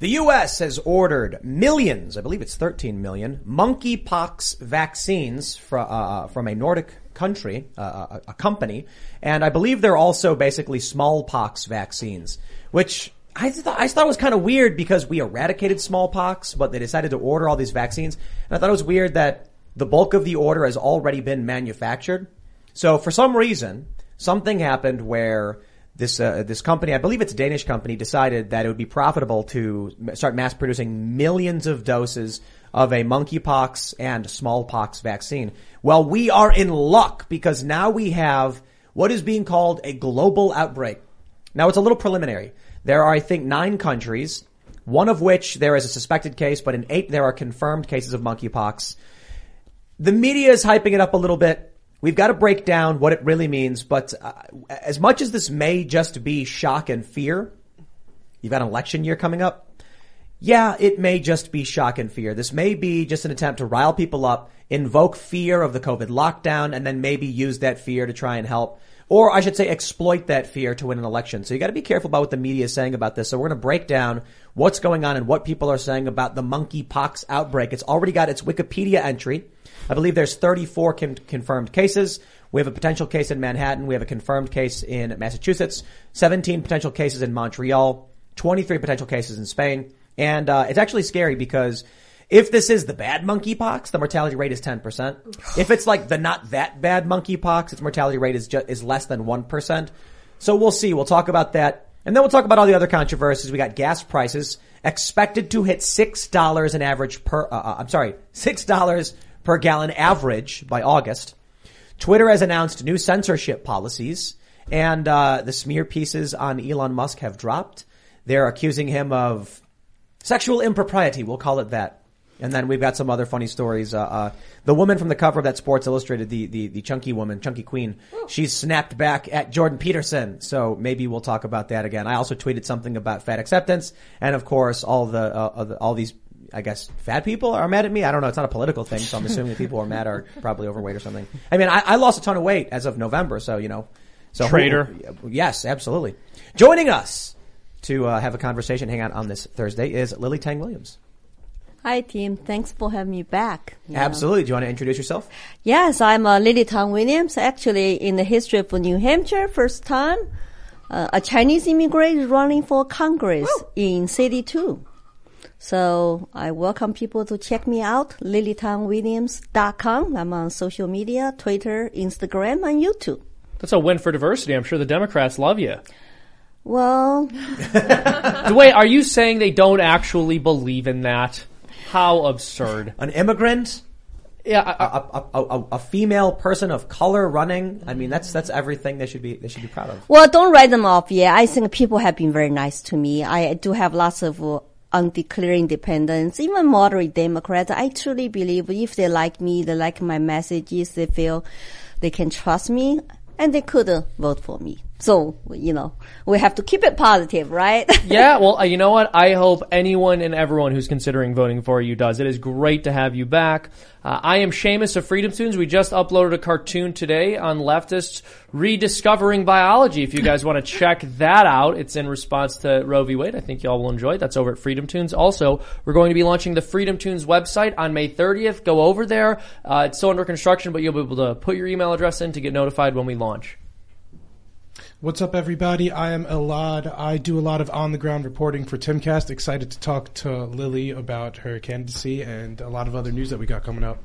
The U.S. has ordered millions, I believe it's 13 million, monkeypox vaccines from, uh, from a Nordic country, uh, a, a company, and I believe they're also basically smallpox vaccines, which I thought, I thought was kind of weird because we eradicated smallpox, but they decided to order all these vaccines. And I thought it was weird that the bulk of the order has already been manufactured. So for some reason, something happened where this uh, this company, I believe it's a Danish company, decided that it would be profitable to start mass producing millions of doses of a monkeypox and smallpox vaccine. Well, we are in luck because now we have what is being called a global outbreak. Now it's a little preliminary. There are, I think, nine countries, one of which there is a suspected case, but in eight there are confirmed cases of monkeypox. The media is hyping it up a little bit. We've got to break down what it really means, but uh, as much as this may just be shock and fear, you've got an election year coming up. Yeah, it may just be shock and fear. This may be just an attempt to rile people up, invoke fear of the COVID lockdown, and then maybe use that fear to try and help, or I should say exploit that fear to win an election. So you got to be careful about what the media is saying about this. So we're going to break down what's going on and what people are saying about the monkeypox outbreak. It's already got its Wikipedia entry. I believe there's 34 con- confirmed cases. We have a potential case in Manhattan. We have a confirmed case in Massachusetts. 17 potential cases in Montreal. 23 potential cases in Spain. And uh, it's actually scary because if this is the bad monkeypox, the mortality rate is 10%. If it's like the not that bad monkeypox, its mortality rate is is less than 1%. So we'll see. We'll talk about that. And then we'll talk about all the other controversies. We got gas prices expected to hit $6 an average per, uh, uh I'm sorry, $6 per gallon average by August. Twitter has announced new censorship policies and, uh, the smear pieces on Elon Musk have dropped. They're accusing him of sexual impropriety. We'll call it that. And then we've got some other funny stories. Uh, uh, the woman from the cover of that Sports Illustrated, the, the, the chunky woman, chunky queen, she's snapped back at Jordan Peterson. So maybe we'll talk about that again. I also tweeted something about fat acceptance. And of course, all the, uh, all these, I guess, fat people are mad at me. I don't know. It's not a political thing. So I'm assuming the people who are mad are probably overweight or something. I mean, I, I lost a ton of weight as of November. So, you know, so Traitor. yes, absolutely. Joining us to uh, have a conversation, hang out on this Thursday is Lily Tang Williams. Hi, team. Thanks for having me back. Yeah. Absolutely. Do you want to introduce yourself? Yes, I'm uh, Lily Tang Williams. Actually, in the history of New Hampshire, first time uh, a Chinese immigrant running for Congress in City 2. So I welcome people to check me out, lilytangwilliams.com. I'm on social media, Twitter, Instagram, and YouTube. That's a win for diversity. I'm sure the Democrats love you. Well, Wait, are you saying they don't actually believe in that? How absurd. An immigrant? Yeah, I, A, a, a, a- a female person of color running? I mean, that's, that's everything they should be, they should be proud of. Well, don't write them off. Yeah, I think people have been very nice to me. I do have lots of uh, undeclared independents, even moderate Democrats. I truly believe if they like me, they like my messages, they feel they can trust me, and they could uh, vote for me. So, you know, we have to keep it positive, right? yeah, well, uh, you know what? I hope anyone and everyone who's considering voting for you does. It is great to have you back. Uh, I am Seamus of FreedomToons. We just uploaded a cartoon today on leftists rediscovering biology. If you guys want to check that out, it's in response to Roe v. Wade. I think y'all will enjoy it. That's over at FreedomToons. Also, we're going to be launching the FreedomToons website on May 30th. Go over there. Uh, it's still under construction, but you'll be able to put your email address in to get notified when we launch. What's up, everybody? I am Elad. I do a lot of on the ground reporting for Timcast. Excited to talk to Lily about her candidacy and a lot of other news that we got coming up.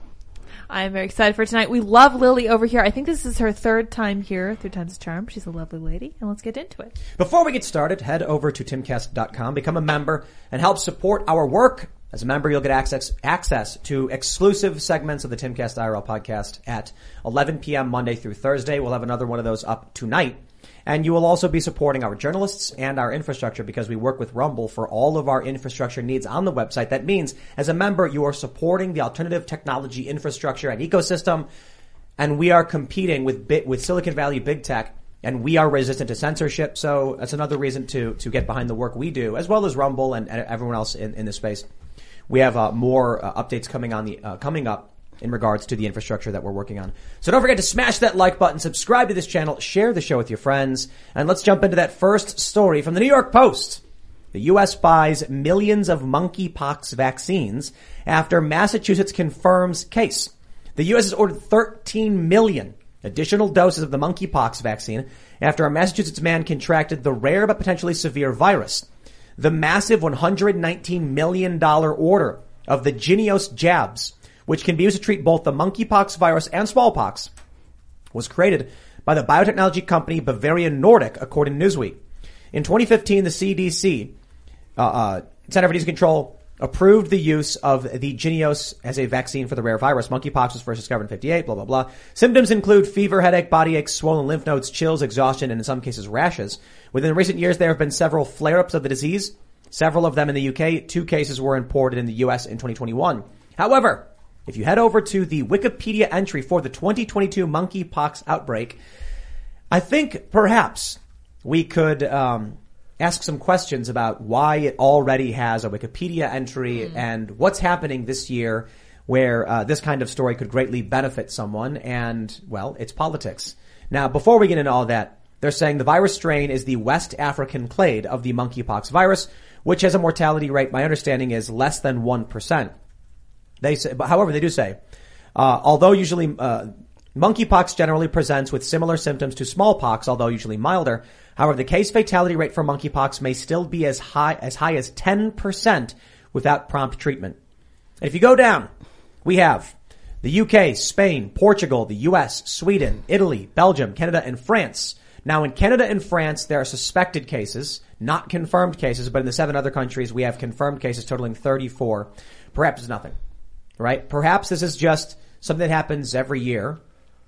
I'm very excited for tonight. We love Lily over here. I think this is her third time here, third time's a charm. She's a lovely lady, and let's get into it. Before we get started, head over to timcast.com, become a member, and help support our work. As a member, you'll get access access to exclusive segments of the Timcast IRL podcast at 11 p.m. Monday through Thursday. We'll have another one of those up tonight. And you will also be supporting our journalists and our infrastructure because we work with Rumble for all of our infrastructure needs on the website. That means as a member, you are supporting the alternative technology infrastructure and ecosystem. And we are competing with bit, with Silicon Valley big tech and we are resistant to censorship. So that's another reason to, to get behind the work we do as well as Rumble and, and everyone else in, in this space. We have uh, more uh, updates coming on the, uh, coming up in regards to the infrastructure that we're working on. So don't forget to smash that like button, subscribe to this channel, share the show with your friends, and let's jump into that first story from the New York Post. The U.S. buys millions of monkeypox vaccines after Massachusetts confirms case. The U.S. has ordered 13 million additional doses of the monkeypox vaccine after a Massachusetts man contracted the rare but potentially severe virus. The massive $119 million order of the Jynneos jabs which can be used to treat both the monkeypox virus and smallpox, was created by the biotechnology company Bavarian Nordic, according to Newsweek. In 2015, the CDC, uh, uh, Center for Disease Control, approved the use of the Jynneos as a vaccine for the rare virus. Monkeypox was first discovered in 58, blah, blah, blah. Symptoms include fever, headache, body aches, swollen lymph nodes, chills, exhaustion, and in some cases rashes. Within recent years, there have been several flare-ups of the disease, several of them in the UK. Two cases were imported in the US in 2021. However, if you head over to the Wikipedia entry for the 2022 monkeypox outbreak, I think perhaps we could um, ask some questions about why it already has a Wikipedia entry mm. and what's happening this year where uh, this kind of story could greatly benefit someone. And well, it's politics. Now, before we get into all that, they're saying the virus strain is the West African clade of the monkeypox virus, which has a mortality rate, my understanding is less than 1%. They say, but however, they do say, uh, although usually uh, monkeypox generally presents with similar symptoms to smallpox, although usually milder. However, the case fatality rate for monkeypox may still be as high as high as 10% without prompt treatment. If you go down, we have the UK, Spain, Portugal, the US, Sweden, Italy, Belgium, Canada, and France. Now in Canada and France, there are suspected cases, not confirmed cases, but in the seven other countries, we have confirmed cases totaling 34. Perhaps nothing right? Perhaps this is just something that happens every year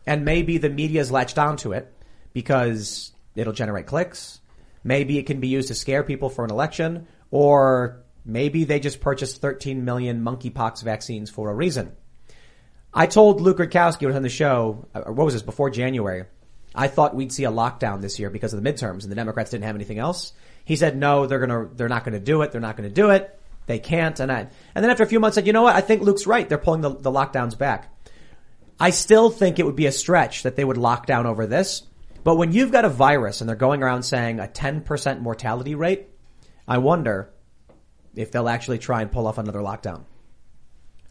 and maybe the media's latched onto it because it'll generate clicks. Maybe it can be used to scare people for an election or maybe they just purchased 13 million monkeypox vaccines for a reason. I told Luke Rudkowski on the show, uh, what was this, before January, I thought we'd see a lockdown this year because of the midterms and the Democrats didn't have anything else. He said, no, they're gonna, they're not gonna do it. They're not gonna do it. They can't. And I, and then after a few months, I said, you know what? I think Luke's right. They're pulling the, the lockdowns back. I still think it would be a stretch that they would lock down over this. But when you've got a virus and they're going around saying a 10% mortality rate, I wonder if they'll actually try and pull off another lockdown.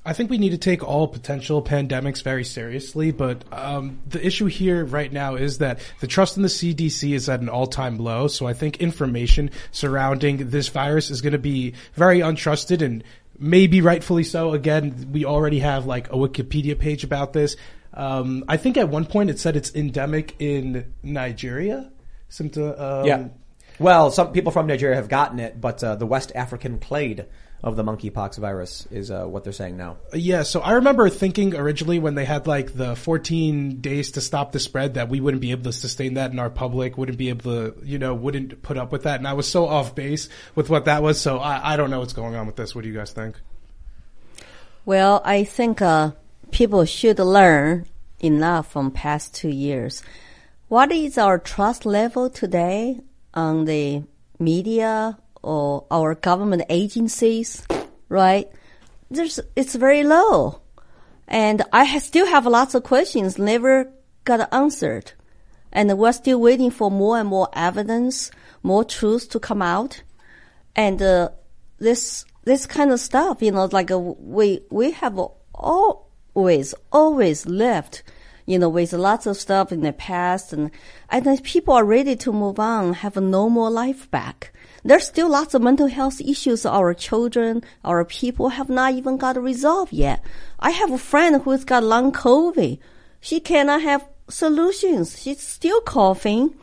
I think we need to take all potential pandemics very seriously, but um, the issue here right now is that the trust in the CDC is at an all-time low. So I think information surrounding this virus is going to be very untrusted and maybe rightfully so. Again, we already have like a Wikipedia page about this. Um, I think at one point it said it's endemic in Nigeria. Symptom, um, yeah. Well, some people from Nigeria have gotten it, but uh, the West African clade of the monkeypox virus is uh, what they're saying now. Yeah, so I remember thinking originally when they had like the 14 days to stop the spread that we wouldn't be able to sustain that in our public, wouldn't be able to, you know, wouldn't put up with that. And I was so off base with what that was. So I, I don't know what's going on with this. What do you guys think? Well, I think uh, people should learn enough from past two years. What is our trust level today on the media or our government agencies, right? There's, it's very low. And I still have lots of questions never got answered. And we're still waiting for more and more evidence, more truth to come out. And, uh, this, this kind of stuff, you know, like uh, we, we have always, always left, you know, with lots of stuff in the past and, and people are ready to move on, have a normal life back. There's still lots of mental health issues our children, our people have not even got resolved yet. I have a friend who's got long COVID. She cannot have solutions. She's still coughing.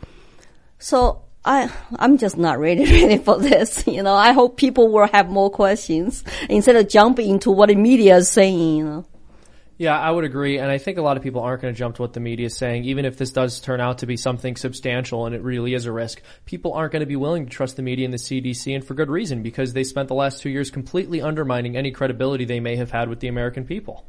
So I, I'm just not ready, ready for this. You know, I hope people will have more questions instead of jumping into what the media is saying, you know. Yeah, I would agree, and I think a lot of people aren't going to jump to what the media is saying, even if this does turn out to be something substantial and it really is a risk. People aren't going to be willing to trust the media and the CDC, and for good reason, because they spent the last two years completely undermining any credibility they may have had with the American people.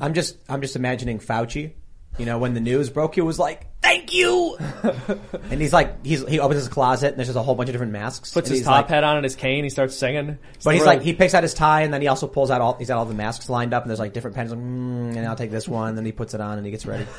I'm just I'm just imagining Fauci. You know, when the news broke, he was like, "Thank you," and he's like, he's he opens his closet and there's just a whole bunch of different masks. Puts his top like- hat on and his cane, he starts singing. But he's like, he picks out his tie and then he also pulls out all, he's got all the masks lined up and there's like different pens, like, mm, and I'll take this one. Then he puts it on and he gets ready.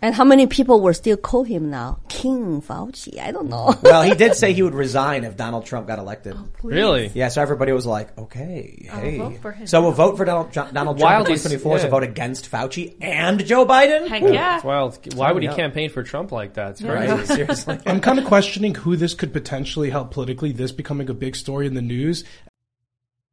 And how many people will still call him now? King Fauci. I don't know. Well, he did say he would resign if Donald Trump got elected. Oh, really? Yeah, so everybody was like, okay, oh, hey. vote for him. So we'll vote for Donald, Donald Trump Wild in he's- 2024 yeah. to vote against Fauci and Joe Biden? Heck yeah. Well, why would he campaign for Trump like that? It's Right, crazy. seriously. I'm kind of questioning who this could potentially help politically, this becoming a big story in the news.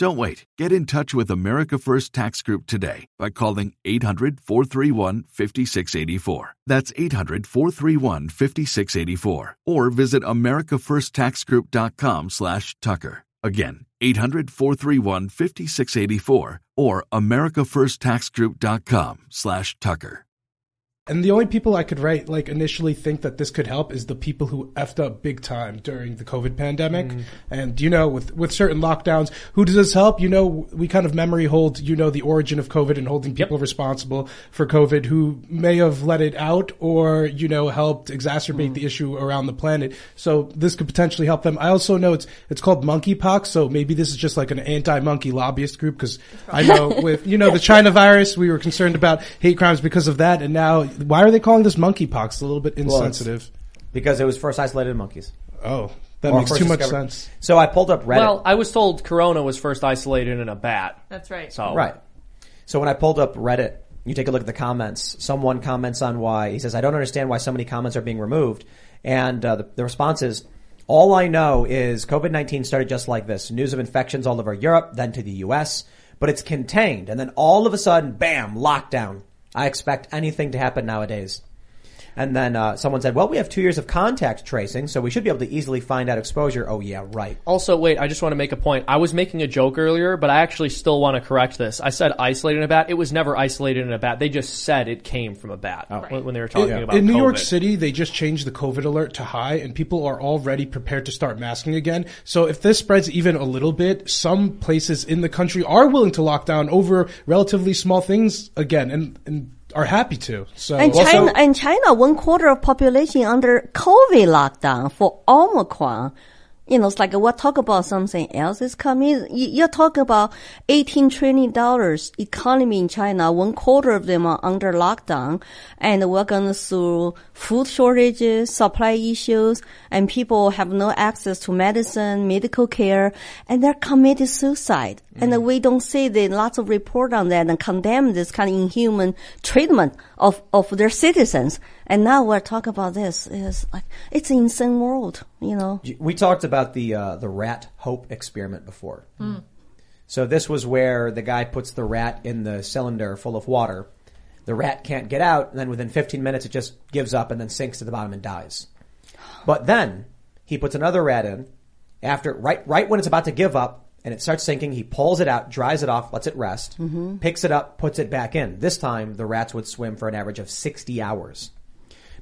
Don't wait. Get in touch with America First Tax Group today by calling 800 431 5684. That's 800 431 5684. Or visit AmericaFirstTaxGroup.com slash Tucker. Again, 800 431 5684 or AmericaFirstTaxGroup.com slash Tucker. And the only people I could write, like initially think that this could help is the people who effed up big time during the COVID pandemic. Mm. And, you know, with, with certain lockdowns, who does this help? You know, we kind of memory hold, you know, the origin of COVID and holding people responsible for COVID who may have let it out or, you know, helped exacerbate Mm. the issue around the planet. So this could potentially help them. I also know it's, it's called monkeypox. So maybe this is just like an anti-monkey lobbyist group because I know with, you know, the China virus, we were concerned about hate crimes because of that. And now why are they calling this monkeypox? It's a little bit Well, it's- insensitive. because it was first isolated in monkeys. oh, that Or makes first too much discovered- sense. So I pulled up Reddit. Well, I was told Corona was first isolated in a bat. That's right. So Right. So when I pulled up Reddit, you take a look at the comments. Someone comments on why he says, "I don't understand why so many comments are being removed," and uh, the, the response is, "All I know is COVID nineteen started just like this: news of infections all over Europe, then to the U.S., but it's contained, and then all of a sudden, bam, lockdown. I expect anything to happen nowadays." And then uh, someone said, "Well, we have two years of contact tracing, so we should be able to easily find out exposure." Oh yeah, right. Also, wait, I just want to make a point. I was making a joke earlier, but I actually still want to correct this. I said isolated in a bat. It was never isolated in a bat. They just said it came from a bat when, when they were talking In, about in New York City, they just changed the COVID alert to high, and people are already prepared to start masking again. So if this spreads even a little bit, some places in the country are willing to lock down over relatively small things again, and, and are happy to. So And China, and China, one quarter of population under COVID lockdown for Omicron. You know, it's like we're talking about something else is coming. You- You're talking about eighteen trillion dollars economy in China. One quarter of them are under lockdown, and we're going through food shortages, supply issues, and people have no access to medicine, medical care, and they're committed suicide. And we don't see the lots of report on that and condemn this kind of inhuman treatment of, of their citizens. And now we're talking about this. It's like, it's an insane world, you know. We talked about the uh, the rat hope experiment before. So this was where the guy puts the rat in the cylinder full of water. The rat can't get out, and then within 15 minutes it just gives up and then sinks to the bottom and dies. But then he puts another rat in after right right when it's about to give up and it starts sinking. He pulls it out, dries it off, lets it rest, mm-hmm. picks it up, puts it back in. This time the rats would swim for an average of 60 hours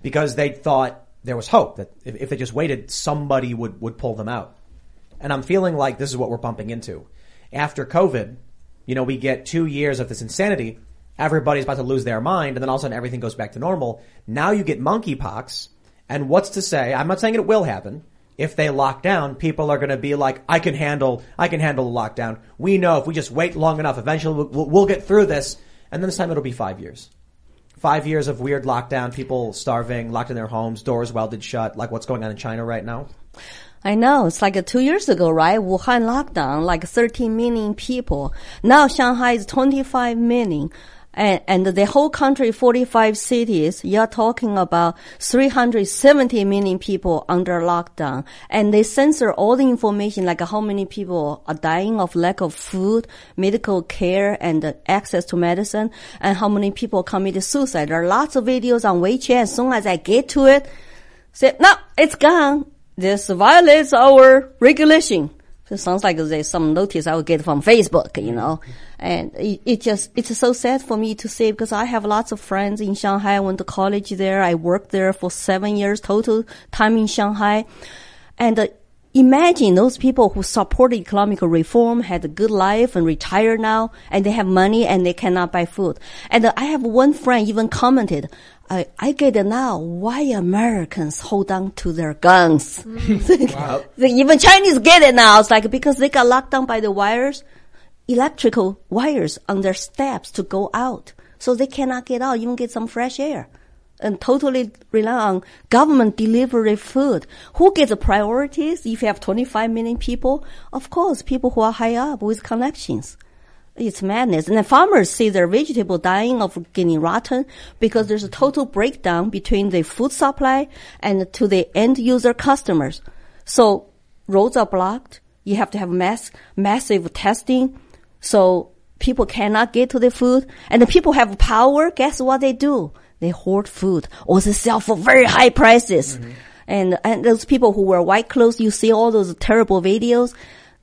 because they thought there was hope that if, if they just waited, somebody would, would pull them out. And I'm feeling like this is what we're bumping into. After COVID, you know, we get two years of this insanity. Everybody's about to lose their mind, and then all of a sudden everything goes back to normal. Now you get monkeypox, and what's to say? I'm not saying it will happen. If they lock down, people are going to be like, "I can handle, I can handle the lockdown." We know if we just wait long enough, eventually we'll, we'll, get through this, and then this time it'll be five years. Five years of weird lockdown, people starving, locked in their homes, doors welded shut, like what's going on in China right now. I know. It's like two years ago, right? Wuhan lockdown, like 13 million people. Now Shanghai is 25 million. And, and the whole country, 45 cities, you're talking about 370 million people under lockdown. And they censor all the information, like how many people are dying of lack of food, medical care, and access to medicine, and how many people committed suicide. There are lots of videos on WeChat. As soon as I get to it, say, no, it's gone. This violates our regulation. It sounds like there's some notice I would get from Facebook, you know. And it, it just, it's so sad for me to say because I have lots of friends in Shanghai. I went to college there. I worked there for seven years total time in Shanghai. And uh, imagine those people who support economic reform, had a good life and retired now, and they have money and they cannot buy food. And uh, I have one friend even commented, I, I get it now why Americans hold on to their guns. Mm. Even Chinese get it now. It's like because they got locked down by the wires, electrical wires on their steps to go out. So they cannot get out, even get some fresh air. And totally rely on government delivery food. Who gets the priorities if you have 25 million people? Of course, people who are high up with connections. It's madness. And the farmers see their vegetable dying of getting rotten because there's a total breakdown between the food supply and to the end user customers. So roads are blocked. You have to have mass, massive testing. So people cannot get to the food and the people have power. Guess what they do? They hoard food or they sell for very high prices. Mm-hmm. And, and those people who wear white clothes, you see all those terrible videos.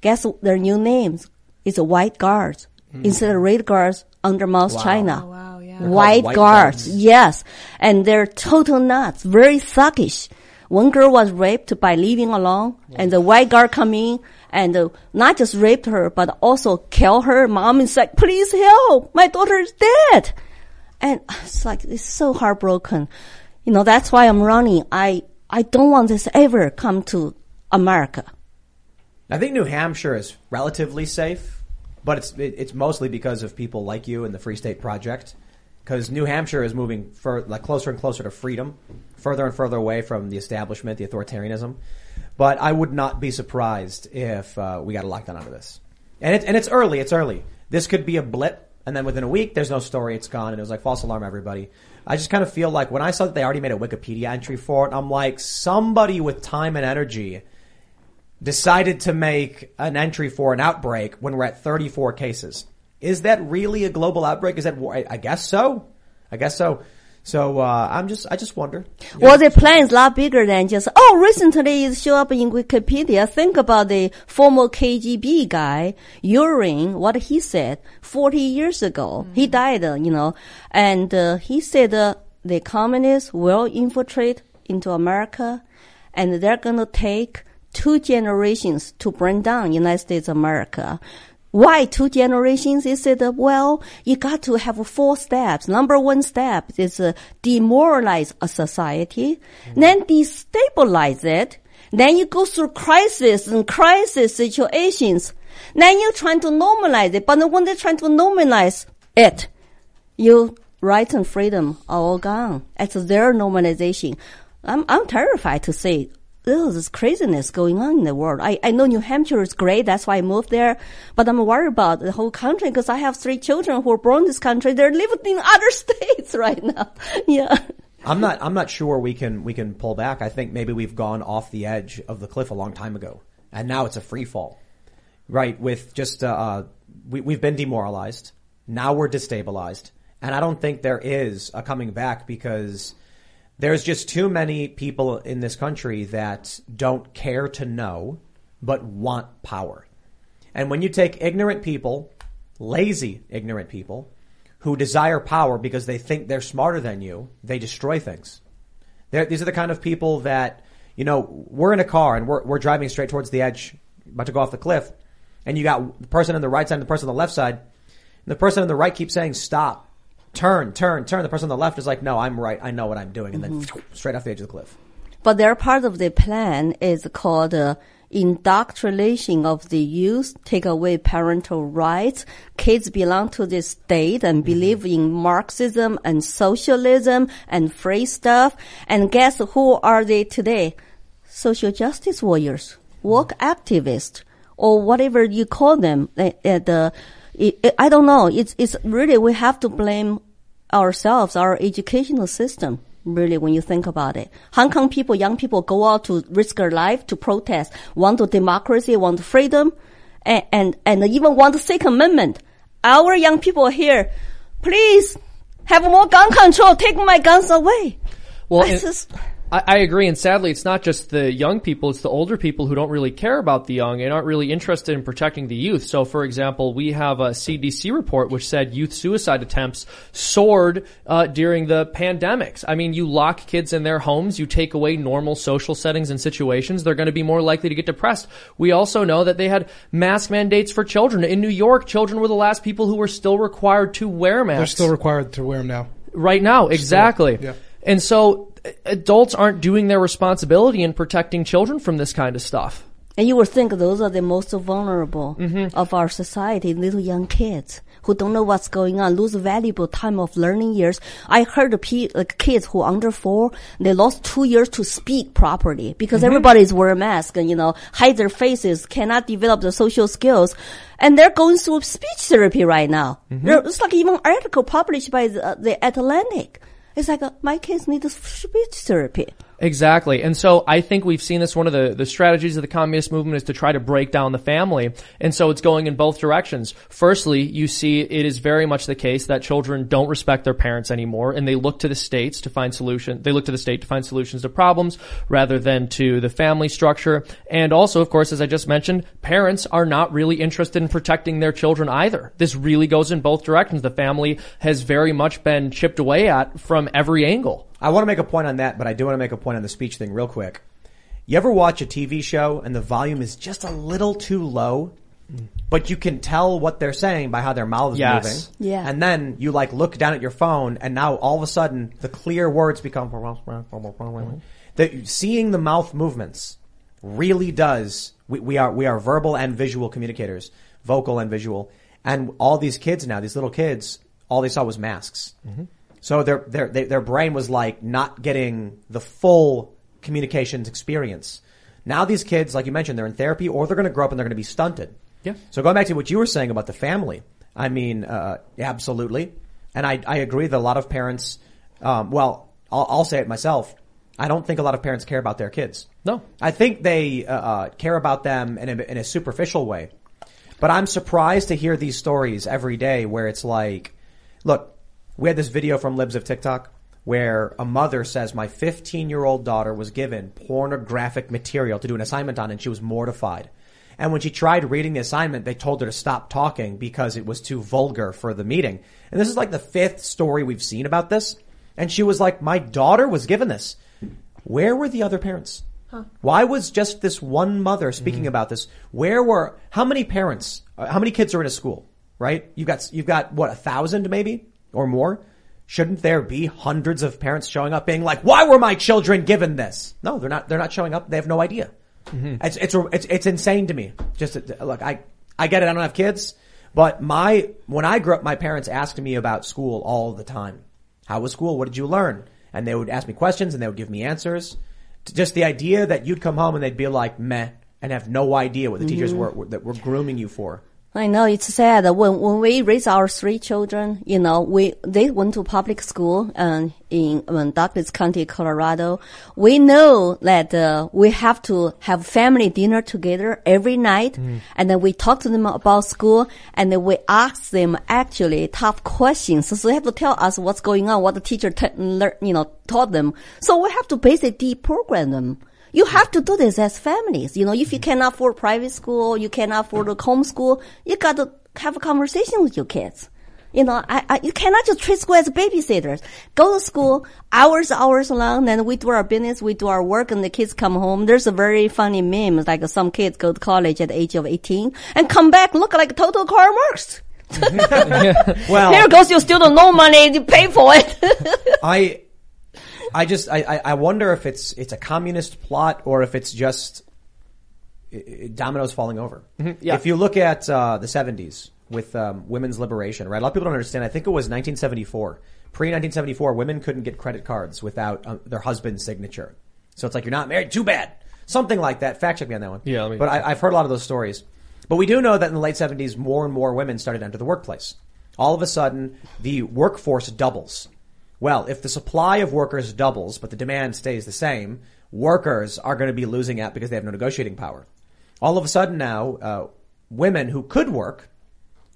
Guess their new names? It's white guards instead of red guards under Mao China. Oh, wow, yeah. White, white guards, guards. yes. And they're total nuts, very thuggish. One girl was raped by leaving alone and the white guard come in and uh, not just raped her, but also kill her. Mom is like, please help. My daughter is dead. And it's like, it's so heartbroken. You know, that's why I'm running. I, I don't want this ever come to America. I think New Hampshire is relatively safe, but it's it, it's mostly because of people like you and the Free State Project. Because New Hampshire is moving fur, like closer and closer to freedom, further and further away from the establishment, the authoritarianism. But I would not be surprised if uh, we got a lockdown out of this. And it's and it's early. It's early. This could be a blip, and then within a week, there's no story. It's gone, and it was like false alarm, everybody. I just kind of feel like when I saw that they already made a Wikipedia entry for it, I'm like somebody with time and energy decided to make an entry for an outbreak when we're at 34 cases. Is that really a global outbreak? Is that, I I guess so. I guess so. So, uh, I'm just, I just wonder. Well, the plan is a lot bigger than just, oh, recently it showed up in Wikipedia. Think about the former KGB guy, Urin, what he said 40 years ago. He died, uh, you know, and uh, he said uh, the communists will infiltrate into America and they're going to take two generations to bring down United States of America. Why two generations? He said, well, you got to have four steps. Number one step is uh, demoralize a society, then destabilize it. Then you go through crisis and crisis situations. Then you're trying to normalize it. But when they're trying to normalize it, your rights and freedom are all gone. It's their normalization. I'm, I'm terrified to say, oh, this craziness going on in the world. I, I know New Hampshire is great. That's why I moved there. But I'm worried about the whole country because I have three children who were born in this country. They're living in other states right now. Yeah. I'm not. I'm not sure we can we can pull back. I think maybe we've gone off the edge of the cliff a long time ago, and now it's a free fall. Right? With just uh, uh, we, we've been demoralized. Now we're destabilized, and I don't think there is a coming back because there's just too many people in this country that don't care to know but want power. And when you take ignorant people, lazy ignorant people, who desire power because they think they're smarter than you, they destroy things. They're, these are the kind of people that, you know, we're in a car and we're, we're driving straight towards the edge, about to go off the cliff, and you got the person on the right side and the person on the left side, and the person on the right keeps saying, stop, turn, turn, turn. The person on the left is like, no, I'm right, I know what I'm doing, and then straight off the edge of the cliff. But their part of the plan is called uh, indoctrination of the youth, take away parental rights. Kids belong to the state and believe in Marxism and socialism and free stuff. And guess who are they today? Social justice warriors, work activists, or whatever you call them. Uh, uh, the, it, it- I don't know. It's, it's really, we have to blame ourselves, our educational system. Really, when you think about it, Hong Kong people, young people go out to risk their life to protest, want to democracy, want freedom, and, and, and even want the Second Amendment. Our young people here, please have more gun control, take my guns away. Well, I and- I, I agree, and sadly, it's not just the young people; it's the older people who don't really care about the young and aren't really interested in protecting the youth. So, for example, we have a CDC report which said youth suicide attempts soared uh, during the pandemics. I mean, you lock kids in their homes, you take away normal social settings and situations; they're going to be more likely to get depressed. We also know that they had mask mandates for children in New York. Children were the last people who were still required to wear masks They're still required to wear them now. right now exactly yeah. And so uh, adults aren't doing their responsibility in protecting children from this kind of stuff And you would think those are the most vulnerable Mm-hmm. of our society, little young kids who don't know what's going on, lose valuable time of learning years. I heard like kids who are under four, they lost two years to speak properly because Mm-hmm. everybody's wearing masks and, you know, hide their faces, cannot develop the social skills. And they're going through speech therapy right now. Mm-hmm. It's like even article published by the, uh, the Atlantic. It's like, uh, my kids need speech therapy. Exactly. And so I think we've seen this. One of the, the strategies of the communist movement is to try to break down the family. And so it's going in both directions. Firstly, you see it is very much the case that children don't respect their parents anymore and they look to the states to find solution. They look to the state to find solutions to problems rather than to the family structure. And also, of course, as I just mentioned, parents are not really interested in protecting their children either. This really goes in both directions. The family has very much been chipped away at from every angle. I want to make a point on that, but I do want to make a point on the speech thing real quick. You ever watch a TV show and the volume is just a little too low, but you can tell what they're saying by how their mouth is Yes. moving? Yeah. And then you like look down at your phone and now all of a sudden the clear words become that seeing the mouth movements really does we, we are we are verbal and visual communicators vocal and visual and all these kids now these little kids all they saw was masks mm-hmm. So their their they, their brain was like not getting the full communications experience now these kids like you mentioned they're in therapy or they're going to grow up and they're going to be stunted Yeah. so going back to what you were saying about the family i mean uh, absolutely and i i agree that a lot of parents um, well I'll, I'll say it myself i don't think a lot of parents care about their kids No. I think they uh, uh, care about them in a, in a superficial way. But I'm surprised to hear these stories every day where it's like, look, we had this video from Libs of TikTok where a mother says my 15 year old daughter was given pornographic material to do an assignment on and she was mortified. And when she tried reading the assignment, they told her to stop talking because it was too vulgar for the meeting. And this is like the fifth story we've seen about this. And she was like, my daughter was given this. Where were the other parents? Why was just this one mother speaking mm-hmm. about this? Where were how many parents? How many kids are in a school? Right? You've got you've got what a thousand maybe or more. Shouldn't there be hundreds of parents showing up being like, "Why were my children given this?" No, they're not. They're not showing up. They have no idea. Mm-hmm. It's, it's it's it's insane to me. Just look, I I get it. I don't have kids, but my when I grew up, my parents asked me about school all the time. How was school? What did you learn? And they would ask me questions, and they would give me answers. Just the idea that you'd come home and they'd be like meh and have no idea what the teachers mm-hmm. were, were that were grooming you for. I know it's sad when when we raise our three children, you know, we they went to public school um, in um, Douglas County, Colorado. We know that uh, we have to have family dinner together every night, and then we talk to them about school, and then we ask them actually tough questions. So they have to tell us what's going on, what the teacher t- you know taught them. So we have to basically deprogram them. You have to do this as families. You know, if you cannot afford private school, you cannot afford a homeschool, you got to have a conversation with your kids. You know, I, I, you cannot just treat school as babysitters. Go to school hours, hours long, then we do our business, we do our work, and the kids come home. There's a very funny meme, like some kids go to college at the age of 18 and come back look like total Karl Marx. Well, Here goes your student, no money, you pay for it. I, I just, I, I- wonder if it's, it's a communist plot or if it's just, dominoes falling over. yeah. If you look at uh, the 70s with um, women's liberation, right? A lot of people don't understand. I think it was 1974. Pre 1974, women couldn't get credit cards without um, their husband's signature. So it's like you're not married, too bad. Something like that. Fact check me on that one. Yeah, me- but I, I've heard a lot of those stories. But we do know that in the late 70s, more and more women started to enter the workplace. All of a sudden, the workforce doubles. Well, if the supply of workers doubles, but the demand stays the same, workers are going to be losing out because they have no negotiating power. All of a sudden now, uh, women who could work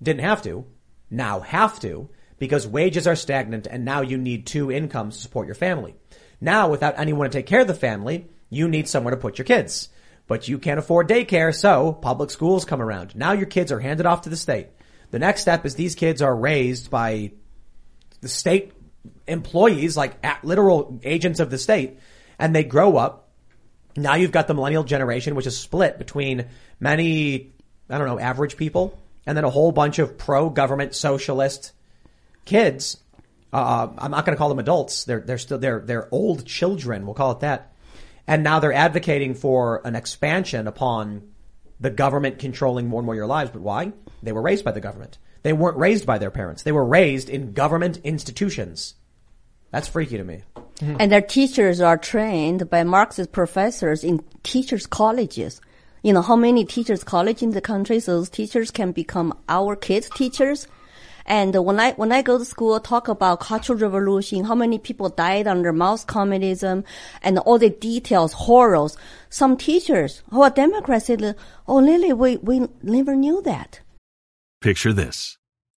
didn't have to, now have to, because wages are stagnant and now you need two incomes to support your family. Now, without anyone to take care of the family, you need somewhere to put your kids. But you can't afford daycare, so public schools come around. Now your kids are handed off to the state. The next step is these kids are raised by the state employees, like literal agents of the state, and they grow up. Now you've got the millennial generation, which is split between many, I don't know, average people, and then a whole bunch of pro-government socialist kids. Uh, I'm not going to call them adults. They're they're still they're they're old children. We'll call it that. And now they're advocating for an expansion upon the government controlling more and more your lives. But why? They were raised by the government. They weren't raised by their parents. They were raised in government institutions. That's freaky to me. And their teachers are trained by Marxist professors in teachers' colleges. You know, how many teachers' college in the country, so those teachers can become our kids' teachers. And when I, when I go to school, talk about cultural revolution, how many people died under Mao's communism and all the details, horrors. Some teachers who are Democrats said, oh, Lily, we, we never knew that. Picture this.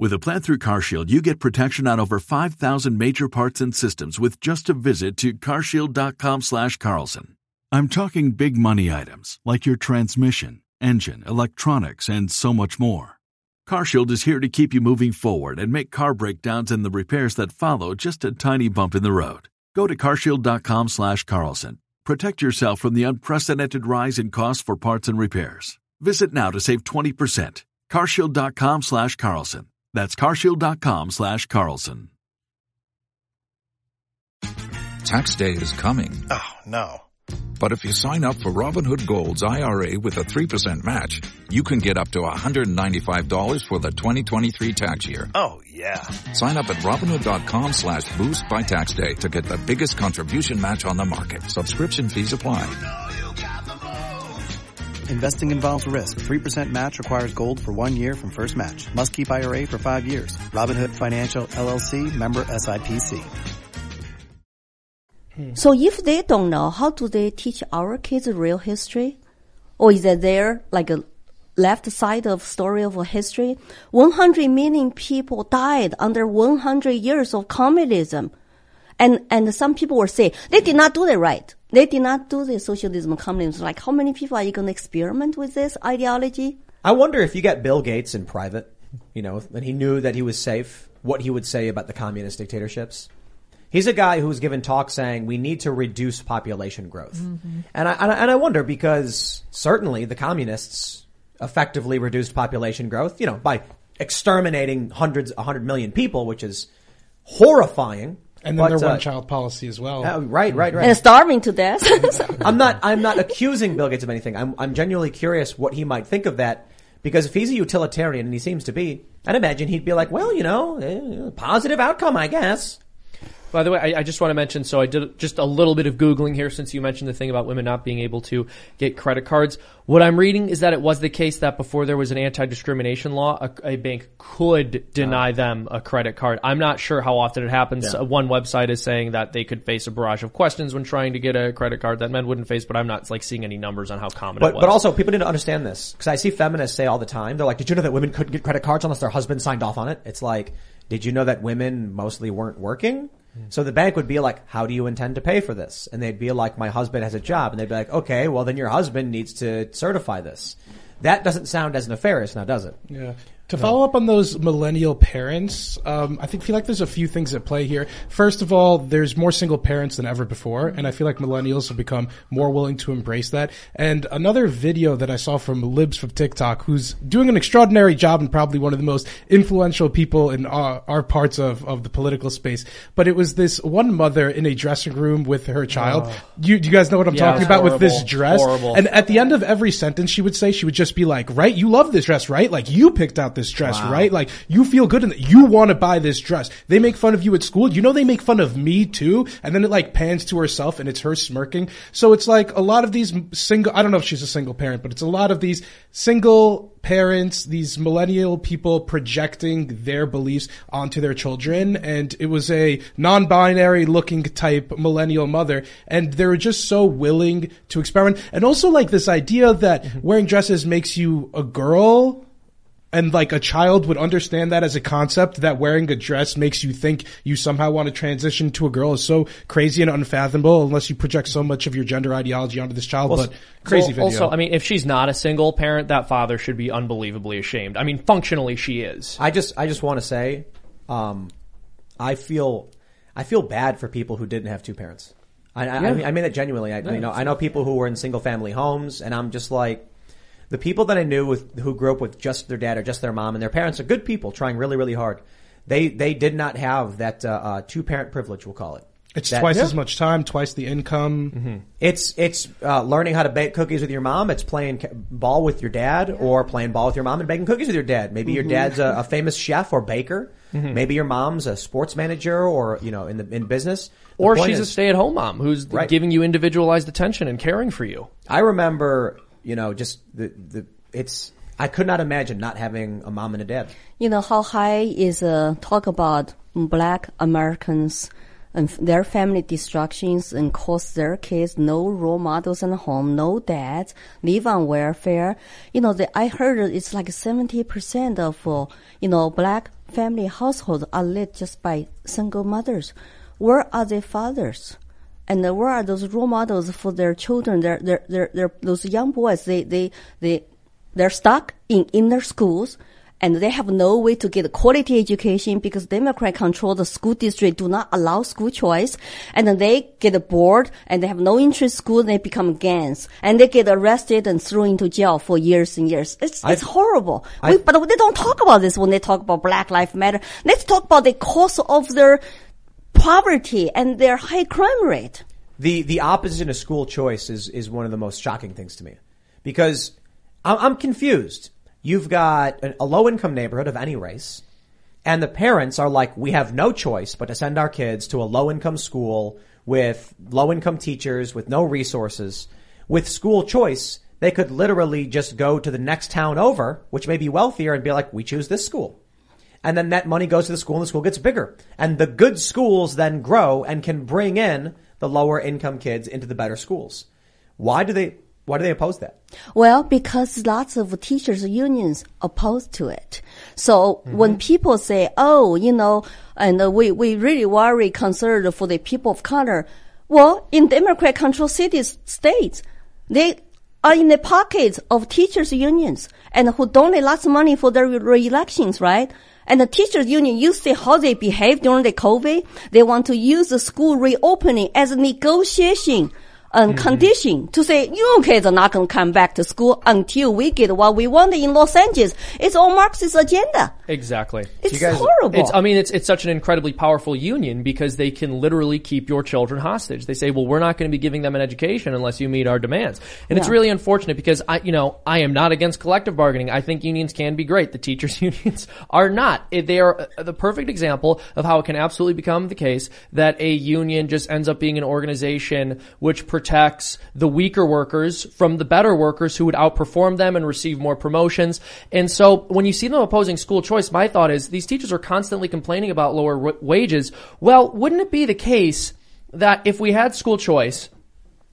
With a plan through CarShield, you get protection on over 5,000 major parts and systems with just a visit to carshield.com slash Carlson. I'm talking big money items like your transmission, engine, electronics, and so much more. CarShield is here to keep you moving forward and make car breakdowns and the repairs that follow just a tiny bump in the road. Go to carshield.com slash Carlson. Protect yourself from the unprecedented rise in costs for parts and repairs. Visit now to save 20%. carshield.com slash Carlson. That's carshield.com slash Carlson. Tax day is coming. Oh, no. But if you sign up for Robinhood Gold's IRA with a 3% match, you can get up to $195 for the 2023 tax year. Oh, yeah. Sign up at Robinhood.com slash boost by tax day to get the biggest contribution match on the market. Subscription fees apply. Investing involves risk. 3% match requires gold for one year from first match. Must keep IRA for five years. Robinhood Financial LLC member SIPC. So if they don't know, how do they teach our kids real history? Or is that there like a left side of story of history? 100 million people died under 100 years of communism. And, and some people will say, they did not do it right. They did not do the socialism, communism. Like, how many people are you going to experiment with this ideology? I wonder if you get Bill Gates in private, you know, and he knew that he was safe, what he would say about the communist dictatorships. He's a guy who's given talks saying we need to reduce population growth. Mm-hmm. And I, and I, and I wonder because certainly the communists effectively reduced population growth, you know, by exterminating hundreds, a hundred million people, which is horrifying. And then But, their uh, one child policy as well. uh, right, right, right. And starving to death. I'm not. I'm not accusing Bill Gates of anything. I'm. I'm genuinely curious what he might think of that, because if he's a utilitarian and he seems to be, I'd imagine he'd be like, well, you know, eh, positive outcome, I guess. By the way, I, I just want to mention. So I did just a little bit of googling here since you mentioned the thing about women not being able to get credit cards. What I'm reading is that it was the case that before there was an anti-discrimination law, a, a bank could deny them a credit card. I'm not sure how often it happens. Uh, One website is saying that they could face a barrage of questions when trying to get a credit card that men wouldn't face, but I'm not like seeing any numbers on how common it But was. but also people need to understand this because I see feminists say all the time. They're like, did you know that women couldn't get credit cards unless their husband signed off on it? It's like, did you know that women mostly weren't working? So the bank would be like, how do you intend to pay for this? And they'd be like, my husband has a job. And they'd be like, okay, well then your husband needs to certify this. That doesn't sound as nefarious now, does it? Yeah. To follow up on those millennial parents, um, I think feel like there's a few things at play here. First of all, there's more single parents than ever before, and I feel like millennials have become more willing to embrace that. And another video that I saw from Libs from TikTok, who's doing an extraordinary job and probably one of the most influential people in our, our parts of, of the political space. But it was this one mother in a dressing room with her child. You, do you guys know what I'm Yeah, talking about with this dress? Horrible. And at the end of every sentence she would say, she would just be like, right, you love this dress, right? Like you picked out this dress, right? Like you feel good in it. You want to buy this dress. They make fun of you at school. You know, they make fun of me too. And then it like pans to herself and it's her smirking. So it's like a lot of these single, I don't know if she's a single parent, but it's a lot of these single parents, these millennial people projecting their beliefs onto their children. And it was a non-binary looking type millennial mother. And they were just so willing to experiment. And also like this idea that mm-hmm. wearing dresses makes you a girl. And like a child would understand that as a concept that wearing a dress makes you think you somehow want to transition to a girl is so crazy and unfathomable unless you project so much of your gender ideology onto this child. but crazy Well, video. Also, I mean, if she's not a single parent, that father should be unbelievably ashamed. I mean, functionally, she is. I just I just want to say, um, I feel I feel bad for people who didn't have two parents. I, I, I, mean, I mean that genuinely. I, you know, I know people who were in single family homes, and I'm just like, the people that I knew with who grew up with just their dad or just their mom, and their parents are good people, trying really really hard. They they did not have that uh, uh, two parent privilege. We'll call it. it's That- twice as much time, twice the income. It's it's uh, learning how to bake cookies with your mom. It's playing ca- ball with your dad, or playing ball with your mom and baking cookies with your dad. Maybe your dad's a, a famous chef or baker. Maybe your mom's a sports manager, or you know, in the in business. The Or point she's a stay-at-home mom who's Right. giving you individualized attention and caring for you. I remember, you know, just the the it's. I could not imagine not having a mom and a dad. You know how high is uh, talk about black Americans and their family destructions and cause their kids no role models in the home, no dads, live on welfare. You know, the, I heard it's like 70% of, uh, you know, black family households are led just by single mothers. Where are the fathers? And uh, where are those role models for their children? Their, their, their, their, those young boys, they, they, they, they're stuck in inner schools and they have no way to get a quality education because Democrat control the school district do not allow school choice. And then they get bored and they have no interest in school and they become gangs and they get arrested and thrown into jail for years and years. It's, it's horrible. we, but they don't talk about this when they talk about Black Lives Matter. Let's talk about the cause of their poverty and their high crime rate. the the opposition of school choice is is one of the most shocking things to me because I'm, I'm confused. You've got an, a low income neighborhood of any race, and the parents are like, we have no choice but to send our kids to a low income school with low income teachers with no resources. With school choice, they could literally just go to the next town over, which may be wealthier, and be like, we choose this school and then that money goes to the school and the school gets bigger. And the good schools then grow and can bring in the lower income kids into the better schools. Why do they, why do they oppose that? Well, because lots of teachers unions oppose to it. So when people say, "Oh, you know," and uh, we we really worry, concerned for the people of color. Well, in Democrat-controlled cities, states, they are in the pockets of teachers unions and who donate lots of money for their re-elections, right? And the teachers union, you see how they behave during the COVID. They want to use the school reopening as a negotiation and condition to say you kids are not going to come back to school until we get what we want in Los Angeles. It's all Marxist agenda. Exactly. It's guys- horrible. It's, I mean, it's, it's such an incredibly powerful union because they can literally keep your children hostage. They say, well, we're not going to be giving them an education unless you meet our demands. And it's really unfortunate because I, you know, I am not against collective bargaining. I think unions can be great. The teachers unions are not. They are uh, the perfect example of how it can absolutely become the case that a union just ends up being an organization which protects the weaker workers from the better workers who would outperform them and receive more promotions. And so when you see them opposing school choice, my thought is these teachers are constantly complaining about lower w- wages. Well, wouldn't it be the case that if we had school choice,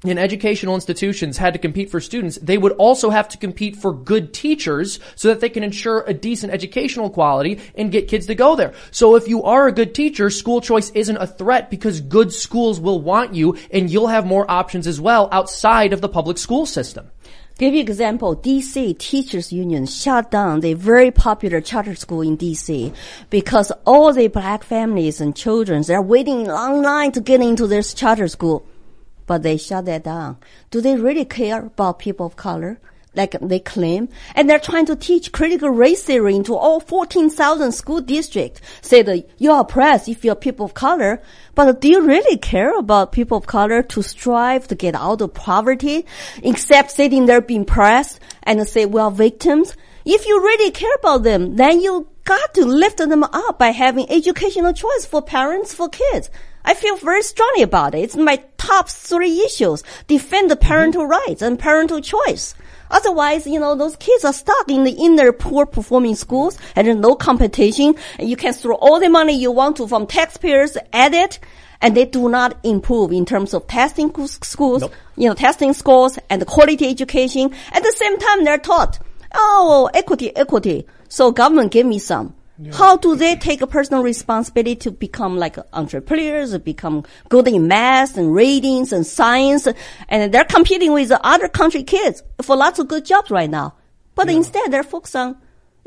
and educational institutions had to compete for students, they would also have to compete for good teachers so that they can ensure a decent educational quality and get kids to go there. So if you are a good teacher, school choice isn't a threat because good schools will want you and you'll have more options as well outside of the public school system. Give you example, DC Teachers Union shut down the very popular charter school in DC because all the black families and children, they're waiting in long line to get into this charter school. But they shut that down. Do they really care about people of color? Like they claim, and they're trying to teach critical race theory into all 14,000 school districts. Say that you're oppressed if you're people of color, but do you really care about people of color to strive to get out of poverty, except sitting there being pressed and say, well, victims? If you really care about them, then you got to lift them up by having educational choice for parents, for kids. I feel very strongly about it. It's my top three issues. Defend the parental mm-hmm. rights and parental choice. Otherwise, you know, those kids are stuck in the inner poor performing schools and there's no competition and you can throw all the money you want to from taxpayers at it and they do not improve in terms of testing schools, schools you know, testing scores and quality education. At the same time, they're taught, oh, equity, equity. So government give me some. How do they take a personal responsibility to become like entrepreneurs, become good in math and ratings and science? And they're competing with other country kids for lots of good jobs right now. But instead they're focused on,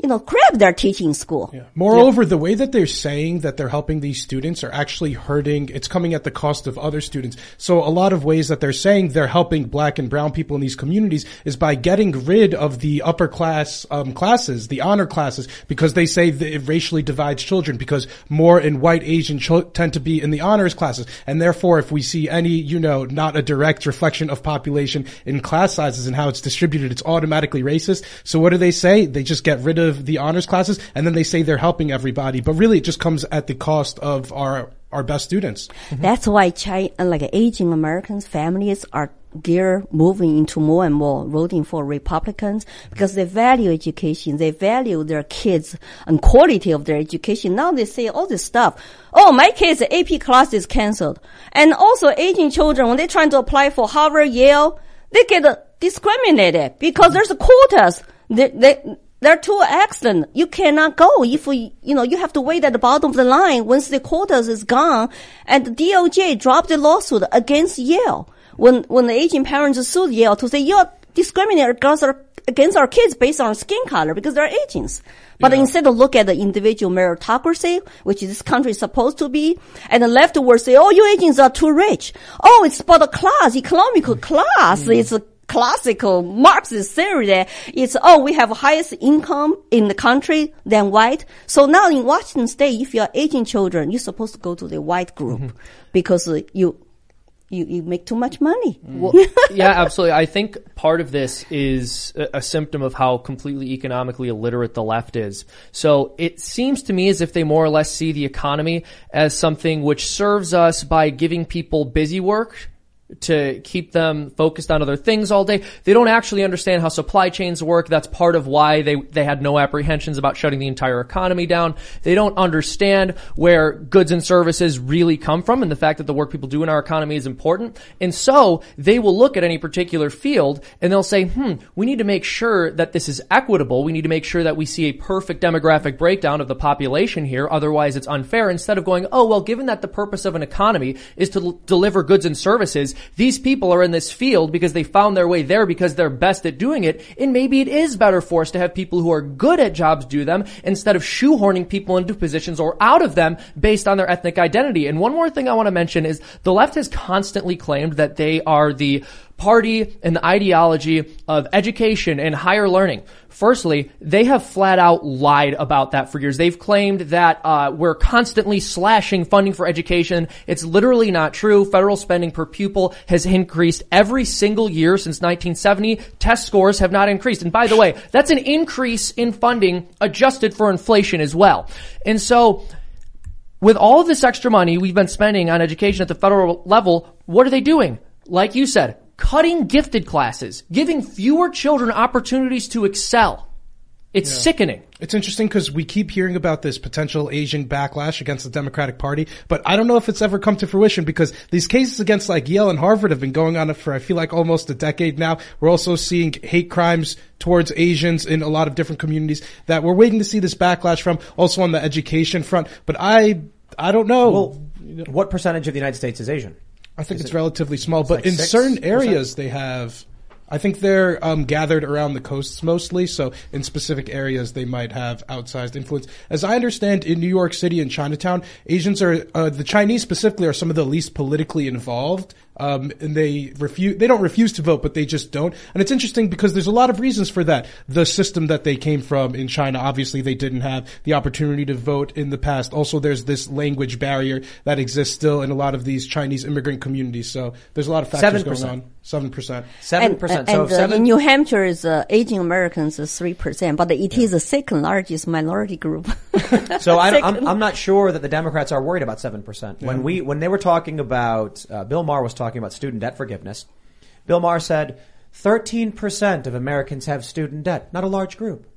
you know, crap they're teaching school. Yeah. Moreover, the way that they're saying that they're helping these students are actually hurting. It's coming at the cost of other students. So a lot of ways that they're saying they're helping black and brown people in these communities is by getting rid of the upper class um, classes, the honor classes, because they say that it racially divides children because more and white Asian tend to be in the honors classes. And therefore, if we see any, you know, not a direct reflection of population in class sizes and how it's distributed, it's automatically racist. So what do they say? They just get rid of the honors classes and then they say they're helping everybody. But really it just comes at the cost of our, our best students. That's why China, like Asian Americans families are gear moving into more and more voting for Republicans because they value education. They value their kids and quality of their education. Now they say all this stuff. Oh, my kids' AP class is canceled. And also Asian children, when they're trying to apply for Harvard, Yale, they get uh, discriminated because there's quotas. They, they, they're too excellent. You cannot go if we, you know, you have to wait at the bottom of the line once the quotas is gone. And the DOJ dropped the lawsuit against Yale when, when the Asian parents sued Yale to say you're discriminating against our, against our kids based on skin color because they're Asians. But instead of look at the individual meritocracy, which this country is supposed to be, and the left will say, oh, you Asians are too rich. Oh, it's about the class, economical class. Mm. It's a classical Marxist theory that it's, oh, we have highest income in the country than white. So now in Washington state, if you're Asian children, you're supposed to go to the white group because uh, you, you, you make too much money. Well, yeah, absolutely. I think part of this is a, a symptom of how completely economically illiterate the left is. So it seems to me as if they more or less see the economy as something which serves us by giving people busy work to keep them focused on other things all day. They don't actually understand how supply chains work. That's part of why they, they had no apprehensions about shutting the entire economy down. They don't understand where goods and services really come from and the fact that the work people do in our economy is important. And so they will look at any particular field and they'll say, hmm, we need to make sure that this is equitable. We need to make sure that we see a perfect demographic breakdown of the population here. Otherwise it's unfair. Instead of going, oh, well, given that the purpose of an economy is to l- deliver goods and services, these people are in this field because they found their way there because they're best at doing it. And maybe it is better for us to have people who are good at jobs do them instead of shoehorning people into positions or out of them based on their ethnic identity. And one more thing I want to mention is the left has constantly claimed that they are the party and the ideology of education and higher learning. Firstly, they have flat out lied about that for years. They've claimed that uh, we're constantly slashing funding for education. It's literally not true. Federal spending per pupil has increased every single year since 1970. Test scores have not increased. And by the way, that's an increase in funding adjusted for inflation as well. And so with all of this extra money we've been spending on education at the federal level, what are they doing? Like you said, cutting gifted classes, giving fewer children opportunities to excel. It's sickening. It's interesting because we keep hearing about this potential Asian backlash against the Democratic Party, but I don't know if it's ever come to fruition because these cases against like Yale and Harvard have been going on for I feel like almost a decade now. We're also seeing hate crimes towards Asians in a lot of different communities that we're waiting to see this backlash from. Also on the education front, but I I don't know. Well, what percentage of the United States is Asian? I think it's relatively small, but like in certain 6%? areas they have. I think they're um, gathered around the coasts mostly, so in specific areas they might have outsized influence. As I understand, in New York City and Chinatown, Asians are uh, the Chinese specifically are some of the least politically involved. Um, and they refuse, they don't refuse to vote, but they just don't. And it's interesting because there's a lot of reasons for that. The system that they came from in China, obviously they didn't have the opportunity to vote in the past. Also, there's this language barrier that exists still in a lot of these Chinese immigrant communities. So there's a lot of factors 7%. going on. Seven percent. Seven And, percent. and, So uh, seven. in New Hampshire, is uh, Asian Americans is three percent, but it is the second largest minority group. So I, Second. I'm, I'm not sure that the Democrats are worried about seven percent. When we when they were talking about uh, Bill Maher was talking about student debt forgiveness, Bill Maher said thirteen percent of Americans have student debt, not a large group,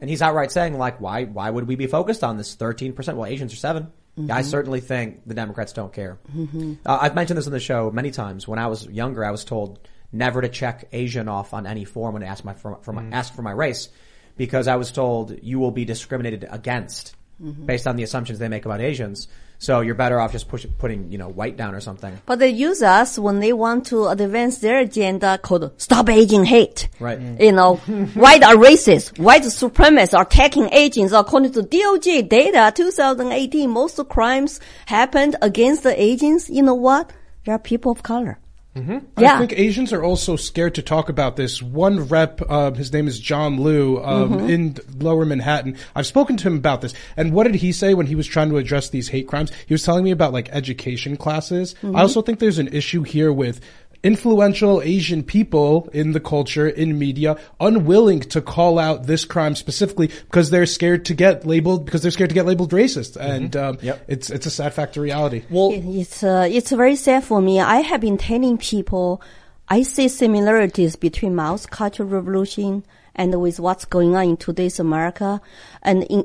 and he's outright saying like why why would we be focused on this thirteen percent? Well, Asians are 7 mm-hmm. I certainly think the Democrats don't care. Mm-hmm. Uh, I've mentioned this on the show many times. When I was younger, I was told never to check Asian off on any form when I asked my for, for my, mm. asked for my race because I was told you will be discriminated against Mm-hmm. based on the assumptions they make about Asians. So you're better off just push, putting, you know, white down or something. But they use us when they want to advance their agenda called Stop Asian Hate. Right. Mm. You know, white are racist, white supremacists are attacking Asians. According to DOJ data, 2018, most crimes happened against the Asians. You know what? They are people of color. Mm-hmm. Yeah. I think Asians are also scared to talk about this. One rep, uh, his name is John Liu, um, Mm-hmm. in Lower Manhattan. I've spoken to him about this. And what did he say when he was trying to address these hate crimes? He was telling me about like education classes. Mm-hmm. I also think there's an issue here with influential Asian people in the culture, in media, unwilling to call out this crime specifically because they're scared to get labeled, because they're scared to get labeled racist. And, um, Yep. it's, it's a sad fact of reality. Well, It's uh, it's very sad for me. I have been telling people I see similarities between Mao's Cultural Revolution and with what's going on in today's America. And in,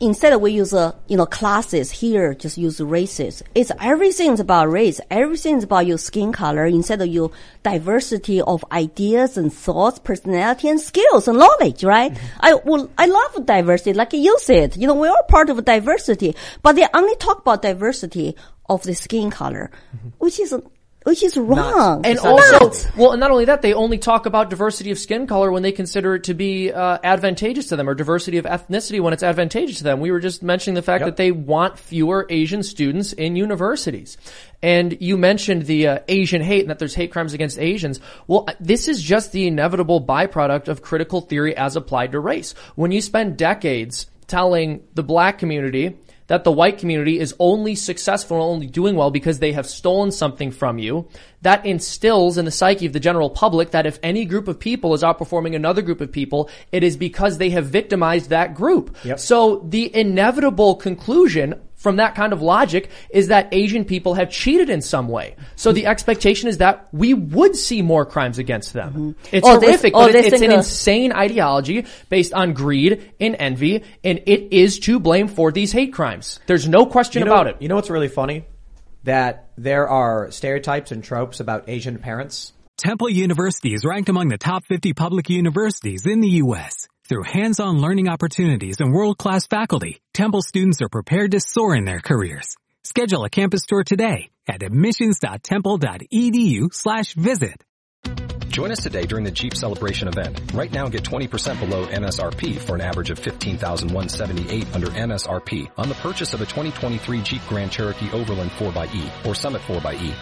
instead we use uh, you know classes here, just use races. It's everything's about race. Everything's about your skin color instead of your diversity of ideas and thoughts, personality and skills and knowledge. Right? I well, I love diversity, like you said. You know, we're all part of diversity, but they only talk about diversity of the skin color, which is which is wrong. And It's not also, well, and not only that, they only talk about diversity of skin color when they consider it to be uh, advantageous to them, or diversity of ethnicity when it's advantageous to them. We were just mentioning the fact Yep. that they want fewer Asian students in universities. And you mentioned the uh, Asian hate and that there's hate crimes against Asians. Well, uh, this is just the inevitable byproduct of critical theory as applied to race. When you spend decades telling the black community that the white community is only successful and only doing well because they have stolen something from you, that instills in the psyche of the general public that if any group of people is outperforming another group of people, it is because they have victimized that group. Yep. So the inevitable conclusion from that kind of logic is that Asian people have cheated in some way. So the expectation is that we would see more crimes against them. Mm-hmm. It's Or horrific, or but it- it's an the- insane ideology based on greed and envy, and it is to blame for these hate crimes. There's no question You know, about it. You know what's really funny? That there are stereotypes and tropes about Asian parents. Temple University is ranked among the top 50 public universities in the U.S. Through hands-on learning opportunities and world-class faculty, Temple students are prepared to soar in their careers. Schedule a campus tour today at admissions.temple.edu slash visit. Join us today during the Jeep Celebration event. Right now get 20% below MSRP for an average of 15178 under MSRP on the purchase of a 2023 Jeep Grand Cherokee Overland 4xE or Summit 4xE.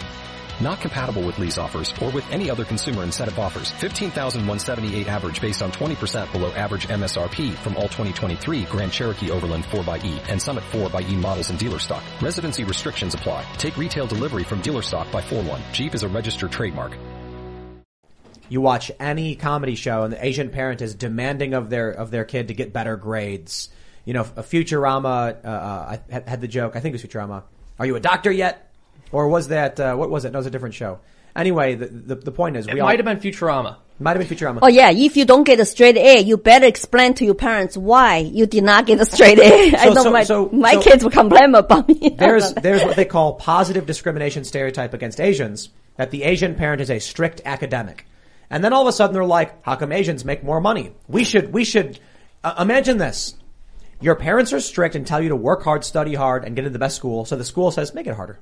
Not compatible with lease offers or with any other consumer incentive offers. 15,178 average based on 20% below average MSRP from all 2023 Grand Cherokee Overland 4xE and Summit 4xE models in dealer stock. Residency restrictions apply. Take retail delivery from dealer stock by 4-1. Jeep is a registered trademark. You watch any comedy show and the Asian parent is demanding of their, of their kid to get better grades. You know, a Futurama, uh, uh, I had had the joke, I think it was Futurama. Are you a doctor yet? Or was that, uh, what was it? No, it was a different show. Anyway, the, the, the point is, It we all, might have been Futurama. might have been Futurama. Oh yeah, if you don't get a straight A, you better explain to your parents why you did not get a straight A. I So- know so- my so- my so- kids will complain about me. there's there's what they call positive discrimination stereotype against Asians that the Asian parent is a strict academic, and then all of a sudden they're like, how come Asians make more money? We should we should uh, imagine this: your parents are strict and tell you to work hard, study hard, and get into the best school. So the school says, make it harder.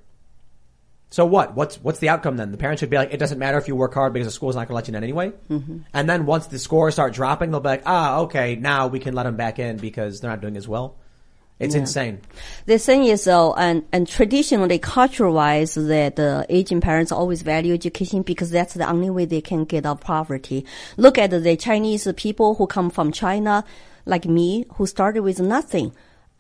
So what? What's what's the outcome then? The parents should be like, it doesn't matter if you work hard because the school's not going to let you in anyway. Mm-hmm. And then once the scores start dropping, they'll be like, ah, okay, now we can let them back in because they're not doing as well. It's Yeah. insane. The thing is, though, and, and traditionally, culture-wise, that the Asian parents always value education because that's the only way they can get out of poverty. Look at the Chinese people who come from China, like me, who started with nothing.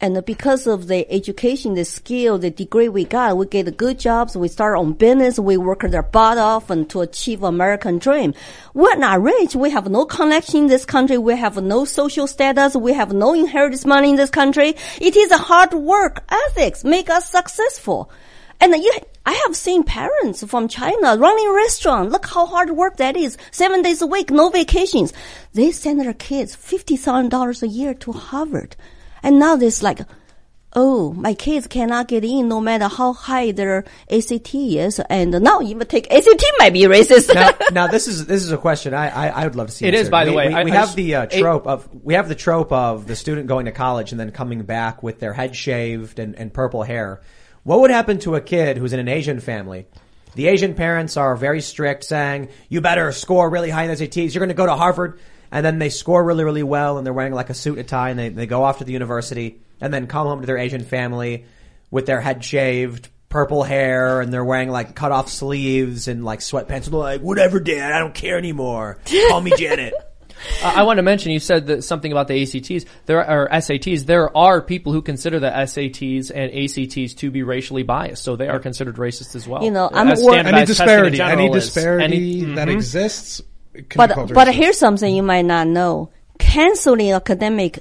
And because of the education, the skill, the degree we got, we get good jobs, we start own business, we work their butt off and to achieve American dream. We're not rich. We have no connection in this country. We have no social status. We have no inheritance money in this country. It is a hard work ethics make us successful. And you, I have seen parents from China running restaurant. Look how hard work that is. Seven days a week, no vacations. They send their kids $50,000 a year to Harvard. And now there's like, oh, my kids cannot get in no matter how high their ACT is. And now even take ACT might be racist. now, now this is this is a question I I, I would love to see. It is, answered. by the way. We, I- we I have just- the uh, it- trope of we have the trope of the student going to college and then coming back with their head shaved and, and purple hair. What would happen to a kid who's in an Asian family? The Asian parents are very strict, saying you better score really high in the SATs. You're going to go to Harvard, and then they score really really well, and they're wearing like a suit and tie, and they they go off to the university, and then come home to their Asian family with their head shaved, purple hair, and they're wearing like cut off sleeves and like sweatpants. And they're like, whatever, dad, I don't care anymore. Call me Janet. Uh, I want to mention you said that something about the ACTs. There are SATs. There are people who consider the SATs and ACTs to be racially biased, so they are considered racist as well. You know, I'm As wor- Any disparity, any general is- disparity any- that Mhm. exists can be but but here's something you might not know. Canceling academic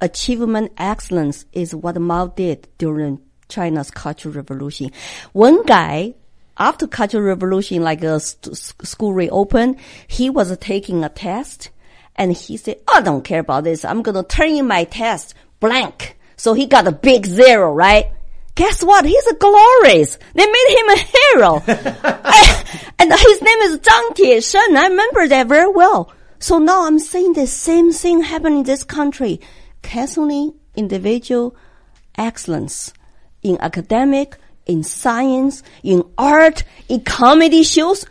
achievement excellence is what Mao did during China's Cultural Revolution. One guy, after Cultural Revolution, like a st- school reopened, he was taking a test and he said, oh, I don't care about this. I'm going to turn in my test blank. So he got a big zero, right? Guess what? He's a glorious. They made him a hero. and his name is Zhang Tiesheng. I remember that very well. So now I'm saying the same thing happen in this country. Canceling individual excellence in academic, in science, in art, in comedy shows.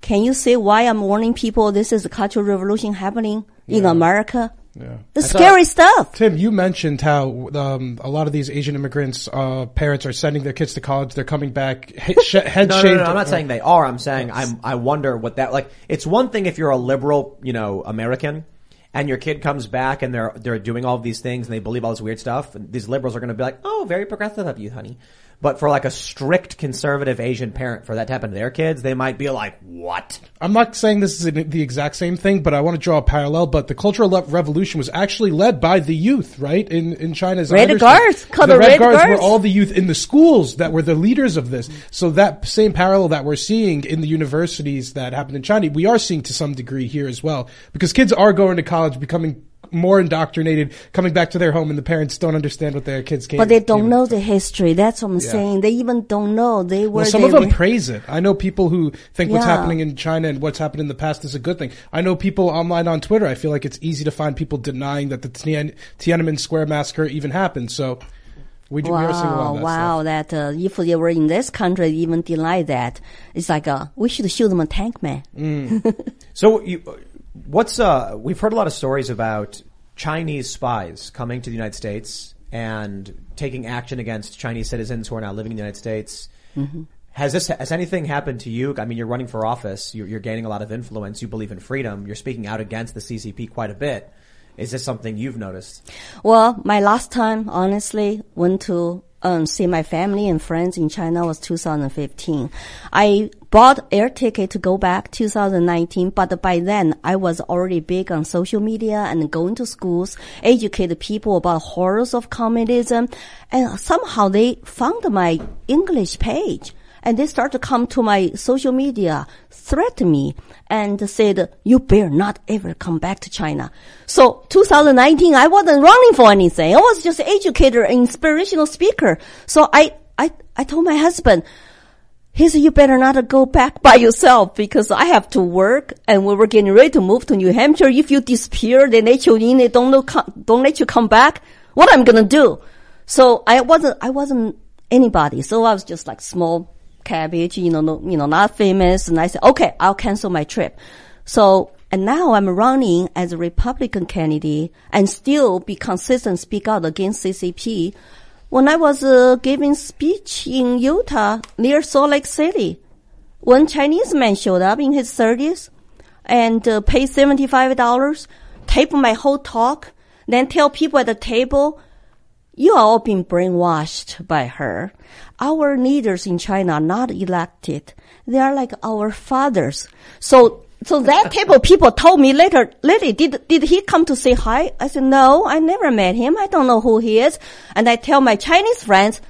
Can you say why I'm warning people this is a cultural revolution happening in America? Yeah. The scary stuff. Tim, you mentioned how um, a lot of these Asian immigrants' uh, parents are sending their kids to college. They're coming back he- sh- head no, no, shaved. no, no, I'm not saying they are. I'm saying I'm, I wonder what that, like, it's one thing if you're a liberal, you know, American, and your kid comes back and they're, they're doing all of these things and they believe all this weird stuff, and these liberals are gonna be like, oh, very progressive of you, honey. But for like a strict conservative Asian parent, for that to happen to their kids, they might be like, what? I'm not saying this is the exact same thing, but I want to draw a parallel. But the Cultural Le- Revolution was actually led by the youth, right? In in China's Red Guards, called the the Red, Red Guards were all the youth in the schools that were the leaders of this. So that same parallel that we're seeing in the universities that happened in China, we are seeing to some degree here as well, because kids are going to college, becoming more indoctrinated, coming back to their home, and the parents don't understand what their kids came. But they don't know the history. That's what I'm Yeah. saying. They even don't know. They were Well, some of them praise it. I know people who think what's Yeah. happening in China and what's happened in the past is a good thing. I know people online on Twitter. I feel like it's easy to find people denying that the Tien- Tiananmen Square massacre even happened. So we do. we are seeing a lot Wow, that wow! stuff. That uh, if they were in this country, even deny that. It's like uh, we should shoot them a tank man. So you, what's uh? We've heard a lot of stories about Chinese spies coming to the United States and taking action against Chinese citizens who are now living in the United States. Has this has anything happened to you? I mean, you're running for office. You're, you're gaining a lot of influence. You believe in freedom. You're speaking out against the CCP quite a bit. Is this something you've noticed? Well, my last time, honestly, went to um, see my family and friends in China was 2015. I bought air ticket to go back 2019, but by then I was already big on social media and going to schools, educate people about horrors of communism, and somehow they found my English page. And they start to come to my social media, threaten me, and said, you better not ever come back to China. So 2019, I wasn't running for anything. I was just an educator and inspirational speaker. So I, I, I told my husband, he said, you better not go back by yourself because I have to work and we were getting ready to move to New Hampshire. If you disappear, they let you in, they don't, know, don't let you come back. What I'm gonna do? So I wasn't, I wasn't anybody. So I was just like small cabbage, you know, no, you know, not famous. And I said, okay, I'll cancel my trip. So, and now I'm running as a Republican candidate and still be consistent, speak out against CCP. When I was uh, giving speech in Utah near Salt Lake City, one Chinese man showed up in his 30s and uh, paid $75, tape my whole talk, then tell people at the table, you are all being brainwashed by her. Our leaders in China are not elected. They are like our fathers. So, so that table people told me later, Lily, did, did he come to say hi? I said, no, I never met him. I don't know who he is. And I tell my Chinese friends,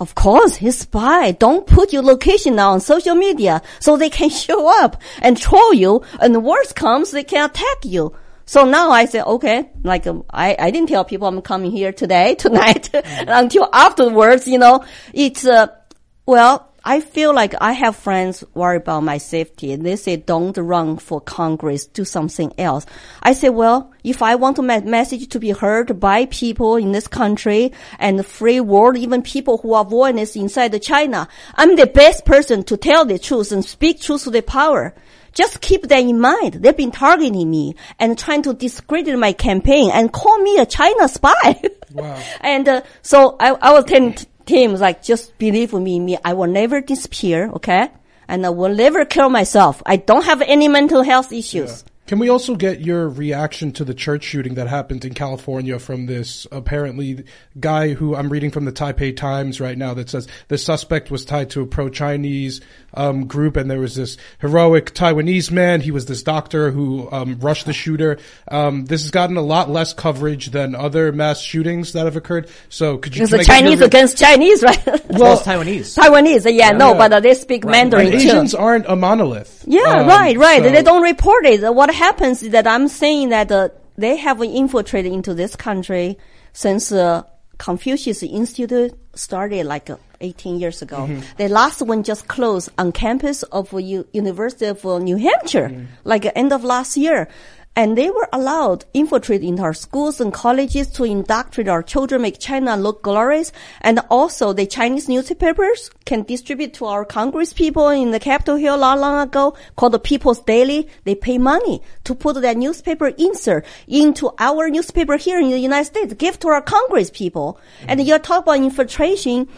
of course, he's spy. Don't put your location on social media so they can show up and troll you. And the worst comes, they can attack you. So now I say, okay, like um, I, I didn't tell people I'm coming here today, tonight, until afterwards, you know, it's, uh, well, I feel like I have friends worry about my safety. They say, don't run for Congress, do something else. I say, well, if I want my message to be heard by people in this country and the free world, even people who are voiceless inside China, I'm the best person to tell the truth and speak truth to the power. Just keep that in mind. They've been targeting me and trying to discredit my campaign and call me a China spy. Wow. and uh, so I, I was telling Tim, like, just believe me, me, I will never disappear, okay? And I will never kill myself. I don't have any mental health issues. Can we also get your reaction to the church shooting that happened in California from this apparently guy who I'm reading from the Taipei Times right now that says the suspect was tied to a pro-Chinese um, group and there was this heroic Taiwanese man. He was this doctor who um, rushed the shooter. Um, this has gotten a lot less coverage than other mass shootings that have occurred. So could you? It's can a I get your Chinese re- against Chinese, right? Well, it's Taiwanese. Taiwanese, yeah, no, Yeah. but uh, they speak Mandarin and too. Asians aren't a monolith. Yeah, Um, right, right. so- They don't report it. What happens is that I'm saying that uh, they have infiltrated into this country since uh, Confucius Institute started like uh, 18 years ago. Mm-hmm. The last one just closed on campus of U- University of uh, New Hampshire, Mm-hmm. like uh, end of last year. And they were allowed infiltrate into our schools and colleges to indoctrinate our children, make China look glorious. And also the Chinese newspapers can distribute to our Congress people in the Capitol Hill not long ago called the People's Daily. They pay money to put that newspaper insert into our newspaper here in the United States, give to our Congress people. And you're talking about infiltration.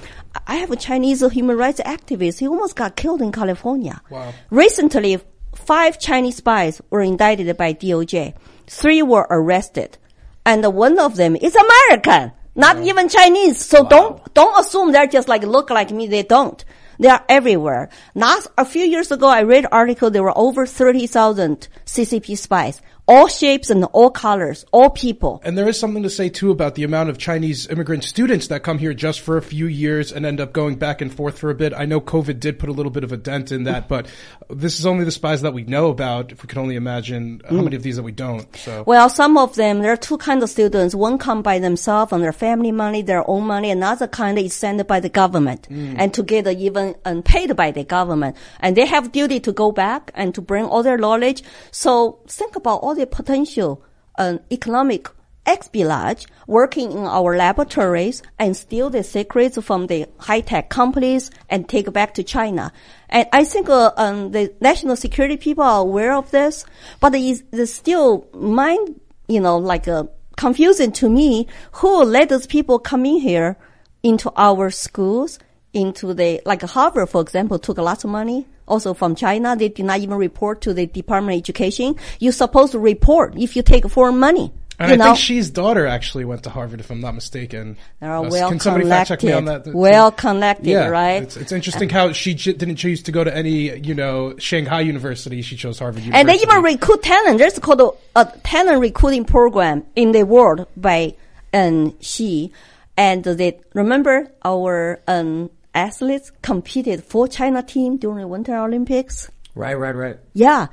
I have a Chinese human rights activist. He almost got killed in California. Wow. Recently, five Chinese spies were indicted by DOJ. Three were arrested. And one of them is American, not even Chinese. So don't, don't assume they're just like look like me. They don't. They are everywhere. Not a few years ago, I read an article. There were over 30,000 CCP spies, all shapes and all colors, all people. And there is something to say too about the amount of Chinese immigrant students that come here just for a few years and end up going back and forth for a bit. I know COVID did put a little bit of a dent in that, but this is only the spies that we know about. If we can only imagine how Mm. many of these that we don't. So Well, some of them, there are two kinds of students. One come by themselves on their family money, their own money. Another kind is sent by the government and together even unpaid by the government. And they have duty to go back and to bring all their knowledge. So think about all the potential um, economic espionage working in our laboratories and steal the secrets from the high-tech companies and take back to China. And I think uh, um, the national security people are aware of this, but it's, it's still mind, you know, like uh, confusing to me who let those people come in here into our schools, into the, like Harvard, for example, took lots of money. Also from China, they did not even report to the Department of Education. You're supposed to report if you take foreign money. And you I know? think Xi's daughter actually went to Harvard, if I'm not mistaken. Uh, well can somebody fact check me on that? connected. Well connected, yeah, right? It's, it's interesting how she j- didn't choose to go to any, you know, Shanghai University. She chose Harvard University. And they even recruit talent. There's called a, a talent recruiting program in the world by um, she. And they remember our um, athletes competed for China team during the Winter Olympics. Right, right, right. Yeah.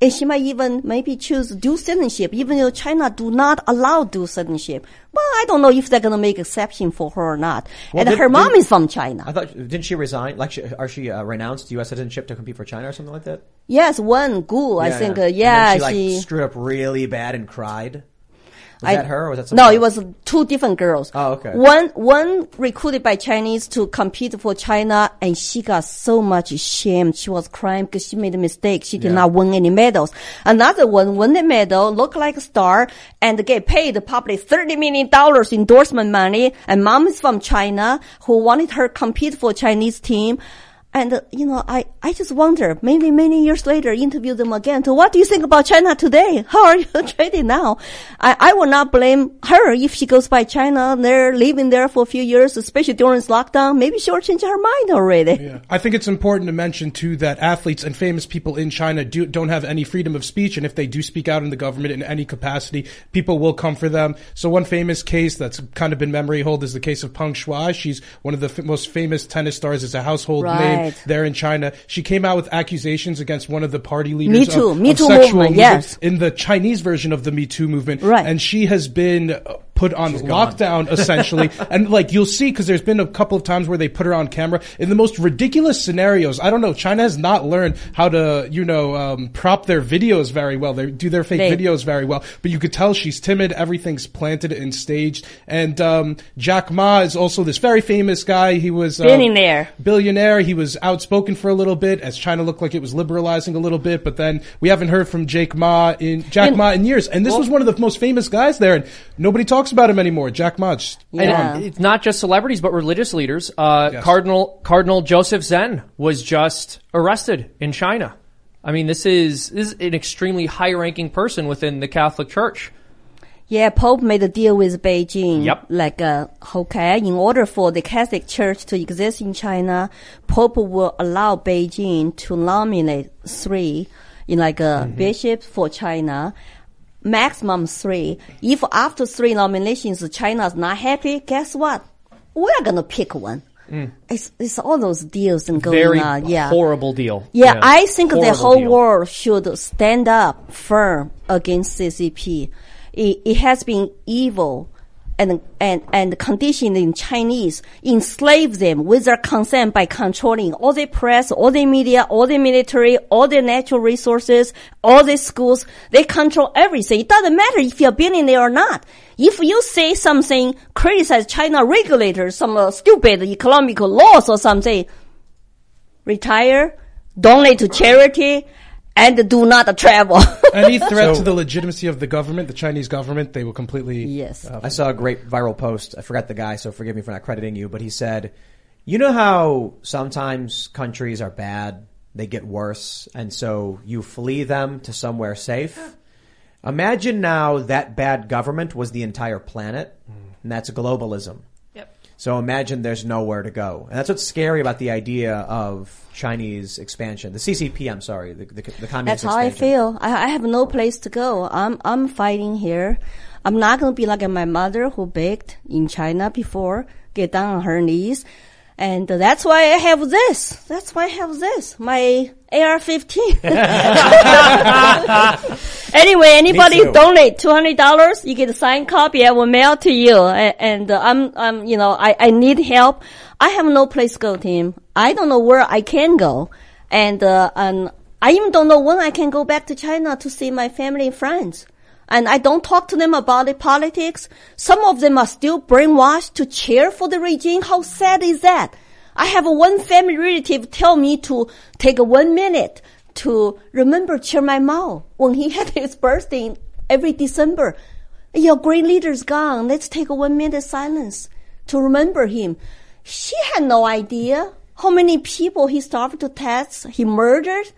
And she might even maybe choose dual citizenship, even though China do not allow dual citizenship. Well, I don't know if they're gonna make exception for her or not. Well, and did- her mom did- is from China. I thought didn't she resign? Like, she, are she uh, renounced U.S. citizenship to compete for China or something like that? Yes, one Gu, I think, uh, And then yeah, she like she, screwed up really bad and cried. Was I- that her or was that No, somebody it was two different girls. Oh, okay. One one recruited by Chinese to compete for China, and she got so much shame. She was crying because she made a mistake. She did Yeah. not win any medals. Another one won the medal, looked like a star, and get paid probably thirty million dollars endorsement money. And mom is from China, who wanted her compete for Chinese team. And uh, you know, I, I just wonder, maybe many years later, interview them again. So what do you think about China today? How are you trading now? I, I will not blame her if she goes by China. They're living there for a few years, especially during this lockdown. Maybe she'll change her mind already. Yeah. I think it's important to mention too that athletes and famous people in China do, don't have any freedom of speech, and if they do speak out in the government in any capacity, people will come for them. So one famous case that's kind of been memory hold is the case of Peng Shuai. She's one of the f- most famous tennis stars. It's a household name Right. there in China. She came out with accusations against one of the party leaders Me Too. of, Me of Too sexual movement, yes. in the Chinese version of the Me Too movement. Right. And she has been put on lockdown essentially. and like you'll see, because there's been a couple of times where they put her on camera in the most ridiculous scenarios. I don't know. China has not learned how to, you know, um, prop their videos very well. They do their fake They- videos very well. But you could tell she's timid. Everything's planted and staged. And um, Jack Ma is also this very famous guy. He was um, Billionaire. billionaire. He was outspoken for a little bit as China looked like it was liberalizing a little bit, but then we haven't heard from Jake Ma in Jack You- Ma in years. And this was one of the most famous guys there, and nobody talks about him anymore. Jack Ma. just And Yeah. it's not just celebrities, but religious leaders. Uh, Yes. Cardinal Cardinal Joseph Zen was just arrested in China. I mean, this is this is an extremely high-ranking person within the Catholic Church. Yeah, Pope made a deal with Beijing. Yep. Like, uh, okay, in order for the Catholic Church to exist in China, Pope will allow Beijing to nominate three, in like a bishop for China. Maximum three. If after three nominations China is not happy, guess what? We're gonna pick one. Mm. It's, it's all those deals and going Very on. Yeah. horrible deal. Yeah, I think the whole deal. world should stand up firm against CCP. It, it has been evil and, and, and conditioned in Chinese, enslave them with their consent by controlling all the press, all the media, all the military, all the natural resources, all the schools. They control everything. It doesn't matter if you're billionaire or not. If you say something, criticize China regulators, some uh, stupid economical laws or something, retire, donate to charity, and do not travel. Any threat So- to the legitimacy of the government, the Chinese government, they will completely. yes. Uh, I saw a great viral post. I forgot the guy, so forgive me for not crediting you, but he said, "You know how sometimes countries are bad, they get worse, and so you flee them to somewhere safe. Imagine now that bad government was the entire planet, hmm. and that's globalism. So imagine there's nowhere to go, and that's what's scary about the idea of Chinese expansion, the CCP. I'm sorry, the, the, the communist. That's how I feel. I, I have no place to go. I'm I'm fighting here. I'm not gonna be like my mother who begged in China before, get down on her knees, and that's why I have this. That's why I have this. My AR-15. anyway, anybody donate two hundred dollars, you get a signed copy. I will mail to you. And, uh, I'm I'm you know I I need help. I have no place to go, Tim. I don't know where I can go, and uh, and I even don't know when I can go back to China to see my family and friends. And I don't talk to them about the politics. Some of them are still brainwashed to cheer for the regime. How sad is that? I have one family relative tell me to take one minute to remember Chairman Mao when he had his birthday in every December. Your great leader's gone. Let's take a one minute silence to remember him. She had no idea how many people he starved to death, he murdered.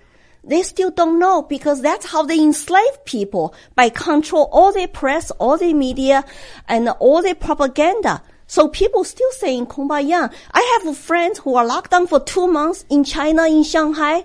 They still don't know because that's how they enslave people by control all their press, all their media, and all their propaganda. So people still saying kumbaya. I have friends who are locked down for two months in China, in Shanghai.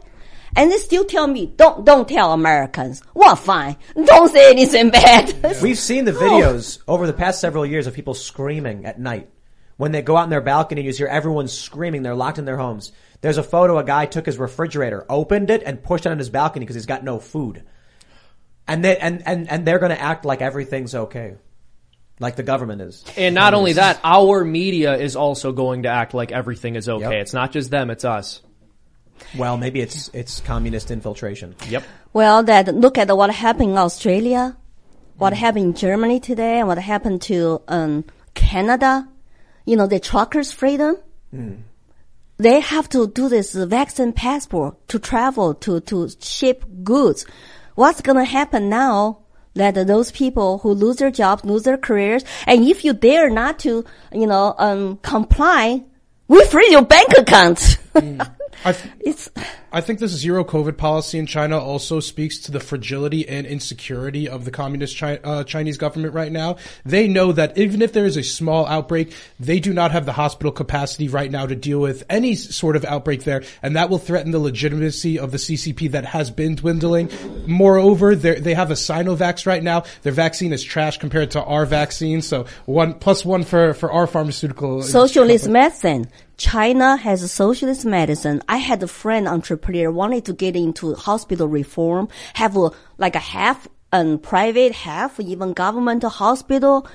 And they still tell me, don't, don't tell Americans. Well, fine. Don't say anything bad. We've seen the videos over the past several years of people screaming at night. When they go out on their balcony, you hear everyone screaming. They're locked in their homes. There's a photo. A guy took his refrigerator, opened it, and pushed it on his balcony because he's got no food. And they and and and they're going to act like everything's okay, like the government is. And not only that, our media is also going to act like everything is okay. Yep. It's not just them, it's us. Well, maybe it's it's communist infiltration. Yep. Well, that look at what happened in Australia. what happened in Germany today and what happened to um, Canada, you know, the truckers' freedom. They have to do this vaccine passport to travel to to ship goods. What's gonna happen now? That those people who lose their jobs, lose their careers, and if you dare not to, you know, um, comply, we freeze your bank account. Th- it's I think this zero COVID policy in China also speaks to the fragility and insecurity of the communist Chi- uh, Chinese government right now. They know that even if there is a small outbreak, they do not have the hospital capacity right now to deal with any sort of outbreak there, and that will threaten the legitimacy of the CCP that has been dwindling. Moreover, they're- have a Sinovac right now. Their vaccine is trash compared to our vaccine, so one plus one for for our pharmaceutical socialist medicine. China has a socialist medicine. I had a friend entrepreneur wanted to get into hospital reform, have a, like a half um, private, half even government hospital.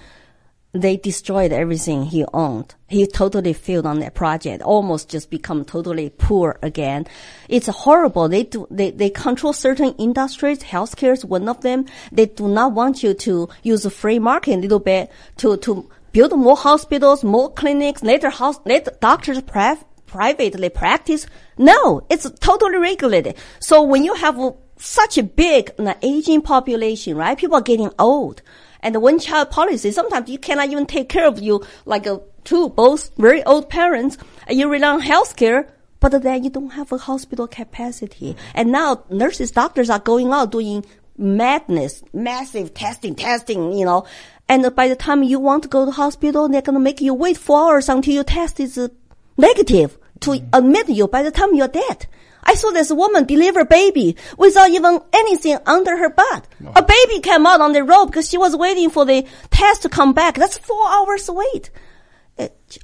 They destroyed everything he owned. He totally failed on that project, almost just become totally poor again. It's horrible. They do, they, they control certain industries. Healthcare is one of them. They do not want you to use free market a little bit to, to build more hospitals, more clinics, later house, let doctors pri- privately practice. No, it's totally regulated. So when you have such a big uh, aging population, right? People are getting old. And the one child policy, sometimes you cannot even take care of you like a two, both very old parents, and you rely on healthcare, but then you don't have a hospital capacity. And now nurses, doctors are going out doing madness, massive testing, testing, you know. And by the time you want to go to hospital, they're going to make you wait four hours until your test is uh, negative to admit you by the time you're dead. I saw this woman deliver a baby without even anything under her butt. A baby came out on the road because she was waiting for the test to come back. That's four hours wait.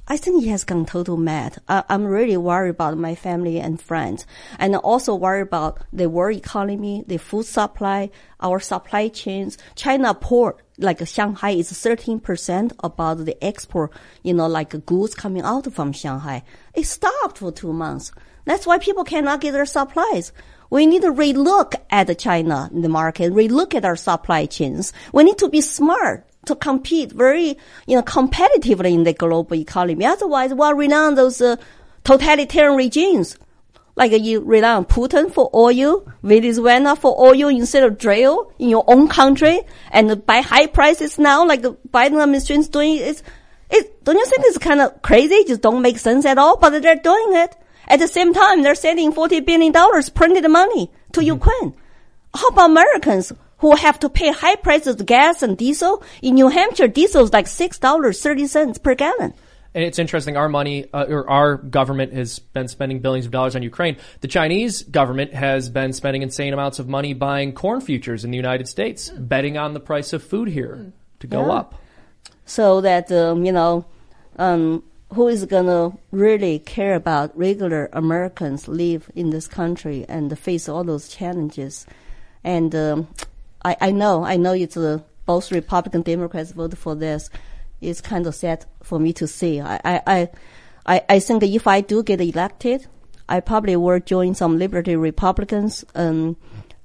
I think he has gone total mad. I, I'm really worried about my family and friends, and also worried about the world economy, the food supply, our supply chains. China port like Shanghai is 13% about the export, you know, like goods coming out from Shanghai. It stopped for two months. That's why people cannot get their supplies. We need to relook at China, the market, relook at our supply chains. We need to be smart to compete very, you know, competitively in the global economy. Otherwise, we'll rely on those uh, totalitarian regimes. Like you rely on Putin for oil, Venezuela for oil instead of drill in your own country, and buy high prices now, like the Biden administration is doing. It's, it, don't you think it's kind of crazy? It just don't make sense at all, but they're doing it. At the same time, they're sending $40 billion printed money to Ukraine. How about Americans who have to pay high prices of gas and diesel? In New Hampshire, diesel is like $6.30 per gallon. And it's interesting. Our money, uh, or our government, has been spending billions of dollars on Ukraine. The Chinese government has been spending insane amounts of money buying corn futures in the United States, betting on the price of food here to go Yeah. up. So that, um, you know, um, who is gonna really care about regular Americans live in this country and face all those challenges? And um, I, I know, I know it's uh, both Republican Democrats voted for this. It's kind of sad for me to see. I, I, I, I, think if I do get elected, I probably will join some Liberty Republicans um,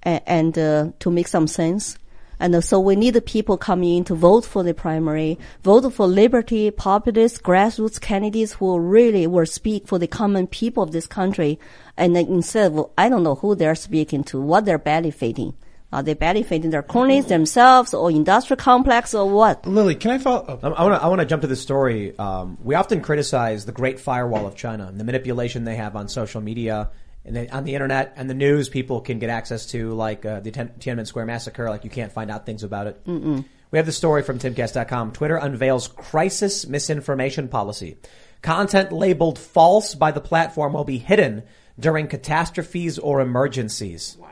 and, and uh, to make some sense. And uh, so we need people coming in to vote for the primary, vote for liberty, populist, grassroots candidates who really will speak for the common people of this country. And instead of, I don't know who they're speaking to, what they're benefiting. Are they benefiting their cronies themselves or industrial complex or what? Lily, can I follow? I want to. I want to jump to the story. Um, we often criticize the Great Firewall of China and the manipulation they have on social media and they, on the internet and the news. People can get access to like uh, the Tien- Tiananmen Square massacre. Like you can't find out things about it. Mm-mm. We have the story from timcast.com. Twitter unveils crisis misinformation policy. Content labeled false by the platform will be hidden during catastrophes or emergencies. Wow.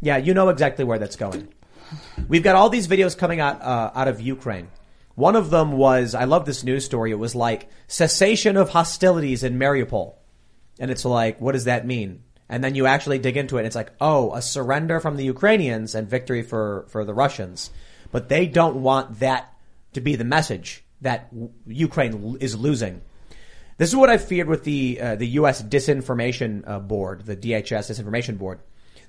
Yeah, you know exactly where that's going. We've got all these videos coming out uh, out of Ukraine. One of them was I love this news story. It was like cessation of hostilities in Mariupol, and it's like, what does that mean? And then you actually dig into it, and it's like, oh, a surrender from the Ukrainians and victory for for the Russians. But they don't want that to be the message that w- Ukraine l- is losing. This is what I feared with the uh, the U.S. Disinformation uh, Board, the DHS Disinformation Board,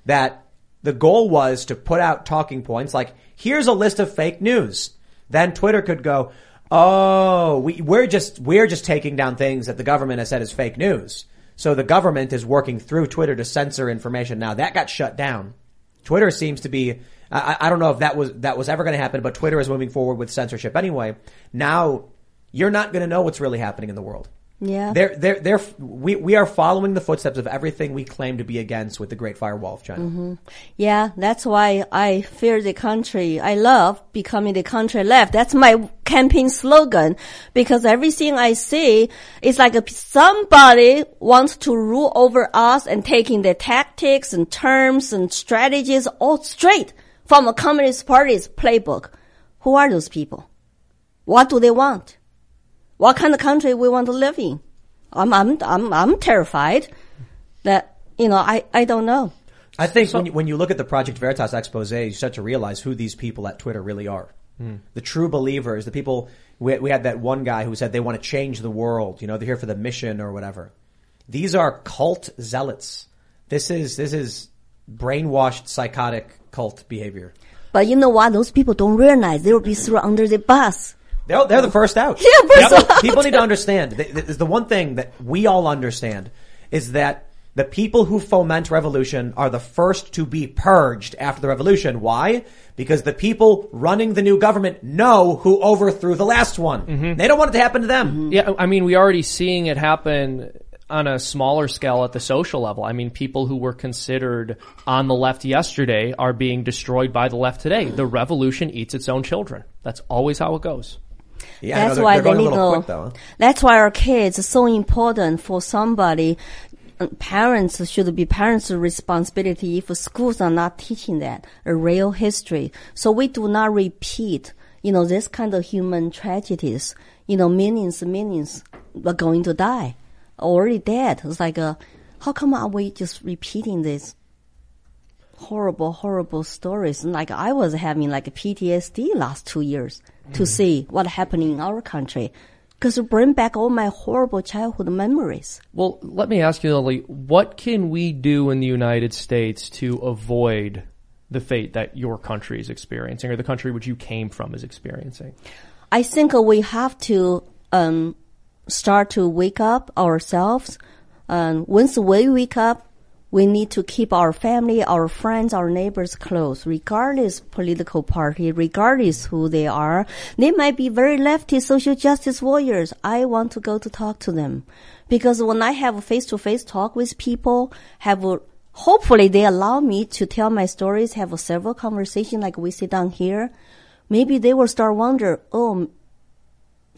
that the goal was to put out talking points like, here's a list of fake news. Then Twitter could go, oh, we, we're just, we're just taking down things that the government has said is fake news. So the government is working through Twitter to censor information. Now that got shut down. Twitter seems to be, I, I don't know if that was, that was ever going to happen, but Twitter is moving forward with censorship anyway. Now you're not going to know what's really happening in the world. Yeah. They're, they're, they're, we, we are following the footsteps of everything we claim to be against with the Great Firewall of China. Mm-hmm. Yeah, that's why I fear the country. I love becoming the country left. That's my campaign slogan because everything I see is like a, somebody wants to rule over us and taking the tactics and terms and strategies all straight from a communist party's playbook. Who are those people? What do they want? What kind of country we want to live in? I'm, I'm, I'm, I'm terrified that, you know, I, I don't know. I think when, you, when you look at the Project Veritas expose, you start to realize who these people at Twitter really are. Hmm. The true believers, the people, we, we had that one guy who said they want to change the world, you know, they're here for the mission or whatever. These are cult zealots. This is, this is brainwashed psychotic cult behavior. But you know what? Those people don't realize they will be thrown under the bus. They're, they're the first out. Yeah, first People- out. People need to understand. The, the, the one thing that we all understand is that the people who foment revolution are the first to be purged after the revolution. Why? Because the people running the new government know who overthrew the last one. Mm-hmm. They don't want it to happen to them. Mm-hmm. Yeah, I mean, we are already seeing it happen on a smaller scale at the social level. I mean, people who were considered on the left yesterday are being destroyed by the left today. The revolution eats its own children. That's always how it goes. Yeah, That's they're- why they're they a need to. quick though. huh? That's why our kids are so important for somebody. uh, Parents should be parents' responsibility if schools are not teaching that a real history. So we do not repeat, you know, this kind of human tragedies. You know, millions and millions are going to die, already dead. It's like, uh, how come are we just repeating this? horrible, horrible stories. And like I was having like a PTSD last two years to see what happened in our country. Cause it bring back all my horrible childhood memories. Well, let me ask you, Lily, what can we do in the United States to avoid the fate that your country is experiencing or the country which you came from is experiencing? I think we have to um, start to wake up ourselves. And once we wake up, we need to keep our family, our friends, our neighbors close, regardless political party, regardless who they are. They might be very lefty social justice warriors. I want to go to talk to them. Because when I have a face-to-face talk with people, have a, hopefully they allow me to tell my stories, have a several conversation like we sit down here. Maybe they will start wonder, oh,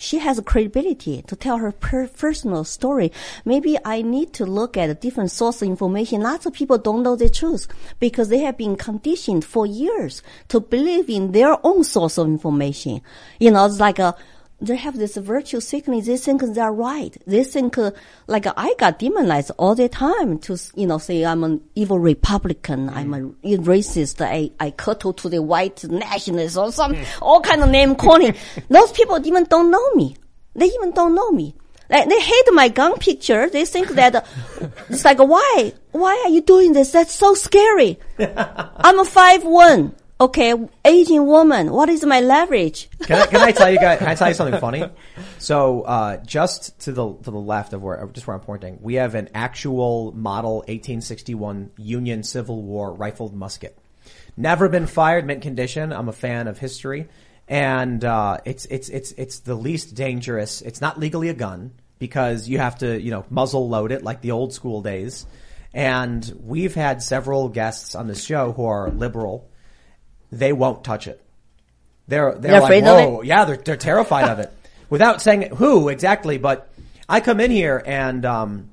she has credibility to tell her per- personal story. Maybe I need to look at a different source of information. Lots of people don't know the truth because they have been conditioned for years to believe in their own source of information. You know, it's like a, they have this virtue sickness. They think they're right. They think, uh, like I got demonized all the time to, you know, say I'm an evil Republican. I'm a racist. I, I kowtow to the white nationalists or some, all kind of name calling. Those people even don't know me. They even don't know me. Like, they hate my gun picture. They think that uh, it's like, why? Why are you doing this? That's so scary. I'm a five one. Okay, aging woman. What is my leverage? Can I, can I tell you guys? Can I tell you something funny? So, uh, just to the to the left of where just where I'm pointing, we have an actual model 1861 Union Civil War rifled musket. Never been fired, mint condition. I'm a fan of history, and uh, it's it's it's it's the least dangerous. It's not legally a gun because you have to you know muzzle load it like the old school days. And we've had several guests on this show who are liberal. They won't touch it. They're they're, They're like, whoa, yeah, they're they're terrified of it. Without saying who exactly, but I come in here and um,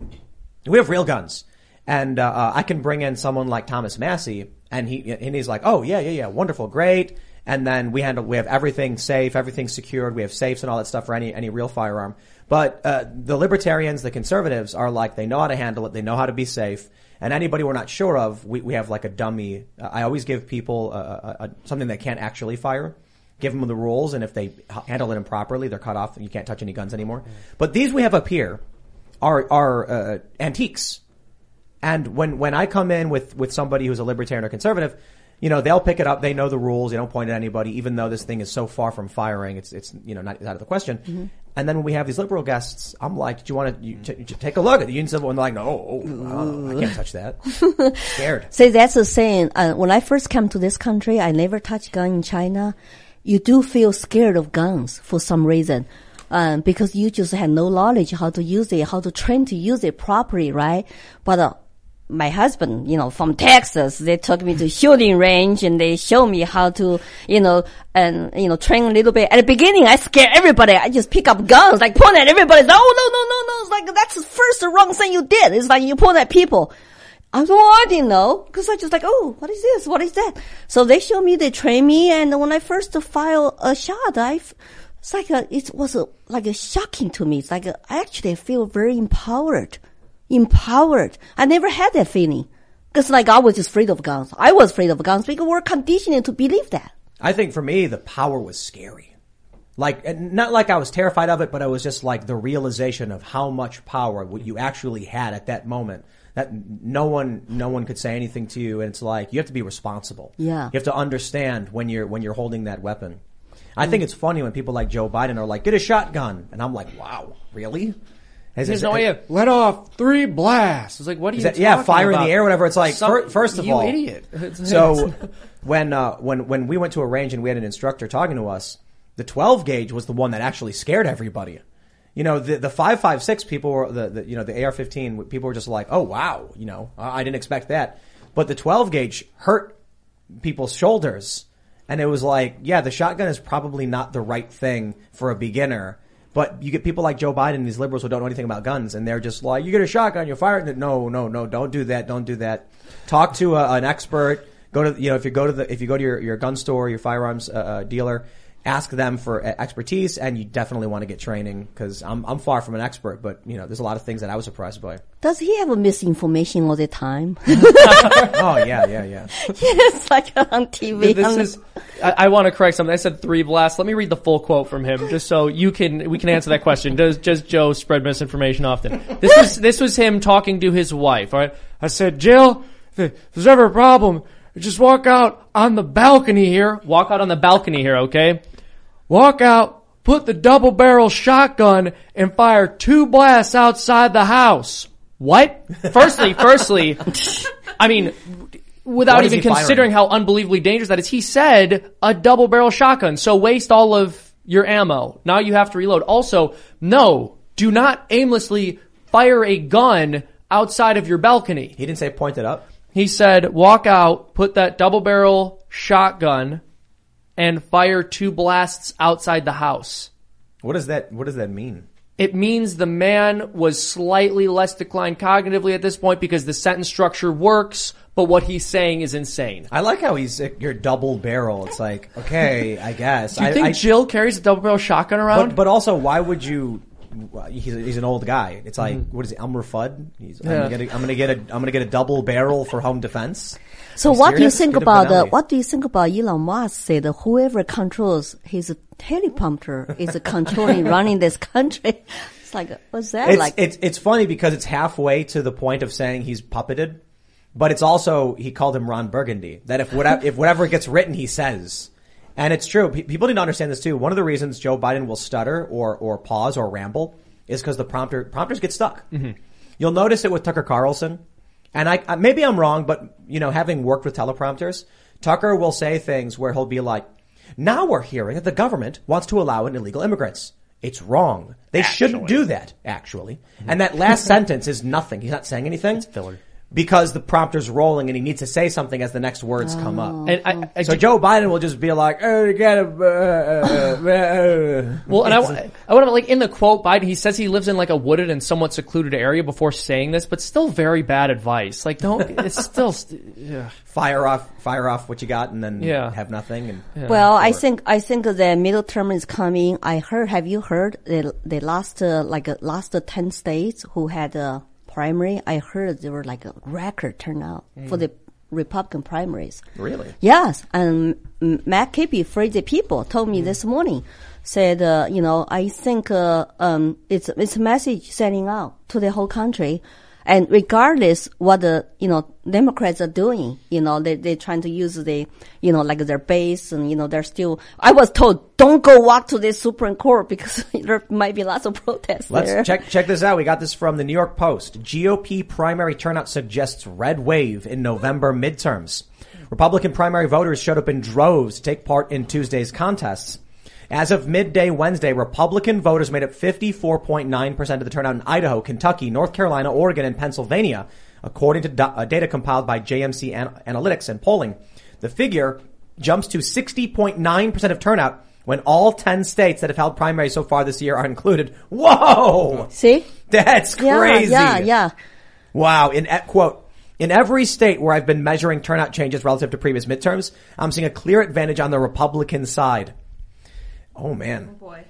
we have real guns, and uh, uh, I can bring in someone like Thomas Massie, and he and he's like, oh yeah, yeah, yeah, wonderful, great. And then we handle we have everything safe, everything secured. We have safes and all that stuff for any any real firearm. But uh, the libertarians, the conservatives, are like they know how to handle it. They know how to be safe. And anybody we're not sure of, we, we have like a dummy. Uh, I always give people uh, a, a, something they can't actually fire give them the rules, and if they handle it improperly, they're cut off. You can't touch any guns anymore. But these we have up here are are uh, antiques. And when, when I come in with, with somebody who's a libertarian or conservative, you know, they'll pick it up. They know the rules. They don't point at anybody, even though this thing is so far from firing. It's, it's, you know, not out of the question. Mm-hmm. And then when we have these liberal guests, I'm like, do you want to you, t- t- take a look at the union civil? And they're like, no, oh, I can't touch that. Scared. See, that's the saying. Uh, when I first came to this country, I never touched gun in China. You do feel scared of guns for some reason. Um, because you just have no knowledge how to use it, how to train to use it properly, right? But, uh, my husband, you know, from Texas, they took me to shooting range and they show me how to, you know, and, you know, train a little bit. At the beginning, I scare everybody. I just pick up guns, like point at everybody. Oh, no, no, no, no. It's like, that's the first wrong thing you did. It's like you point at people. I don't, I didn't know because I just like, oh, what is this? What is that? So they show me, they train me, and when I first fire a shot, I, it's like a, it was a, like a shocking to me. It's like I actually feel very empowered, empowered. I never had that feeling because like I was just afraid of guns. I was afraid of guns because we're conditioned to believe that. I think for me, the power was scary. Like, not like I was terrified of it, but I was just like the realization of how much power what you actually had at that moment. That no one, no one could say anything to you, and it's like you have to be responsible. Yeah. you have to understand when you're when you're holding that weapon. I think it's funny when people like Joe Biden are like, "Get a shotgun," and I'm like, "Wow, really?" Is- He has is- no idea. Let off three blasts. It's like, what are Is you that, yeah, fire about? in the air, whatever. It's like Some- first of you all, idiot. So when uh, when when we went to a range and we had an instructor talking to us, the 12 gauge was the one that actually scared everybody. You know, the the 556 people were the, the you know the AR15 people were just like, oh wow, you know, I I didn't expect that. But the 12 gauge hurt people's shoulders. And it was like, yeah, the shotgun is probably not the right thing for a beginner. But you get people like Joe Biden, these liberals who don't know anything about guns, and they're just like, you get a shotgun, you fire it. No, no, no, don't do that. Don't do that. Talk to a, an expert. Go to, you know, if you go to the, if you go to your, your gun store, your firearms uh, uh, dealer, ask them for expertise, and you definitely want to get training because I'm, I'm far from an expert, but you know, there's a lot of things that I was surprised by. Does he have a misinformation all the time? oh yeah, yeah, yeah. it's like on TV. This is. I, I want to correct something. I said three blasts. Let me read the full quote from him, just so you can we can answer that question. Does just Joe spread misinformation often? This was this was him talking to his wife. All right. I said, Jill, if there's ever a problem, just walk out on the balcony here. Walk out on the balcony here, okay? Walk out, put the double barrel shotgun, and fire two blasts outside the house. What? Firstly, firstly, I mean, without even considering how unbelievably dangerous that is, he said a double barrel shotgun. So waste all of your ammo. Now you have to reload. Also, no, do not aimlessly fire a gun outside of your balcony. He didn't say point it up. He said, walk out, put that double barrel shotgun, and fire two blasts outside the house. What does that, what does that mean? It means the man was slightly less declined cognitively at this point because the sentence structure works, but what he's saying is insane. I like how he's your double barrel. It's like, okay, I guess. Do you I, think I- Jill carries a double barrel shotgun around? But, but also, why would you? He's, he's an old guy. It's like what is it, Elmer Fudd? He's, Mm-hmm. Yeah. I'm, gonna, I'm gonna get a I'm gonna get a double barrel for home defense. So Are what do you think about uh, what do you think about Elon Musk said that whoever controls his teleprompter is controlling running this country? It's like what's that It's, like? it's it's funny because it's halfway to the point of saying he's puppeted, but it's also he called him Ron Burgundy. That if whatever if whatever gets written, he says, and it's true. Pe- People need to understand this too. One of the reasons Joe Biden will stutter or or pause or ramble is because the prompter prompters get stuck. You'll notice it with Tucker Carlson, and I, maybe I'm wrong, but you know, having worked with teleprompters, Tucker will say things where he'll be like, "Now we're hearing that the government wants to allow in illegal immigrants." It's wrong. They shouldn't do that, actually. And that last sentence is nothing. He's not saying anything. It's filler. Because the prompter's rolling and he needs to say something as the next words come up. and I, I, So Joe Biden will just be like, oh, you gotta, uh, uh, uh." Well, and I, I want to like in the quote, Biden he says he lives in like a wooded and somewhat secluded area before saying this, but still very bad advice. Like, don't it's still st- yeah. fire off, fire off what you got and then Yeah. have nothing. And well, I think I think the middle term is coming. I heard. Have you heard the the last uh, like uh, last uh, ten states who had a primary? I heard there were like a record turnout for the Republican primaries. really? Yes, and mm, Matt Kibbe, for the people, told me this morning, said, uh, you know, I think uh, um, it's it's a message sending out to the whole country. And regardless what the, you know, Democrats are doing, you know, they, they're trying to use the, you know, like their base and, you know, they're still, I was told, don't go walk to the Supreme Court because there might be lots of protests Let's there. check check this out. We got this from the New York Post. GOP primary turnout suggests red wave in November midterms. Republican primary voters showed up in droves to take part in Tuesday's contests. As of midday Wednesday, Republican voters made up 54.9% of the turnout in Idaho, Kentucky, North Carolina, Oregon, and Pennsylvania, according to data compiled by JMC An- Analytics and polling. The figure jumps to 60.9% of turnout when all 10 states that have held primaries so far this year are included. Whoa! See? That's crazy. yeah, yeah. Wow. In quote, in every state where I've been measuring turnout changes relative to previous midterms, I'm seeing a clear advantage on the Republican side. Oh man. Boy.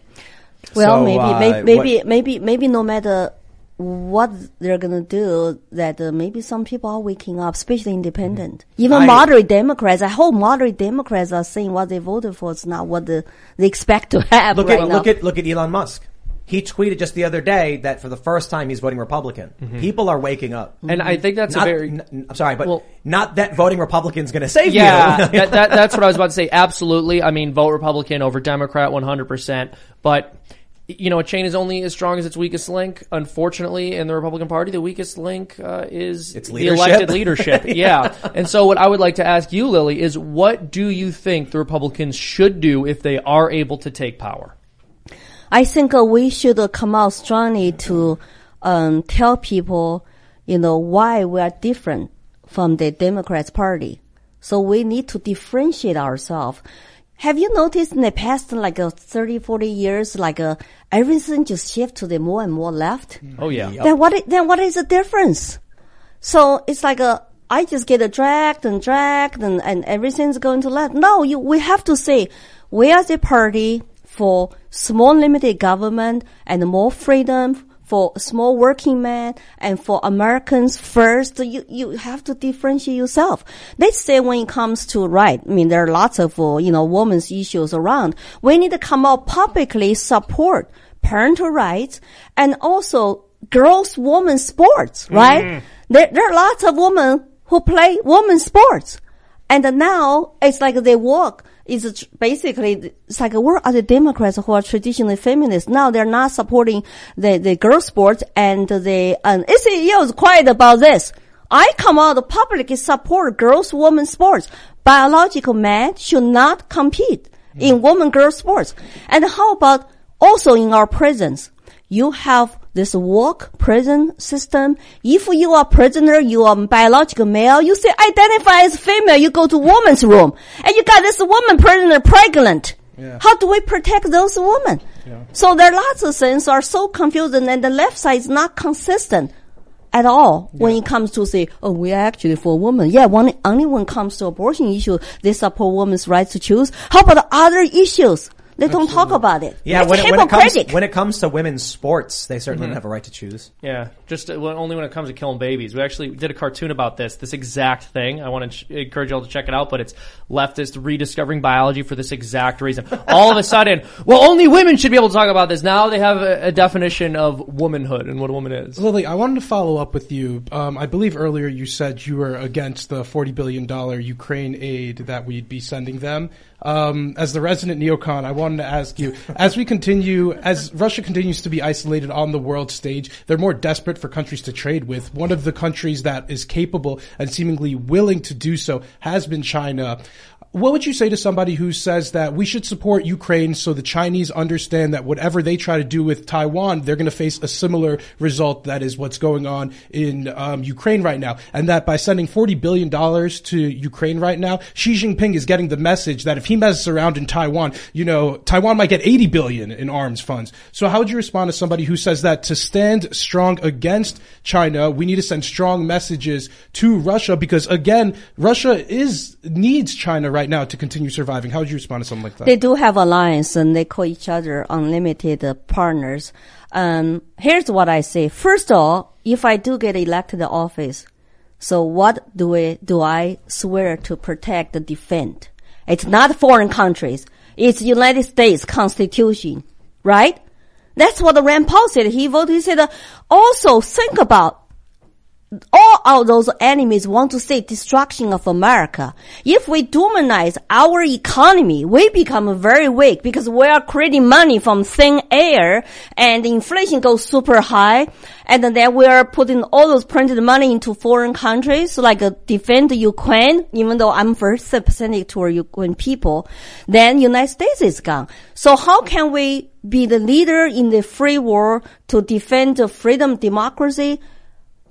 Well, So, maybe, uh, may- maybe, what- maybe, maybe no matter what they're gonna do, that uh, maybe some people are waking up, especially independent. Even Mm-hmm. I- moderate Democrats, I hope moderate Democrats are saying what they voted for is not what the, they expect to have Look right at now. look at look at Elon Musk. He tweeted just the other day that for the first time he's voting Republican. People are waking up. And I think that's Not- a very n- I'm sorry, but Well- not that voting Republican's going to save Yeah, you. that, that, that's what I was about to say. Absolutely. I mean, vote Republican over Democrat 100%. But, you know, a chain is only as strong as its weakest link. Unfortunately, in the Republican Party, the weakest link uh, is It's the elected leadership. yeah. And so what I would like to ask you, Lily, is what do you think the Republicans should do if they are able to take power? I think uh, we should uh, come out strongly to um, tell people, you know, why we are different from the Democrats party. So we need to differentiate ourselves. Have you noticed in the past, like uh, 30, 40 years, like uh, everything just shift to the more and more left? Oh, yeah. Then what? Then what is the difference? So it's like a, I just get dragged and dragged and, and everything's going to left. No, you, we have to say, we are the party for small limited government and more freedom for small working men and for Americans first. You, you have to differentiate yourself. Let's say when it comes to right, I mean, there are lots of, uh, you know, women's issues around. We need to come out publicly support parental rights and also girls, women sports, right? There, there are lots of women who play women's sports. And now it's like they work is basically it's like where are the Democrats who are traditionally feminists? Now they're not supporting the the girl sports and the and is quiet about this. I come out publicly support girls women sports. Biological men should not compete in women girl sports. And how about also in our prisons? You have this work prison system. If you are prisoner, you are biological male, you say identify as female, you go to woman's room. And you got this woman prisoner pregnant. How do we protect those women? So there are lots of things are so confusing and the left side is not consistent at all when it comes to say, oh, we are actually for women. Yeah, when, only when it comes to abortion issue, they support women's right to choose. How about other issues? They don't talk about it. Yeah, it's when it, when it comes when it comes to women's sports, they certainly don't have a right to choose. Yeah, just uh, well, only when it comes to killing babies. We actually did a cartoon about this, this exact thing. I want to ch- encourage you all to check it out, but it's leftist rediscovering biology for this exact reason. All of a sudden, well, only women should be able to talk about this. Now they have a, a definition of womanhood and what a woman is. Lily, I wanted to follow up with you. Um, I believe earlier you said you were against the $40 billion Ukraine aid that we'd be sending them. Um, as the resident neocon, I wanted to ask you, as we continue, as Russia continues to be isolated on the world stage, they're more desperate for countries to trade with. One of the countries that is capable and seemingly willing to do so has been China. What would you say to somebody who says that we should support Ukraine so the Chinese understand that whatever they try to do with Taiwan, they're going to face a similar result that is what's going on in um, Ukraine right now, and that by sending forty billion dollars to Ukraine right now, Xi Jinping is getting the message that if he messes around in Taiwan, you know, Taiwan might get eighty billion in arms funds. So how would you respond to somebody who says that to stand strong against China, we need to send strong messages to Russia because again, Russia is needs China right now to continue surviving. How would you respond to something like that? They do have alliance and they call each other unlimited partners. Um, here's what I say. First of all, if I do get elected to office, so what do I, do I swear to protect and defend? It's not foreign countries. It's United States Constitution, right? That's what Rand Paul said. He voted, he said, uh, also think about all of those enemies want to see destruction of America. If we demonize our economy, we become very weak because we are creating money from thin air and inflation goes super high. And then we are putting all those printed money into foreign countries, like uh, defend Ukraine, even though I'm very sympathetic to Ukraine people. Then United States is gone. So how can we be the leader in the free world to defend freedom, democracy?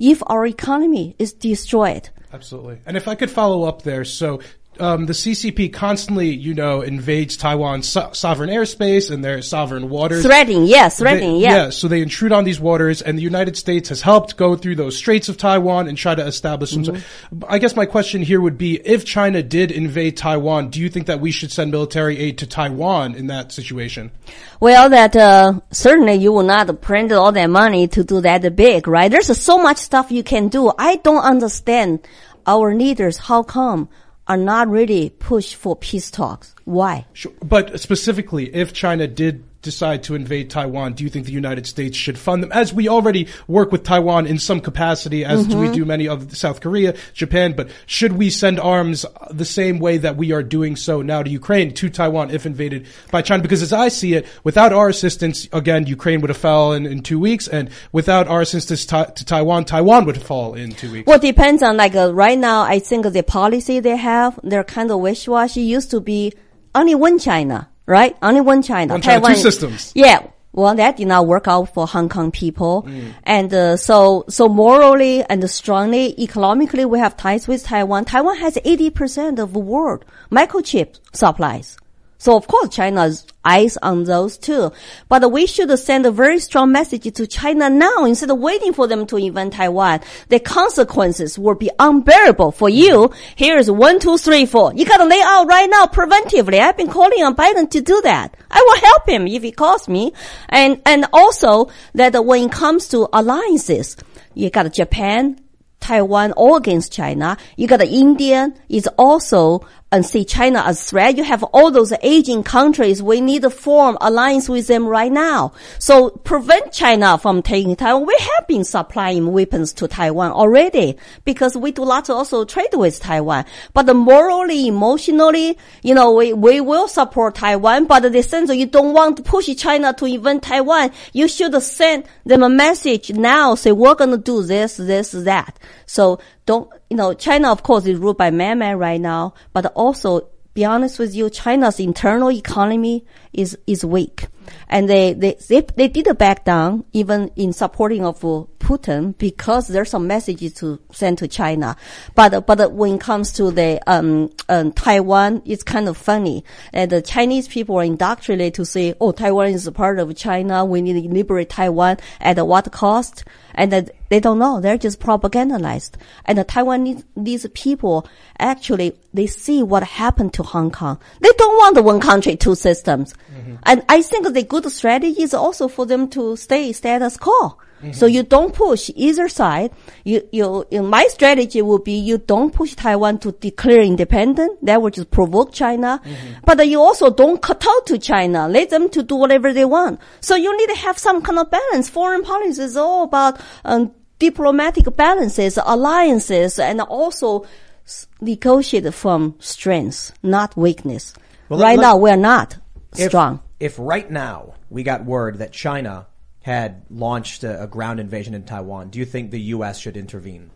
If our economy is destroyed. Absolutely. And if I could follow up there, so um, the CCP constantly, you know, invades Taiwan's so- sovereign airspace and their sovereign waters. Threatening, yes, threatening, They- yeah. Yeah, so they intrude on these waters, and the United States has helped go through those straits of Taiwan and try to establish some. Mm-hmm. I guess my question here would be: If China did invade Taiwan, do you think that we should send military aid to Taiwan in that situation? Well, that uh, certainly you will not print all that money to do that big, right? There's so much stuff you can do. I don't understand our leaders how come are not really push for peace talks. Why? Sure. But specifically, if China did decide to invade Taiwan, do you think the United States should fund them? As we already work with Taiwan in some capacity, as do we Mm-hmm. do many of South Korea, Japan, but should we send arms the same way that we are doing so now to Ukraine, to Taiwan, if invaded by China? Because as I see it, without our assistance, again, Ukraine would have fell in, in two weeks, and without our assistance to, to Taiwan, Taiwan would fall in two weeks. Well, it depends on like uh, right now. I think the policy they have, they're kind of wishy-washy. Used to be only one China, right? Only one China. One China, two Taiwan- systems. Yeah. Well, that did not work out for Hong Kong people, Mm. and uh, so so morally and strongly economically, we have ties with Taiwan. Taiwan has eighty percent of the world microchip supplies. So of course China's eyes on those too. But we should send a very strong message to China now instead of waiting for them to invade Taiwan. The consequences will be unbearable for you. Here's one, two, three, four. You gotta lay out right now preventively. I've been calling on Biden to do that. I will help him if he calls me. And, and also that when it comes to alliances, you got Japan, Taiwan all against China. You got India is also and see China as threat. You have all those aging countries. We need to form alliance with them right now. So prevent China from taking Taiwan. We have been supplying weapons to Taiwan already because we do lots also trade with Taiwan. But morally, emotionally, you know, we, we will support Taiwan, but in the sense you don't want to push China to invade Taiwan, you should send them a message now, say we're going to do this, this, that. So don't, you know, China of course is ruled by man right now, but also be honest with you, China's internal economy is, is weak. And they, they, they, they did a back down even in supporting of uh, Putin because there's some messages to send to China. But, but when it comes to the, um, um, Taiwan, it's kind of funny. And the Chinese people are indoctrinated to say, oh, Taiwan is a part of China. We need to liberate Taiwan at what cost? And they don't know. They're just propagandized. And the Taiwanese these people actually they see what happened to Hong Kong. They don't want the one country, two systems. And I think the good strategy is also for them to stay status quo. So you don't push either side. You, you, you, my strategy would be you don't push Taiwan to declare independent. That would just provoke China. But you also don't cut out to China. Let them to do whatever they want. So you need to have some kind of balance. Foreign policy is all about, um, diplomatic balances, alliances, and also s- negotiate from strength, not weakness. Well, right now, we're not if, strong. If right now we got word that China had launched a, a ground invasion in Taiwan, do you think the U.S. should intervene?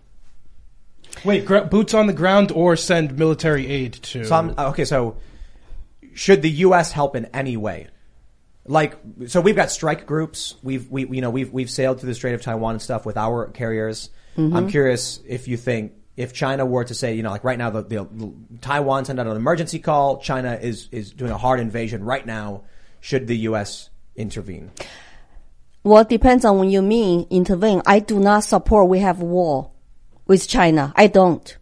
Wait, gra- boots on the ground or send military aid to? So I'm, uh, okay, so should the U.S. help in any way? Like, so we've got strike groups. We've, we, you know, we've, we've sailed through the Strait of Taiwan and stuff with our carriers. Mm-hmm. I'm curious if you think if China were to say, you know, like right now, the, the, the Taiwan sent out an emergency call. China is, is doing a hard invasion right now. Should the U.S. intervene? Well, it depends on what you mean intervene. I do not support we have war with China. I don't.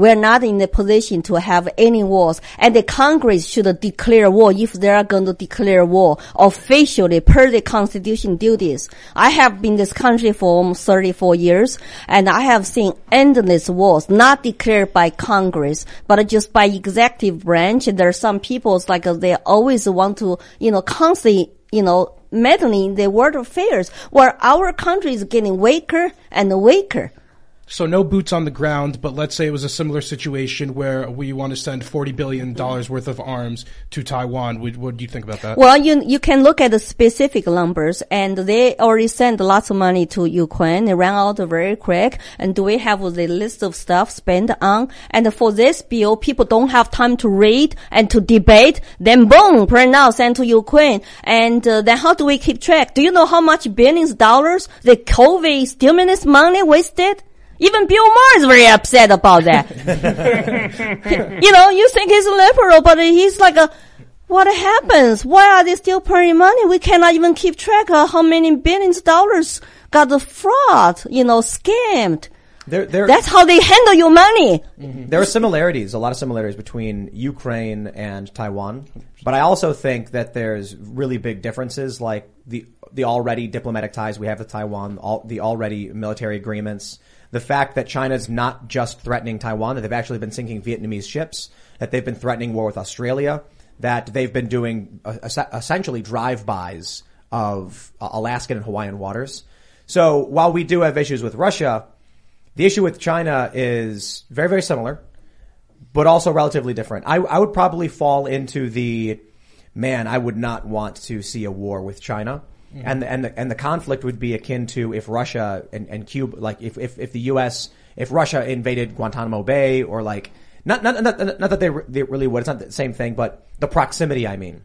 We're not in the position to have any wars, and the Congress should declare war if they are going to declare war officially per the Constitution duties. I have been in this country for almost 34 years, and I have seen endless wars, not declared by Congress, but just by executive branch. There are some people like they always want to, you know, constantly, you know, meddling in the world affairs, where our country is getting weaker and weaker. So no boots on the ground, but let's say it was a similar situation where we want to send forty billion dollars worth of arms to Taiwan. What, what do you think about that? Well, you you can look at the specific numbers, and they already sent lots of money to Ukraine. They ran out very quick. And do we have the list of stuff spent on? And for this bill, people don't have time to read and to debate. Then boom, print out, sent to Ukraine. And uh, then how do we keep track? Do you know how much billions dollars the COVID stimulus money wasted? Even Bill Maher is very upset about that. you know, you think he's a liberal, but he's like a, what happens? Why are they still printing money? We cannot even keep track of how many billions of dollars got the fraud, you know, scammed. There, there, That's how they handle your money. Mm-hmm. There are similarities, a lot of similarities between Ukraine and Taiwan. But I also think that there's really big differences, like the the already diplomatic ties we have with Taiwan, all, the already military agreements, the fact that China's not just threatening Taiwan, that they've actually been sinking Vietnamese ships, that they've been threatening war with Australia, that they've been doing uh, essentially drive-bys of uh, Alaskan and Hawaiian waters. So while we do have issues with Russia, the issue with China is very, very similar, but also relatively different. I, I would probably fall into the man. I would not want to see a war with China, and and the, and the conflict would be akin to if Russia and, and Cuba, like if, if if the U.S. if Russia invaded Guantanamo Bay or like not not not, not that they, re- they really would. It's not the same thing, but the proximity. I mean.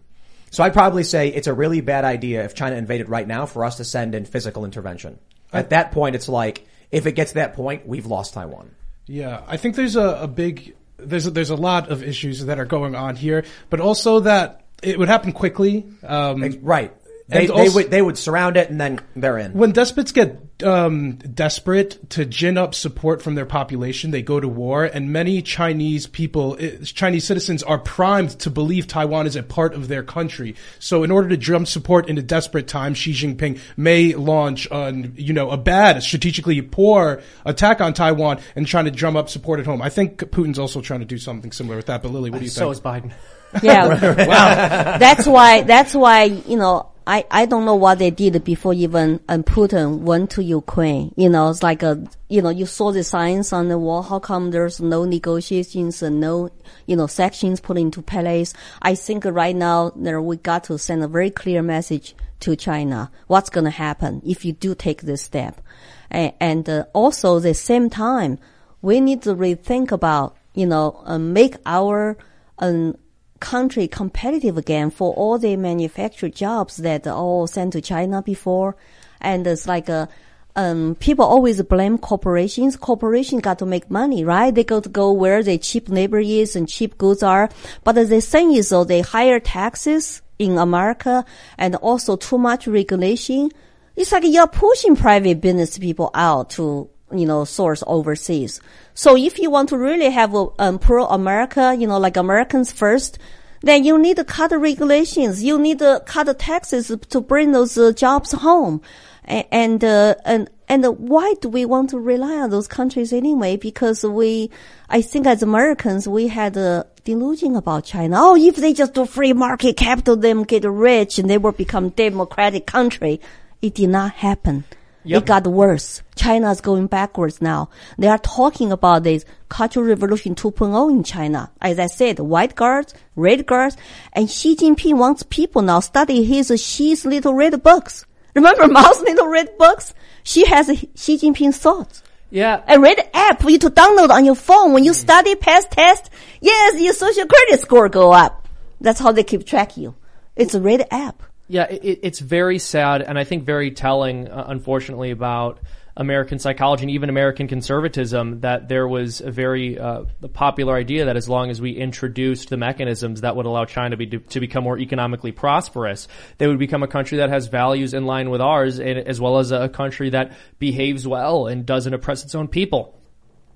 So I'd probably say it's a really bad idea if China invaded right now for us to send in physical intervention. At that point, it's like, if it gets to that point, we've lost Taiwan. Yeah, I think there's a, a big there's a, there's a lot of issues that are going on here, but also that it would happen quickly. Um, Right. They, And they would they would surround it and then they're in. when despots get um, desperate to gin up support from their population, they go to war, and many Chinese people, eh, Chinese citizens, are primed to believe Taiwan is a part of their country. So, in order to drum support in a desperate time, Xi Jinping may launch, an, you know, a bad, strategically poor attack on Taiwan and trying to drum up support at home. I think Putin's also trying to do something similar with that. But Lily, what do you So think? So is Biden. Yeah. wow. That's why, that's why, you know, I, I don't know what they did before even um, Putin went to Ukraine. You know, it's like a, you know, you saw the signs on the wall. How come there's no negotiations and no, you know, sections put into place? I think right now there we got to send a very clear message to China. What's going to happen if you do take this step? And, and uh, also the same time, we need to rethink about, you know, uh, make our, um, country competitive again for all the manufactured jobs that are all sent to China before. And it's like a, um, people always blame corporations. Corporations got to make money, right? They got to go where the cheap labor is and cheap goods are. But the thing is though, they higher taxes in America and also too much regulation. It's like you're pushing private business people out to, you know, source overseas. So if you want to really have a um, pro America, you know, like Americans first, then you need to cut the regulations. You need to cut the taxes to bring those uh, jobs home. A- And, uh, and, and why do we want to rely on those countries anyway? Because we, I think as Americans, we had a delusion about China. Oh, if they just do free market capital, them get rich and they will become democratic country. It did not happen. It got worse. China's going backwards now. They are talking about this Cultural Revolution 2.0 in China. As I said, white guards, red guards, and Xi Jinping wants people now study his Xi's little red books. Remember Mao's little red books? She has Xi Jinping's thoughts. Yeah. A red app for you to download on your phone when you mm. study past test. Yes, your social credit score go up. That's how they keep track you. It's a red app. Yeah, it, it's very sad, and I think very telling, uh, unfortunately, about American psychology and even American conservatism. That there was a very uh, popular idea that as long as we introduced the mechanisms that would allow China be, to become more economically prosperous, they would become a country that has values in line with ours, and, as well as a country that behaves well and doesn't oppress its own people.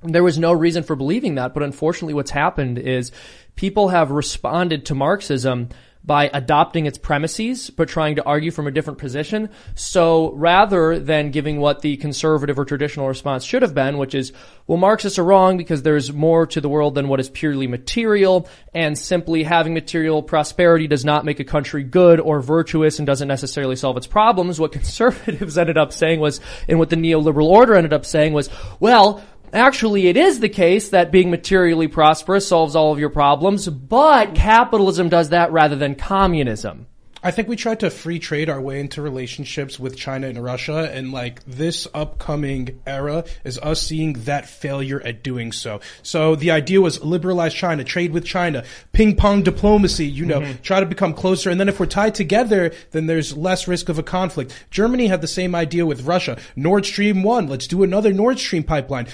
There was no reason for believing that, but unfortunately what's happened is people have responded to Marxism by adopting its premises, but trying to argue from a different position. So rather than giving what the conservative or traditional response should have been, which is, well, Marxists are wrong because there's more to the world than what is purely material, and simply having material prosperity does not make a country good or virtuous and doesn't necessarily solve its problems. What conservatives ended up saying was, and what the neoliberal order ended up saying was, well, Actually, it is the case that being materially prosperous solves all of your problems, but capitalism does that rather than communism. I think we tried to free trade our way into relationships with China and Russia, and like this upcoming era is us seeing that failure at doing so. So the idea was liberalize China, trade with China, ping pong diplomacy, you know, mm-hmm. try to become closer. And then if we're tied together, then there's less risk of a conflict. Germany had the same idea with Russia. Nord Stream 1, let's do another Nord Stream pipeline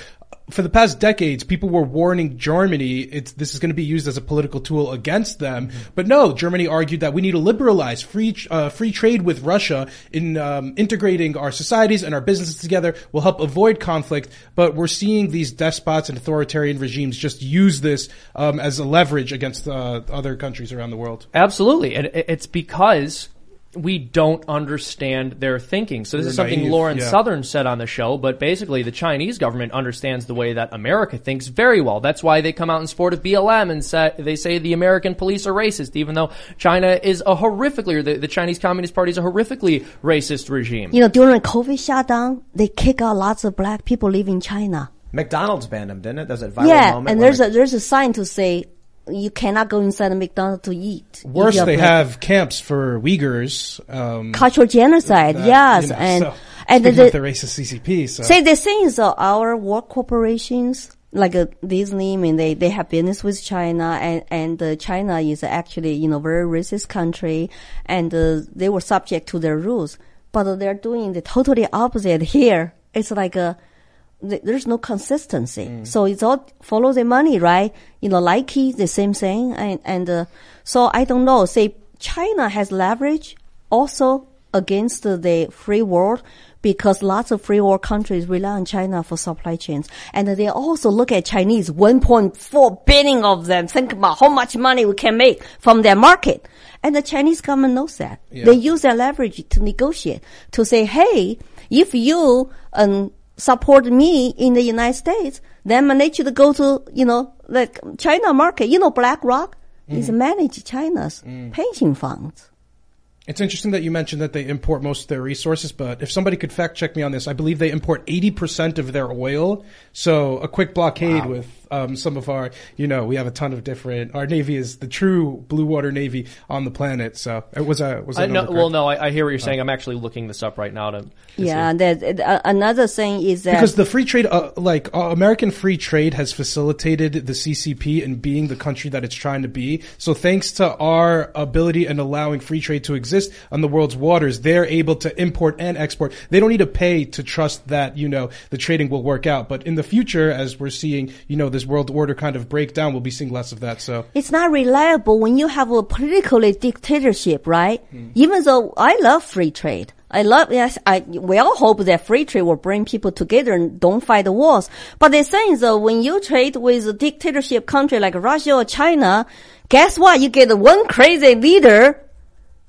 for the past decades, people were warning Germany it's this is going to be used as a political tool against them. But no, Germany argued that we need to liberalize free uh, free trade with Russia in um, integrating our societies and our businesses together will help avoid conflict. But we're seeing these despots and authoritarian regimes just use this um, as a leverage against uh, other countries around the world. Absolutely. And it's because we don't understand their thinking. So this We're is something naive, Lauren yeah. Southern said on the show, but basically the Chinese government understands the way that America thinks very well. That's why they come out in support of BLM and say, they say the American police are racist, even though China is a horrifically, or the, the Chinese Communist Party is a horrifically racist regime. You know, during COVID shutdown, they kick out lots of black people living in China. McDonald's banned them, didn't it? There's a viral yeah, moment. and where there's a there's a sign to say you cannot go inside a McDonald's to eat. Worse, they have camps for Uyghurs. Um, cultural genocide. that, yes, you know, and so, and the, the racist CCP. So. say the thing is, uh, our work corporations like uh, Disney, I mean, they they have business with China, and and uh, China is actually you know very racist country, and uh, they were subject to their rules, but they're doing the totally opposite here. It's like a th- there's no consistency. So it's all follow the money, right? You know, Nike, the same thing. And, and, uh, so I don't know. Say China has leverage also against the free world because lots of free world countries rely on China for supply chains. And they also look at Chinese 1.4 billion of them. Think about how much money we can make from their market. And the Chinese government knows that. They use their leverage to negotiate, to say, hey, if you, um, support me in the United States, then manage to go to, you know, like China market. You know, BlackRock is mm-hmm. manage China's mm. pension funds. It's interesting that you mentioned that they import most of their resources, but if somebody could fact check me on this, I believe they import 80% of their oil. So a quick blockade with um, some of our, you know, we have a ton of different, our Navy is the true blue water Navy on the planet. So it was a, was I, that no, number well, no, I, I hear what you're saying. I'm actually looking this up right now to. to Yeah, see. that uh, another thing is that Because the free trade, uh, like uh, American free trade, has facilitated the CCP in being the country that it's trying to be. So thanks to our ability and allowing free trade to exist on the world's waters, they're able to import and export. They don't need to pay to trust that you know the trading will work out. But in the future, as we're seeing, you know, this world order kind of breakdown, we'll be seeing less of that. So it's not reliable when you have a politically dictatorship, right? Even though I love free trade. I love, yes, I, we all hope that free trade will bring people together and don't fight the wars. But the thing is, uh, when you trade with a dictatorship country like Russia or China, guess what? You get one crazy leader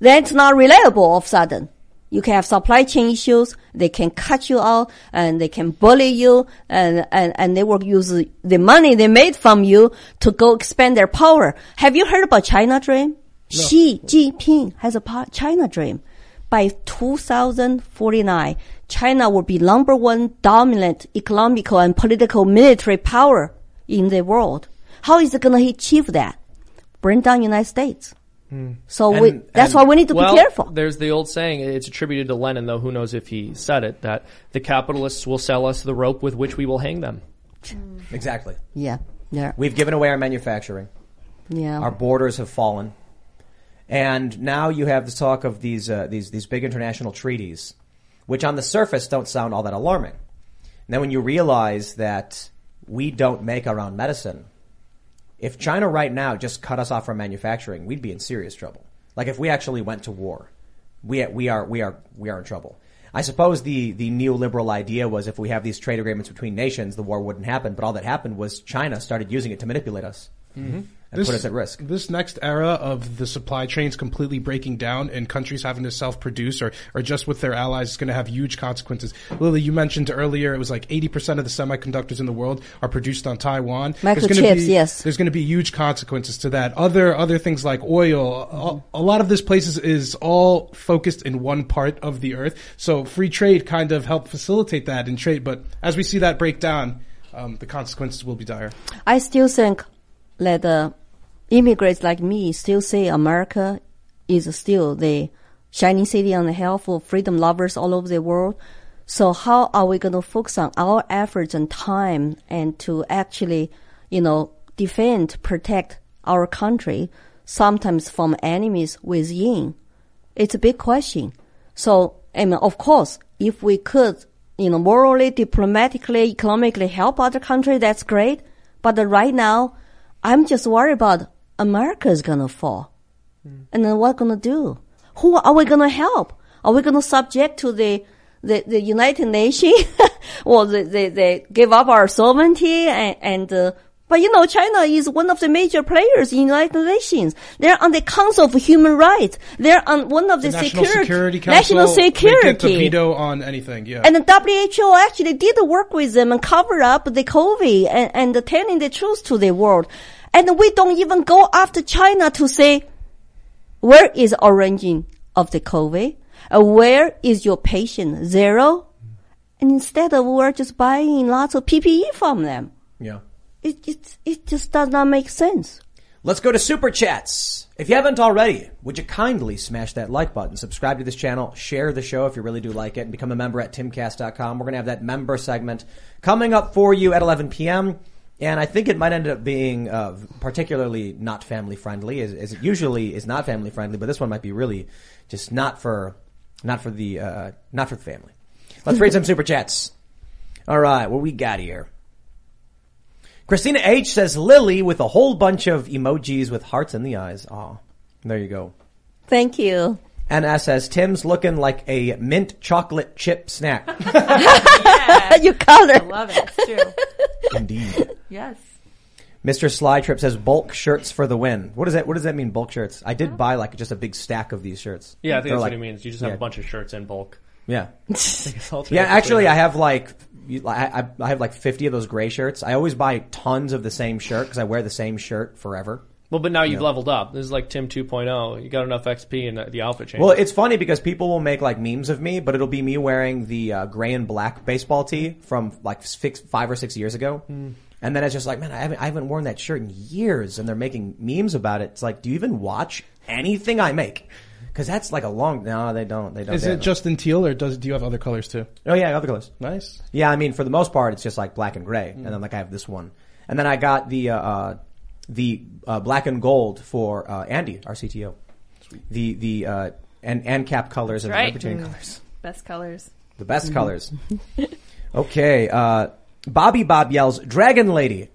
that's not reliable all of a sudden. You can have supply chain issues. They can cut you out and they can bully you and, and, and they will use the money they made from you to go expand their power. Have you heard about China Dream? Xi Jinping has a China Dream. By 2049, China will be number one dominant economical and political military power in the world. How is it going to achieve that? Bring down United States. So we, that's and- why we need to well, be careful. There's the old saying, it's attributed to Lenin, though who knows if he said it, that the capitalists will sell us the rope with which we will hang them. Exactly. Yeah, yeah, We've given away our manufacturing. yeah. Our borders have fallen, and now you have the talk of these uh, these these big international treaties, which on the surface don't sound all that alarming. And then when you realize that we don't make our own medicine, if China right now just cut us off from manufacturing, we'd be in serious trouble. Like if we actually went to war, we we are we are we are in trouble. I suppose the the neoliberal idea was if we have these trade agreements between nations, the war wouldn't happen. But all that happened was China started using it to manipulate us mm-hmm. And put us at risk. This next era of the supply chains completely breaking down and countries having to self-produce or, or just with their allies is going to have huge consequences. Lily, you mentioned earlier it was like 80% of the semiconductors in the world are produced on Taiwan. There's gonna Microchips, be- yes. There's going to be huge consequences to that. Other, other things like oil, a, a lot of this places is all focused in one part of the earth. So free trade kind of helped facilitate that in trade. But as we see that break down, um, the consequences will be dire. I still think that uh, immigrants like me still say America is still the shining city on the hill for freedom lovers all over the world. So how are we going to focus on our efforts and time and to actually, you know, defend, protect our country, sometimes from enemies within? It's a big question. So, I mean, of course, if we could, you know, morally, diplomatically, economically help other countries, that's great. But right now, I'm just worried about America is gonna fall. And then what gonna do? Who are we gonna help? Are we gonna subject to the the, the United Nations or they, they, they give up our sovereignty and, and uh, but you know, China is one of the major players in United Nations. They're on the Council of Human Rights. They're on one of the, The National security, Security Council national they security. veto on anything. Yeah. And the WHO actually did work with them and cover up the COVID and, and telling the truth to the world. And we don't even go after China to say, where is origin of the COVID? Uh, where is your patient? Zero? And instead of we're just buying lots of PPE from them. Yeah. It, it, it just does not make sense. Let's go to super chats. If you haven't already, would you kindly smash that like button, subscribe to this channel, share the show if you really do like it, and become a member at timcast.com. We're going to have that member segment coming up for you at 11 p.m. And I think it might end up being uh, particularly not family friendly, as, as it usually is not family friendly. But this one might be really just not for not for the uh, not for the family. Let's read some super chats. All right, what we got here? Christina H says Lily with a whole bunch of emojis with hearts in the eyes. Aw. There you go. Thank you. NS says Tim's looking like a mint chocolate chip snack. you color. I love it. It's true. Indeed. yes. Mr. Slytrip says bulk shirts for the win. What does that what does that mean, bulk shirts? I did buy like just a big stack of these shirts. Yeah, I think They're that's like- what it means. You just have yeah. a bunch of shirts in bulk. Yeah. Yeah, actually, I have like, I, I- I have like 50 of those gray shirts. I always buy tons of the same shirt because I wear the same shirt forever. Well, but now you've Yeah. leveled up. This is like Tim 2.0. You got enough XP and the outfit change. Well, it's funny because people will make like memes of me, but it'll be me wearing the uh, gray and black baseball tee from like six, five or six years ago. And then it's just like, man, I haven't, I haven't worn that shirt in years, and they're making memes about it. It's like, do you even watch anything I make? Because that's like a long. No, they don't. They don't. Is they it don't. just in teal, or does do you have other colors too? Oh yeah, other colors. Nice. Yeah, I mean, for the most part, it's just like black and gray, and then like I have this one, and then I got the uh, uh, the uh, black and gold for uh, Andy, our CTO. The the uh, and and cap colors and right. libertarian Mm. colors, Best colors. the best colors. Okay, uh, Bobby Bob yells, "Dragon Lady."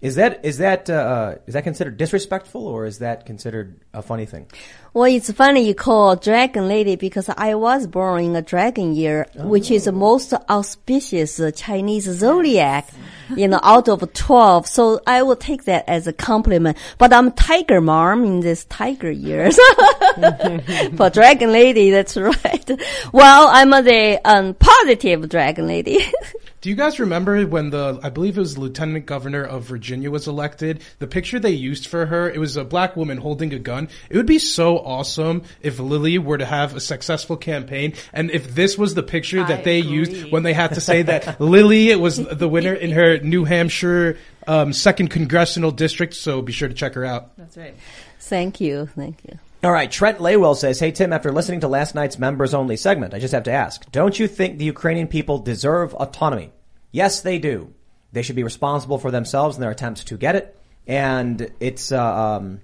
Is that is that uh, uh, is that considered disrespectful or is that considered a funny thing? Well, it's funny you call dragon lady because I was born in a dragon year, which is the most auspicious uh, Chinese zodiac, you know, out of 12. So I will take that as a compliment. But I'm tiger mom in this tiger years. For dragon lady, that's right. Well, I'm a the um, positive dragon lady. Do you guys remember when the I believe it was Lieutenant Governor of Virginia was elected? The picture they used for her, it was a black woman holding a gun. It would be so awesome if Lily were to have a successful campaign and if this was the picture that I they agree. used when they had to say that Lily was the winner in her New Hampshire um, second congressional district, so be sure to check her out. That's right. Thank you. Thank you. All right, Trent Laywell says, "Hey Tim, after listening to last night's members only segment, I just have to ask: Don't you think the Ukrainian people deserve autonomy? Yes, they do. They should be responsible for themselves and their attempts to get it. And it's, uh, um,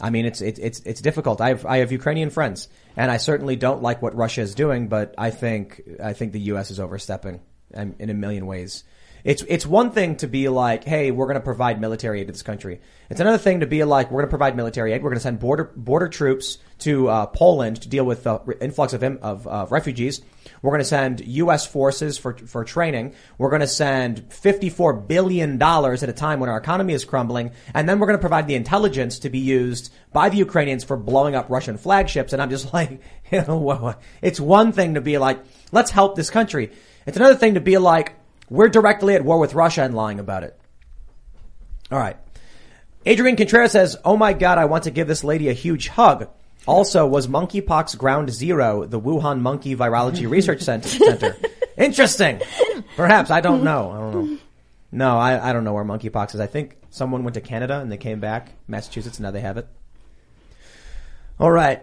I mean, it's it's it's it's difficult. I have I have Ukrainian friends, and I certainly don't like what Russia is doing. But I think I think the U.S. is overstepping in a million ways. It's it's one thing to be like, hey, we're going to provide military aid to this country. It's another thing to be like, we're going to provide military aid. We're going to send border border troops to uh, Poland to deal with the influx of of uh, refugees. We're going to send U.S. forces for for training. We're going to send fifty four billion dollars at a time when our economy is crumbling, and then we're going to provide the intelligence to be used by the Ukrainians for blowing up Russian flagships. And I'm just like, you know, it's one thing to be like, let's help this country. It's another thing to be like, we're directly at war with Russia and lying about it. All right. Adrian Contreras says, Oh my God, I want to give this lady a huge hug. Also, was monkeypox ground zero the Wuhan Monkey Virology Research Center? Interesting. Perhaps. I don't know. I don't know. No, I, I don't know where monkeypox is. I think someone went to Canada and they came back, Massachusetts, and now they have it. All right.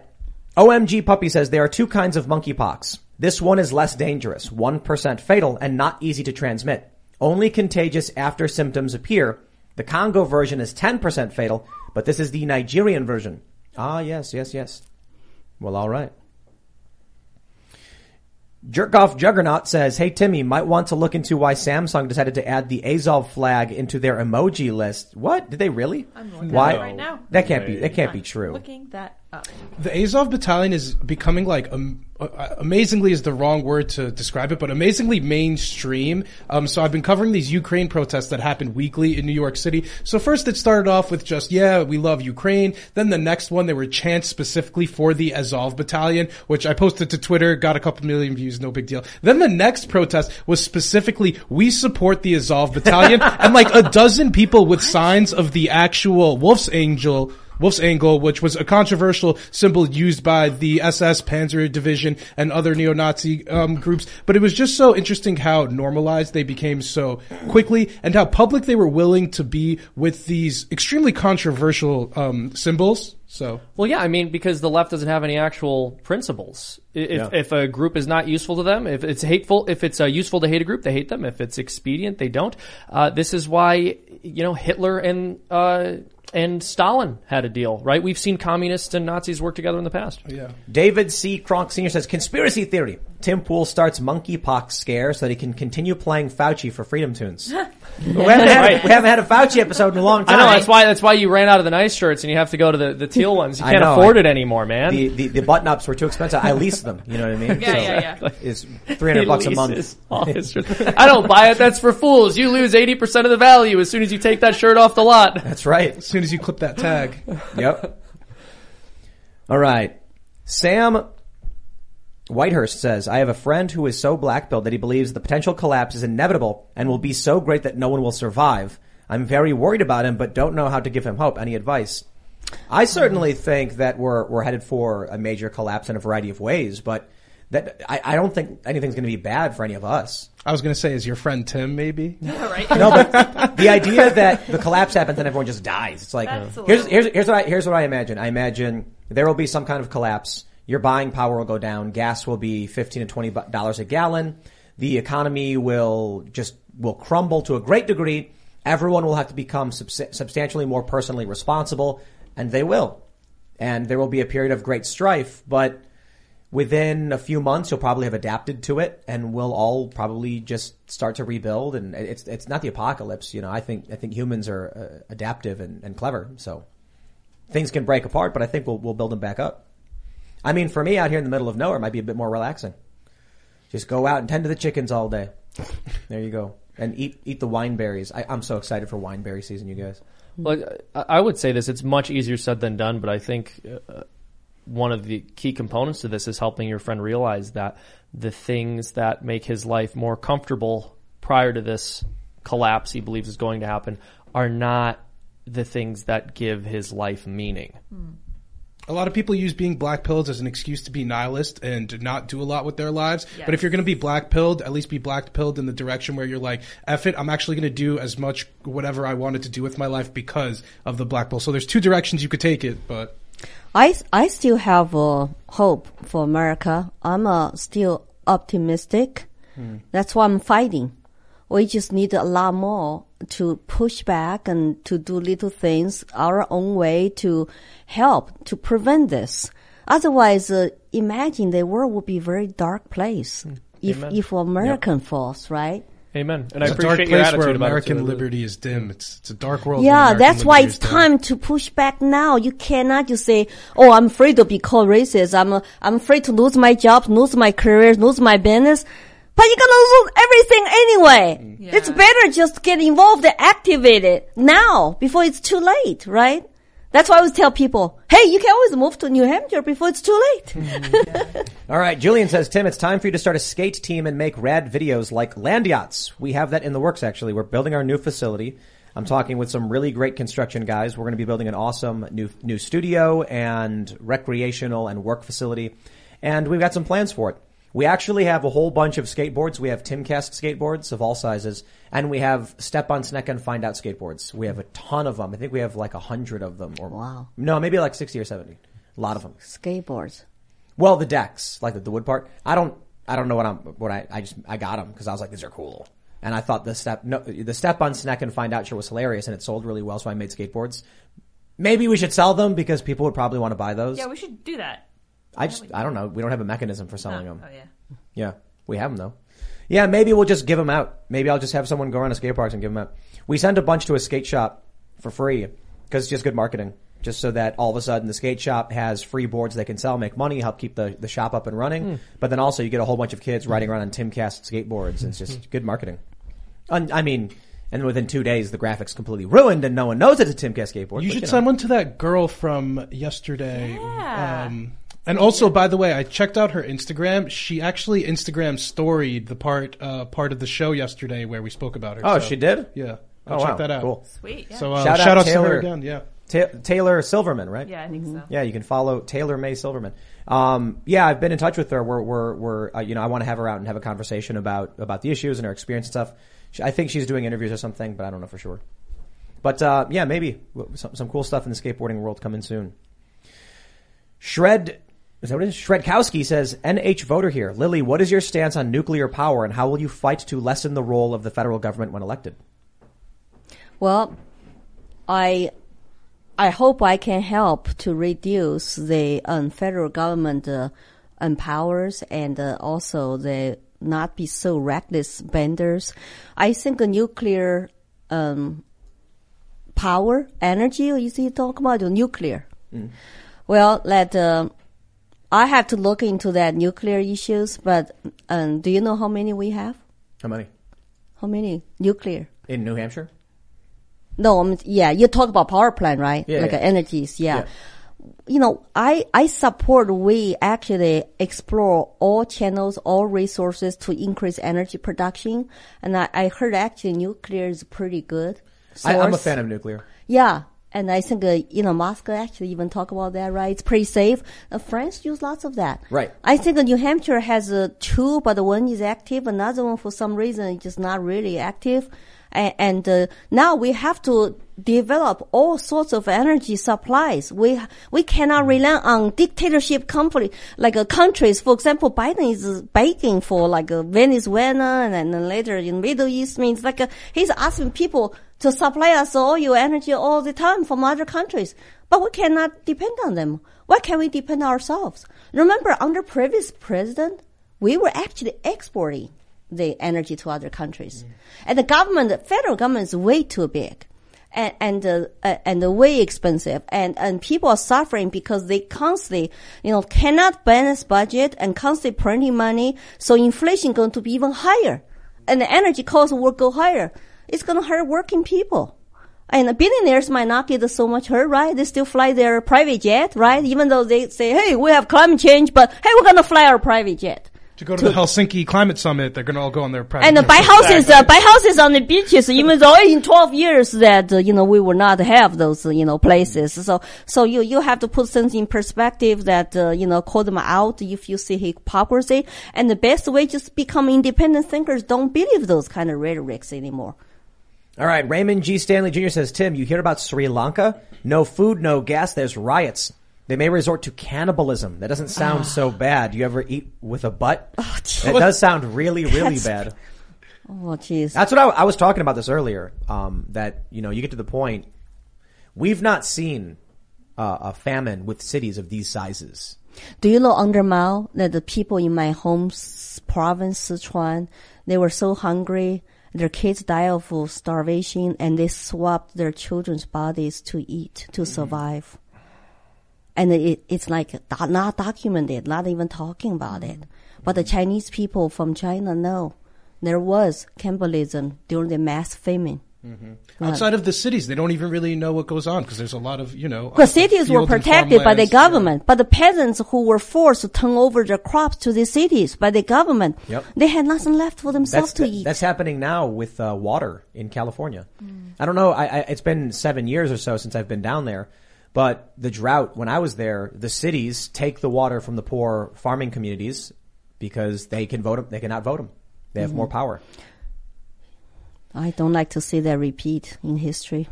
OMG Puppy says there are two kinds of monkeypox. This one is less dangerous, 1% fatal, and not easy to transmit. Only contagious after symptoms appear. The Congo version is 10% fatal, but this is the Nigerian version. Ah, yes, yes, yes. Well, all right. Jerkoff Juggernaut says, "Hey Timmy, might want to look into why Samsung decided to add the Azov flag into their emoji list. What did they really? I'm looking why? right now. That can't be. That can't be I'm true. Looking that. The Azov Battalion is becoming like um, uh, amazingly is the wrong word to describe it, but amazingly mainstream. Um, so I've been covering these Ukraine protests that happen weekly in New York City. So first it started off with just yeah, we love Ukraine. Then the next one there were chants specifically for the Azov Battalion, which I posted to Twitter, got a couple million views, no big deal. Then the next protest was specifically we support the Azov Battalion, and like a dozen people with signs of the actual Wolf's Angel. Wolf's Angle, which was a controversial symbol used by the SS Panzer Division and other neo-Nazi um, groups. But it was just so interesting how normalized they became so quickly and how public they were willing to be with these extremely controversial um, symbols. So Well, yeah, I mean, because the left doesn't have any actual principles. If, Yeah. if a group is not useful to them, if it's hateful, if it's uh, useful to hate a group, they hate them. If it's expedient, they don't. Uh, this is why, you know, Hitler and, uh, and Stalin had a deal, right? We've seen communists and Nazis work together in the past. yeah. David C. Kronk Sr. says, conspiracy theory. Tim Pool starts monkeypox scare so that he can continue playing Fauci for FreedomToons. we, haven't had, Right. we haven't had a Fauci episode in a long time. I know that's why that's why you ran out of the nice shirts and you have to go to the, the teal ones. You can't know, afford I- it anymore, man. The, the, the button ups were too expensive. I leased them. You know what I mean? Yeah, yeah, yeah. Is 300 bucks a month. Leases all his shirts. I don't buy it. That's for fools. You lose 80% of the value as soon as you take that shirt off the lot. That's right. As soon as you clip that tag, Yep. All right. Sam Whitehurst says, I have a friend who is so black-pilled that he believes the potential collapse is inevitable and will be so great that no one will survive. I'm very worried about him, but don't know how to give him hope. Any advice? I certainly think that we're, we're headed for a major collapse in a variety of ways, but that, I, I don't think anything's going to be bad for any of us. I was going to say, is your friend Tim maybe? All right. No, but the idea that the collapse happens and everyone just dies. It's like That's here's here's here's what I here's what I imagine. I imagine there will be some kind of collapse. Your buying power will go down. Gas will be fifteen to 20 dollars a gallon. The economy will just will crumble to a great degree. Everyone will have to become subs- substantially more personally responsible, and they will. And there will be a period of great strife, but within a few months you'll probably have adapted to it and we'll all probably just start to rebuild and it's it's not the apocalypse you know i think i think humans are uh, adaptive and, and clever so things can break apart but i think we'll we'll build them back up i mean for me out here in the middle of nowhere it might be a bit more relaxing. Just go out and tend to the chickens all day. There you go. And eat eat the wine berries I, i'm so excited for wine berry season you guys. Well, I I would say this. It's much easier said than done, but I think uh, one of the key components to this is helping your friend realize that the things that make his life more comfortable prior to this collapse he believes is going to happen are not the things that give his life meaning. A lot of people use being black pilled as an excuse to be nihilist and to not do a lot with their lives. But if you're going to be black pilled, at least be black pilled in the direction where you're like, F it, I'm actually going to do as much whatever I wanted to do with my life because of the black pill. So there's two directions you could take it, but I, I still have uh, hope for America. I'm uh, still optimistic. That's why I'm fighting. We just need a lot more to push back and to do little things our own way to help to prevent this. Otherwise, uh, imagine the world would be a very dark place if Amen. if American falls, right? Amen. And I it's a dark appreciate your place attitude where about American it. liberty is dim. It's, it's a dark world. Yeah, that's why it's time to push back now. You cannot just say, "Oh, I'm afraid to be called racist. I'm uh, I'm afraid to lose my job, lose my career, lose my business." But you're gonna lose everything anyway. Mm. Yeah. It's better just get involved and activate it now before it's too late, right? That's why I always tell people, "Hey, you can always move to New Hampshire before it's too late." Mm. All right, Julian says, Tim, it's time for you to start a skate team and make rad videos like land yachts. We have that in the works, actually. We're building our new facility. I'm talking with some really great construction guys. We're going to be building an awesome new new studio and recreational and work facility, and we've got some plans for it. We actually have a whole bunch of skateboards. We have Timcast skateboards of all sizes, and we have Step on Sneck and Find Out skateboards. We have a ton of them. I think we have like a hundred of them. Or Wow. no, maybe like sixty or seventy. A lot of them. Skateboards. Well, the decks, like the, the wood part. I don't, I don't know what I'm, what I, I just, I got them because I was like, these are cool. And I thought the step, no, the step on Sneck and Find Out sure was hilarious and it sold really well, so I made skateboards. Maybe we should sell them because people would probably want to buy those. Yeah, we should do that. I just, I don't know. We don't have a mechanism for selling Oh, them. oh, yeah. Yeah, we have them though. Yeah, maybe we'll just give them out. Maybe I'll just have someone go around to skate parks and give them out. We send a bunch to a skate shop for free because it's just good marketing. Just so that all of a sudden the skate shop has free boards they can sell, make money, help keep the, the shop up and running. Hmm. But then also you get a whole bunch of kids riding around on Timcast skateboards. It's just good marketing. Un- I mean, and within two days the graphics completely ruined and no one knows it's a Timcast skateboard. You but, should know. send one to that girl from yesterday. Um, and also, by the way, I checked out her Instagram. She actually Instagram storied the part uh, part of the show yesterday where we spoke about her. Oh, So, she did? Yeah. Oh, I'll check wow. that out. Cool. Sweet. Yeah. So uh, Shout shout, out out, to her Taylor. again. Yeah. Ta- Taylor Silverman, right? yeah, I think so. Yeah, you can follow Taylor May Silverman. Um, yeah, I've been in touch with her. We're, we're, we're uh, you know, I want to have her out and have a conversation about, about the issues and her experience and stuff. She, I think she's doing interviews or something, but I don't know for sure. But, uh, yeah, maybe some, some cool stuff in the skateboarding world coming soon. Shred, is that what it is? Shredkowski says, NH voter here. Lily, what is your stance on nuclear power and how will you fight to lessen the role of the federal government when elected? Well, I I hope I can help to reduce the um, federal government uh, um, powers and uh, also the not be so reckless benders. I think a nuclear um, power, energy, you see, talk about the nuclear. Well, let uh, I have to look into that nuclear issues. But um, do you know how many we have? How many? How many nuclear? In New Hampshire? No, um, yeah, you talk about power plant, right? Yeah, like yeah. energies, yeah. You know, I, I support we actually explore all channels, all resources to increase energy production. And I, I heard actually nuclear is pretty good. I, I'm a fan of nuclear. Yeah. And I think, uh, you know, Moscow actually even talk about that, right? It's pretty safe. Uh, France use lots of that. Right. I think uh, New Hampshire has uh, two, but one is active. Another one, for some reason, is just not really active. And, and uh, now we have to develop all sorts of energy supplies. We we cannot rely on dictatorship company like uh, countries. For example, Biden is begging for like uh, Venezuela and then later in Middle East means like uh, he's asking people to supply us oil energy all the time from other countries, but we cannot depend on them. Why can we depend on ourselves? Remember, under previous president, we were actually exporting the energy to other countries, and the government, the federal government, is way too big and and uh, uh, and way expensive, and and people are suffering because they constantly, you know, cannot balance budget and constantly printing money, so inflation going to be even higher, and the energy costs will go higher. It's going to hurt working people. And billionaires might not get so much hurt, right? They still fly their private jet, right? Even though they say, hey, we have climate change, but hey, we're going to fly our private jet. To go to, the Helsinki Climate Summit, they're going to all go on their private. And uh, buy houses, uh, buy houses on the beaches, even though in 12 years that, uh, you know, we will not have those, uh, you know, places. So, so you, you have to put things in perspective that, uh, you know, call them out if you see hypocrisy. And the best way just become independent thinkers. Don't believe those kind of rhetorics anymore. All right, Raymond G. Stanley Jr. says, Tim, you hear about Sri Lanka? No food, no gas, there's riots. They may resort to cannibalism. That doesn't sound so bad. Do you ever eat with a butt? Oh, It does sound really, really bad. Oh, jeez. That's what I, I was talking about this earlier. Um, that you know, you get to the point. We've not seen uh, a famine with cities of these sizes. Do you know under Mao that the people in my home province, Sichuan, they were so hungry, their kids die of starvation, and they swapped their children's bodies to eat, to mm-hmm. survive. And it, it's like do- not documented, not even talking about it. Mm-hmm. But the Chinese people from China know there was cannibalism during the mass famine. Mm-hmm. Outside of the cities, they don't even really know what goes on because there's a lot of, you know. Because cities were protected by the farmlands. Yeah. government, but the peasants who were forced to turn over their crops to the cities by the government, Yep. they had nothing left for themselves That's to eat. that's happening now with uh, water in California. Mm. I don't know. I, I, it's been seven years or so since I've been down there, but the drought when I was there, the cities take the water from the poor farming communities, because they can vote Them, They cannot vote them. They have mm-hmm. more power. I don't like to see that repeat in history.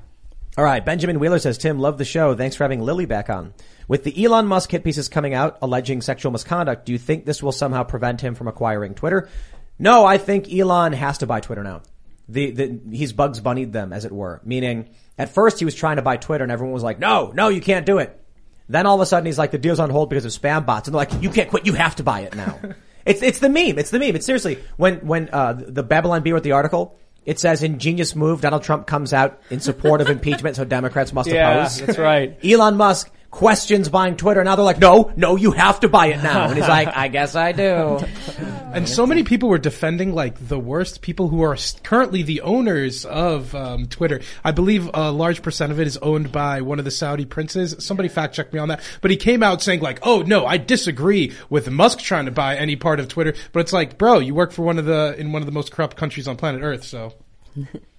All right. Benjamin Wheeler says, Tim, love the show. Thanks for having Lily back on. With the Elon Musk hit pieces coming out alleging sexual misconduct, do you think this will somehow prevent him from acquiring Twitter? No, I think Elon has to buy Twitter now. The, the, he's Bugs Bunnied them, as it were. Meaning, at first he was trying to buy Twitter and everyone was like, no, no, you can't do it. Then all of a sudden he's like, the deal's on hold because of spam bots. And they're like, you can't quit, you have to buy it now. it's, it's the meme. It's the meme. It's seriously, when, when, uh, the Babylon Bee wrote the article, it says ingenious move, Donald Trump comes out in support of impeachment, so Democrats must Yeah, oppose. that's right. Elon Musk questions buying Twitter. Now they're like, no, no, you have to buy it now. And he's like, I guess I do. And so many people were defending like the worst people who are currently the owners of um, Twitter. I believe a large percent of it is owned by one of the Saudi princes. Somebody fact checked me on that. But he came out saying like, "Oh no, I disagree with Musk trying to buy any part of Twitter." But it's like, bro, you work for one of the in one of the most corrupt countries on planet Earth, so.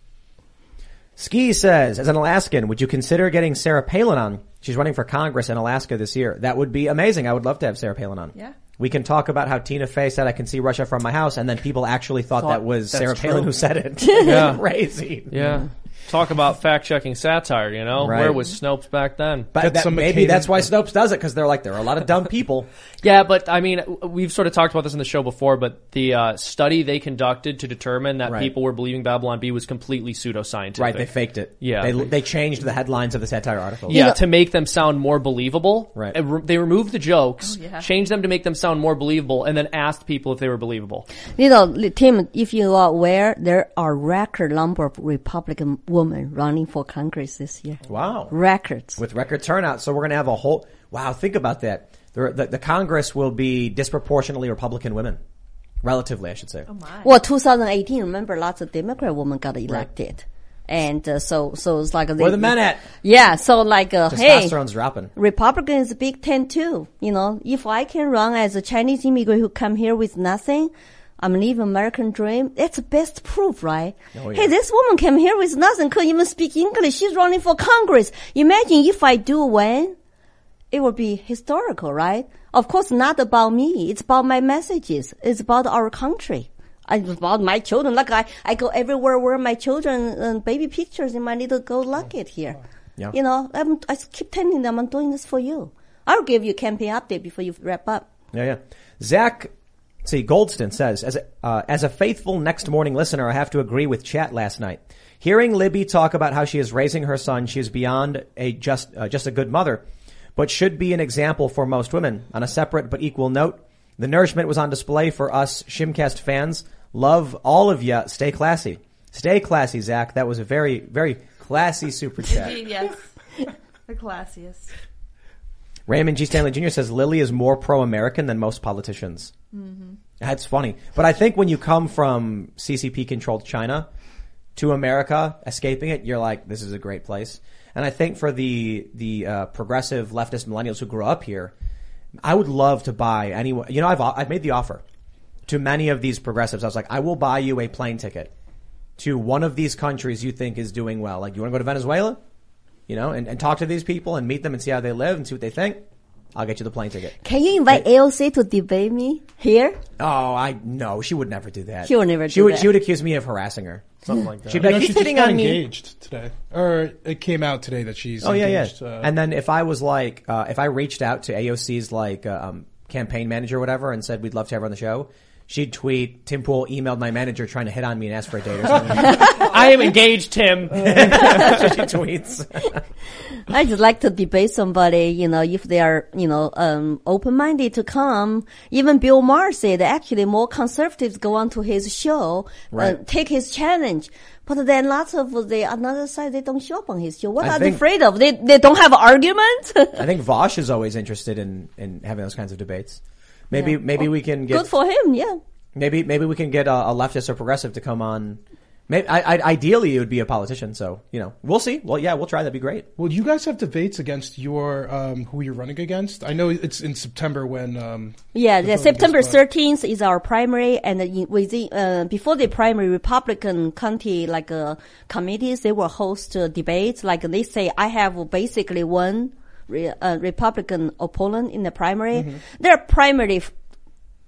Ski says, as an Alaskan, would you consider getting Sarah Palin on? She's running for Congress in Alaska this year. That would be amazing. I would love to have Sarah Palin on. Yeah. We can talk about how Tina Fey said I can see Russia from my house and then people actually thought, Thought that was that's Sarah Palin who said it. Yeah. Crazy. Yeah. Talk about fact checking satire, you know? Right. Where was Snopes back then? But that, maybe McCain that's why Snopes does it because they're like, there are a lot of dumb people. Yeah, but I mean, we've sort of talked about this in the show before, but the uh, study they conducted to determine that Right. people were believing Babylon Bee was completely pseudoscientific. Right. They faked it. Yeah. They, they changed the headlines of the satire article. Yeah, to make them sound more believable. Right. They removed the jokes, Oh, yeah. changed them to make them sound more believable, and then asked people if they were believable. You know, Tim, if you are aware, there are record number of Republican women running for Congress this year. Wow. Records. with record turnout. So we're going to have a whole, wow, think about that. The, the, the Congress will be disproportionately Republican women. Relatively, I should say. Oh Well, 2018, remember lots of Democrat women got elected. And uh, so, so it's like they, Where the men at? Yeah, so like, uh, hey, Testosterone's dropping. Republican is Big Ten too. You know, if I can run as a Chinese immigrant who come here with nothing, I'm living American dream. That's the best proof, right? Oh, yeah. Hey, this woman came here with nothing, couldn't even speak English. She's running for Congress. Imagine if I do win, it would be historical, right? Of course, not about me. It's about my messages. It's about our country. It's about my children. Like I, I go everywhere where my children, and baby pictures in my little gold locket here. Yeah. You know, I'm, I keep telling them I'm doing this for you. I'll give you a campaign update before you wrap up. Yeah, yeah. Zach, see, Goldston says, as a, uh, as a faithful next morning listener, I have to agree with chat last night. Hearing Libby talk about how she is raising her son, she is beyond a just, uh, just a good mother, but should be an example for most women. On a separate but equal note, the nourishment was on display for us Shimcast fans. Love all of ya. Stay classy. Stay classy, Zach. That was a very, very classy super chat. Yes. the classiest. Raymond G. Stanley Jr. says Lily is more pro-American than most politicians. That's funny. But I think when you come from CCP controlled China to America, escaping it, you're like, this is a great place. And I think for the, the, uh, progressive leftist millennials who grew up here, I would love to buy anyone, you know, I've, I've made the offer to many of these progressives. I was like, I will buy you a plane ticket to one of these countries you think is doing well. Like, you want to go to Venezuela? You know, and, and talk to these people and meet them and see how they live and see what they think. I'll get you the plane ticket. Can you invite AOC to debate me here? Oh, I no, she would never do that. She would never She do would. that. She would accuse me of harassing her. Something like that. She'd be You like, know, "He's she just hitting got on me." engaged today, or it came out today that she's Oh yeah, yeah. Uh, and then if I was like, uh, if I reached out to AOC's like uh, um, campaign manager or whatever and said we'd love to have her on the show, she'd tweet Tim Pool emailed my manager trying to hit on me and ask for a date or something. I am engaged, Tim. she tweets. I just like to debate somebody, you know, if they are, you know, um, open-minded to come. Even Bill Maher said actually more conservatives go on to his show, uh, take his challenge. But then lots of the another side, they don't show up on his show. What I are they afraid of? They, they don't have argument? I think Vaush is always interested in in having those kinds of debates. Maybe Yeah. maybe we can get Good for him, yeah. maybe maybe we can get a, a leftist or progressive to come on. Maybe I, I, ideally it would be a politician. So you know we'll see. Well, yeah, we'll try. That'd be great. well, you guys have debates against your um, who you're running against. I know it's in September when. Um, Yeah, the the September 13th is our primary, and in- within uh, before the primary, Republican county like uh, committees they will host uh, debates. Like they say, I have basically one re- uh, Republican opponent in the primary. Mm-hmm. Their primary f-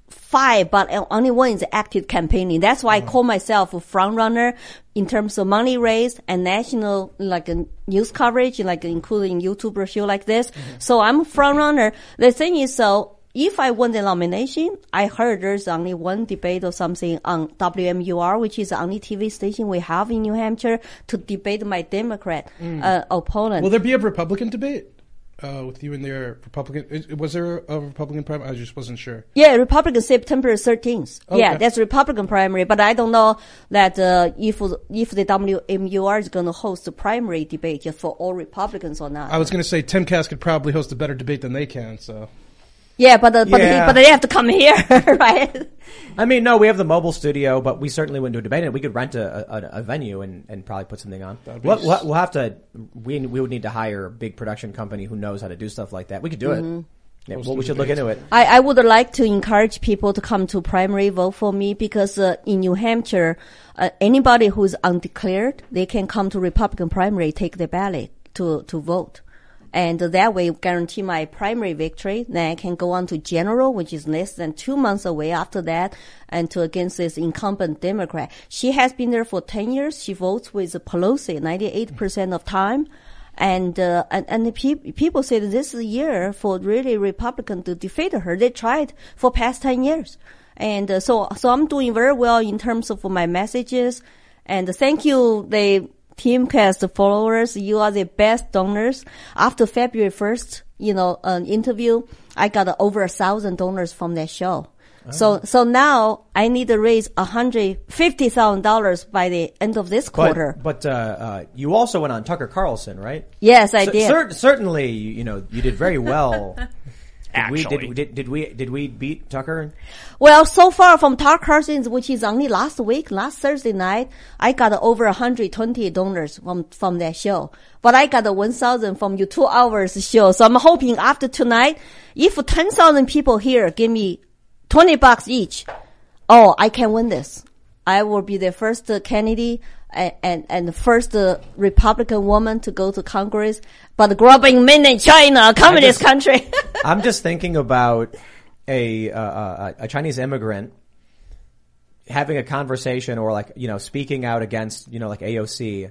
five, but only one is active campaigning. That's why I call myself a front runner in terms of money raised and national like uh, news coverage, like including YouTube show like this. So I'm a front runner. The thing is, so if I won the nomination, I heard there's only one debate or something on WMUR, which is the only TV station we have in New Hampshire to debate my Democrat uh, opponent. Will there be a Republican debate uh, with you and their Republican? is- Was there a Republican primary? I just wasn't sure. Yeah, Republican September 13th. Yeah, that's Republican primary, but I don't know that uh, if if the WMUR is going to host a primary debate just for all Republicans or not. I was going to say Timcast could probably host a better debate than they can. So yeah, but uh, but Yeah. He, but they have to come here, right? I mean, no, we have the mobile studio, but we certainly wouldn't do a debate. in it. We could rent a, a, a venue and, and probably put something on. be We'll, we'll, we'll have to. We we would need to hire a big production company who knows how to do stuff like that. We could do Mm-hmm. it. Yeah, well, we should look into it. I, I would like to encourage people to come to primary vote for me because uh, in New Hampshire, uh, anybody who's undeclared, they can come to Republican primary, take the ballot to, to vote. And that way guarantee my primary victory. Then I can go on to general, which is less than two months away after that, and to against this incumbent Democrat. She has been there for 10 years. She votes with Pelosi 98% of time. And, uh, and, and peop people say that this is a year for really Republican to defeat her. They tried for past 10 years. And uh, so, so I'm doing very well in terms of my messages. And thank you, the Timcast followers. You are the best donors. After February 1st, you know, an interview, I got over a thousand donors from that show. So, so now I need to raise $150,000 by the end of this quarter. But, but uh, uh, you also went on Tucker Carlson, right? yes, I did. cer- certainly, you know, you did very well. Did we, did, did, did we did we beat Tucker? Well, so far from Tucker Carlson, which is only last week, last Thursday night, I got over 120 donors from, from that show. But I got 1,000 from your two hours show. So I'm hoping after tonight, if 10,000 people here give me 20 bucks each, oh, I can win this. I will be the first uh, candidate and, and, and the first uh, Republican woman to go to Congress, but grabbing mainland China, a communist country. I'm just thinking about a uh, uh, a Chinese immigrant having a conversation or like you know speaking out against you know like AOC.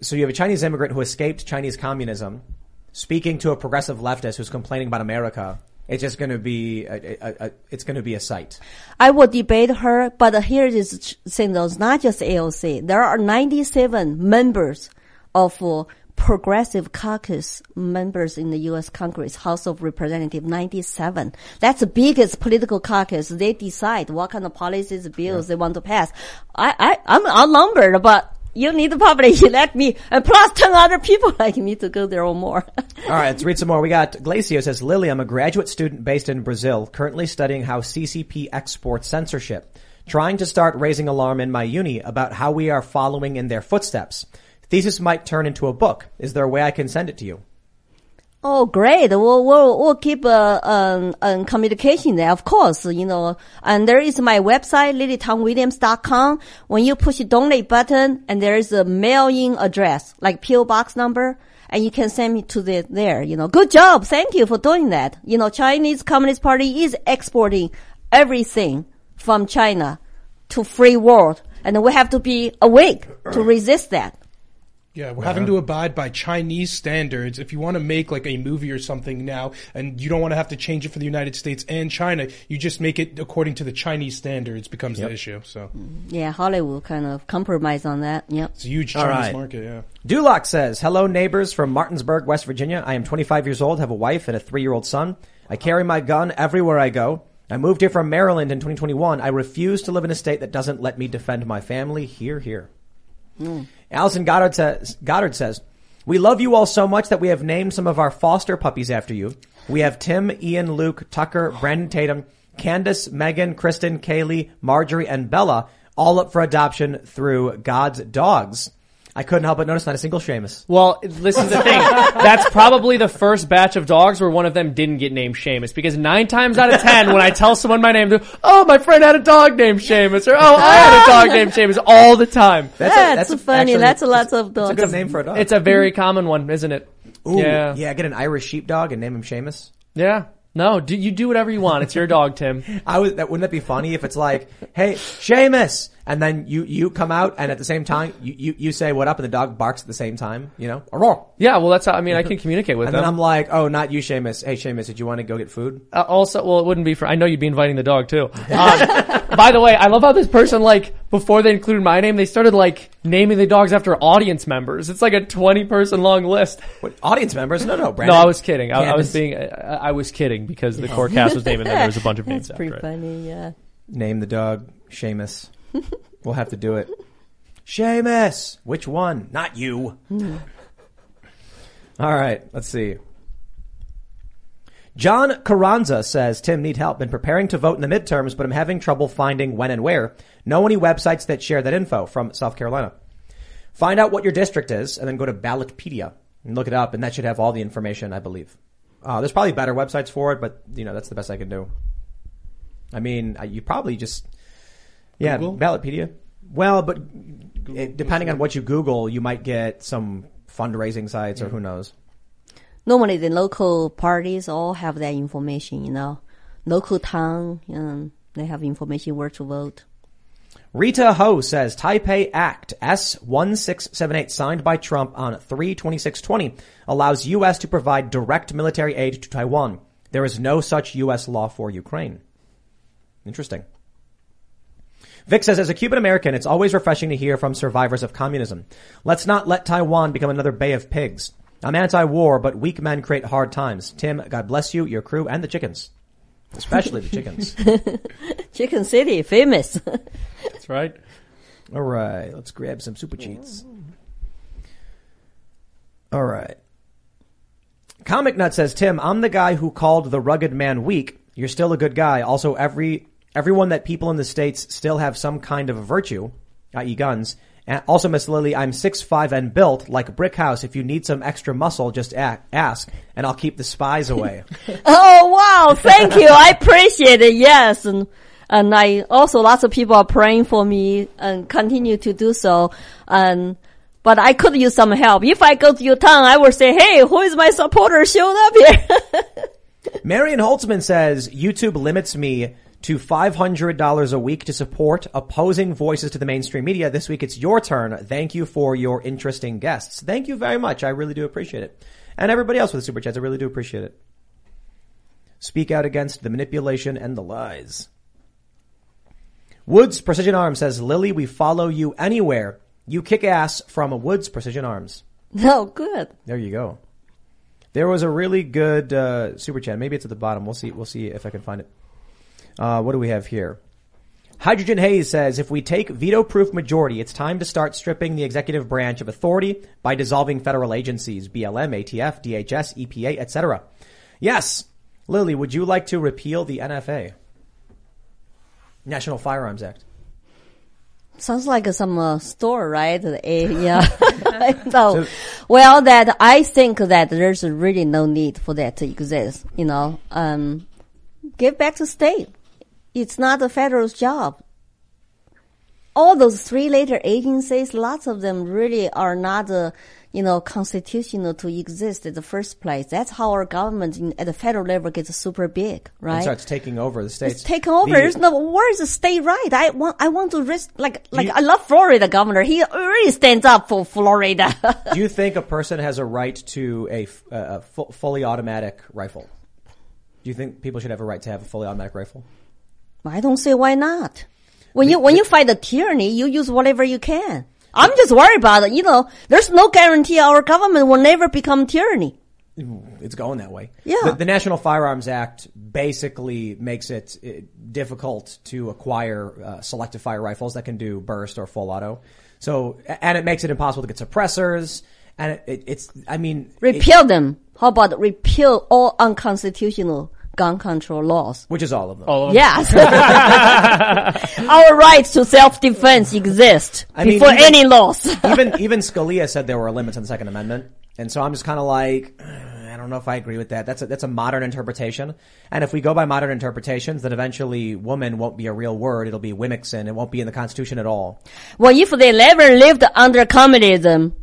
So you have a Chinese immigrant who escaped Chinese communism, speaking to a progressive leftist who's complaining about America. It's just going to be a, a, a, it's going to be a sight. I will debate her, but here is it's not just AOC. There are 97 members of uh, Progressive Caucus members in the U.S. Congress, House of Representatives, 97. That's the biggest political caucus. They decide what kind of policies, bills they want to pass. I, I, I'm outnumbered, but you need the public elect me, and plus 10 other people like me to go there or more. All right, let's read some more. We got Glacio says, Lily, I'm a graduate student based in Brazil, currently studying how CCP exports censorship, trying to start raising alarm in my uni about how we are following in their footsteps. Thesis might turn into a book. Is there a way I can send it to you? Oh, great. We'll, we'll, we'll keep, uh, um, um, communication there, of course, you know. And there is my website, lilytangwilliams.com. When you push the donate button and there is a mail-in address, like PO box number, and you can send me to the, there, you know. Good job. Thank you for doing that. You know, Chinese Communist Party is exporting everything from China to free world. And we have to be awake to resist that. Yeah, we're having uh-huh. to abide by Chinese standards. If you want to make like a movie or something now, and you don't want to have to change it for the United States and China, you just make it according to the Chinese standards. Becomes the issue. So Yeah, Hollywood kind of compromise on that. Yep. it's a huge Chinese right. market. Yeah. Duloc says, Hello neighbors from Martinsburg, West Virginia. I am 25 years old, have a wife and a three year old son. I carry my gun everywhere I go. I moved here from Maryland in 2021. I refuse to live in a state that doesn't let me defend my family. Here, here. Hmm. Allison Goddard says, Goddard says, we love you all so much that we have named some of our foster puppies after you. We have Tim, Ian, Luke, Tucker, Brandon Tatum, Candace, Megan, Kristen, Kaylee, Marjorie, and Bella, all up for adoption through God's dogs. I couldn't help but notice not a single Seamus. Well, listen to the thing. That's probably the first batch of dogs where one of them didn't get named Seamus because nine times out of ten, when I tell someone my name, they're, oh, my friend had a dog named Seamus, or oh, I had a dog named Seamus all the time. That's, That's, a, funny. actually- that's a lot of That's a dogs. good name for a dog. It's a very common one, isn't it? Ooh, yeah. yeah, get an Irish sheepdog and name him Seamus. Yeah. No, do, you do whatever you want. It's your dog, Tim. I was, that, wouldn't that be funny if it's like, hey, Seamus! And then you, you come out and at the same time, you, you, you say what up and the dog barks at the same time, you know? Aurora. Yeah, well, that's how, I mean, I can communicate with And them. then I'm like, oh, not you, Seamus. Hey, Seamus, did you want to go get food? Uh, also, well, it wouldn't be for, I know you'd be inviting the dog too. Um, by the way, I love how this person, like, before they included my name, they started, like, naming the dogs after audience members. It's like a 20 person long list. What, audience members? No, no, No, I was kidding. I, I was being, I, I was kidding because the core cast was naming them. There was a bunch of names That's after pretty it. funny. Yeah. Name the dog Seamus. we'll have to do it. Seamus! Which one? Not you. All right, let's see. John Carranza says, Tim, need help. Been preparing to vote in the midterms, but I'm having trouble finding when and where. Know any websites that share that info from South Carolina? Find out what your district is and then go to Ballotpedia and look it up and that should have all the information, I believe. Uh, there's probably better websites for it, but you know, that's the best I can do. I mean, you probably just, yeah, Google? Ballotpedia. Well, but it, depending on what you Google, you might get some fundraising sites or who knows. Normally, the local parties all have that information. You know, local town, um, they have information where to vote. Rita Ho says Taipei Act S1678 signed by Trump on 32620 allows U.S. to provide direct military aid to Taiwan. There is no such U.S. law for Ukraine. Interesting. Vic says, as a Cuban American, it's always refreshing to hear from survivors of communism. Let's not let Taiwan become another Bay of Pigs. I'm anti-war, but weak men create hard times. Tim, God bless you, your crew, and the chickens. Especially the chickens. Chicken City, famous. That's right. All right, let's grab some super chats. All right. Comic Nut says, Tim, I'm the guy who called the rugged man weak. You're still a good guy. Also, every everyone that people in the states still have some kind of virtue, i.e., guns. And also, Miss Lily, I'm six five and built like a brick house. If you need some extra muscle, just ask, and I'll keep the spies away. oh wow, thank you. I appreciate it. Yes. And, and I also lots of people are praying for me and continue to do so. And, but I could use some help. If I go to your town, I will say, Hey, who is my supporter showing up here? Marion Holtzman says YouTube limits me to $500 a week to support opposing voices to the mainstream media. This week it's your turn. Thank you for your interesting guests. Thank you very much. I really do appreciate it. And everybody else with the super chats, I really do appreciate it. Speak out against the manipulation and the lies. Woods Precision Arms says, Lily, we follow you anywhere. You kick ass from Woods Precision Arms. no, good. There you go. There was a really good uh, super chat. Maybe it's at the bottom. We'll see. We'll see if I can find it. Uh, what do we have here? Hydrogen Hayes says, if we take veto-proof majority, it's time to start stripping the executive branch of authority by dissolving federal agencies, BLM, ATF, DHS, EPA, etc. Yes. Lily, would you like to repeal the NFA? National Firearms Act. Sounds like some uh, store, right? Yeah. no. well, that I think that there's really no need for that to exist. You know, um, give back to state. It's not the federal's job. All those three letter agencies, lots of them really are not, uh, you know, constitutional to exist in the first place. That's how our government in, at the federal level gets super big, right? And starts taking over the states. It's taken over. The- There's no where is the state right? I want I want to risk like like you- I love Florida governor. He really stands up for Florida. do you think a person has a right to a fu- fully automatic rifle? Do you think people should have a right to have a fully automatic rifle? I don't say why not. When you when you fight the tyranny, you use whatever you can. I'm just worried about it. You know, there's no guarantee our government will never become tyranny. It's going that way. Yeah. The, the National Firearms Act basically makes it uh, difficult to acquire uh, selective fire rifles that can do burst or full auto. So, and it makes it impossible to get suppressors. And it, it, it's, I mean, it- Repeal them. How about repeal all unconstitutional gun control laws? which is all of them. All of them. Yes. Our rights to self-defense exist I mean, before even- any laws. even even Scalia said there were limits on the Second Amendment, and so I'm just kind of like, "Uh, I don't know if I agree with that. That's a, that's a modern interpretation, and if we go by modern interpretations, then eventually woman won't be a real word; it'll be Wimixon. It won't be in the Constitution at all. well, if they never lived under communism,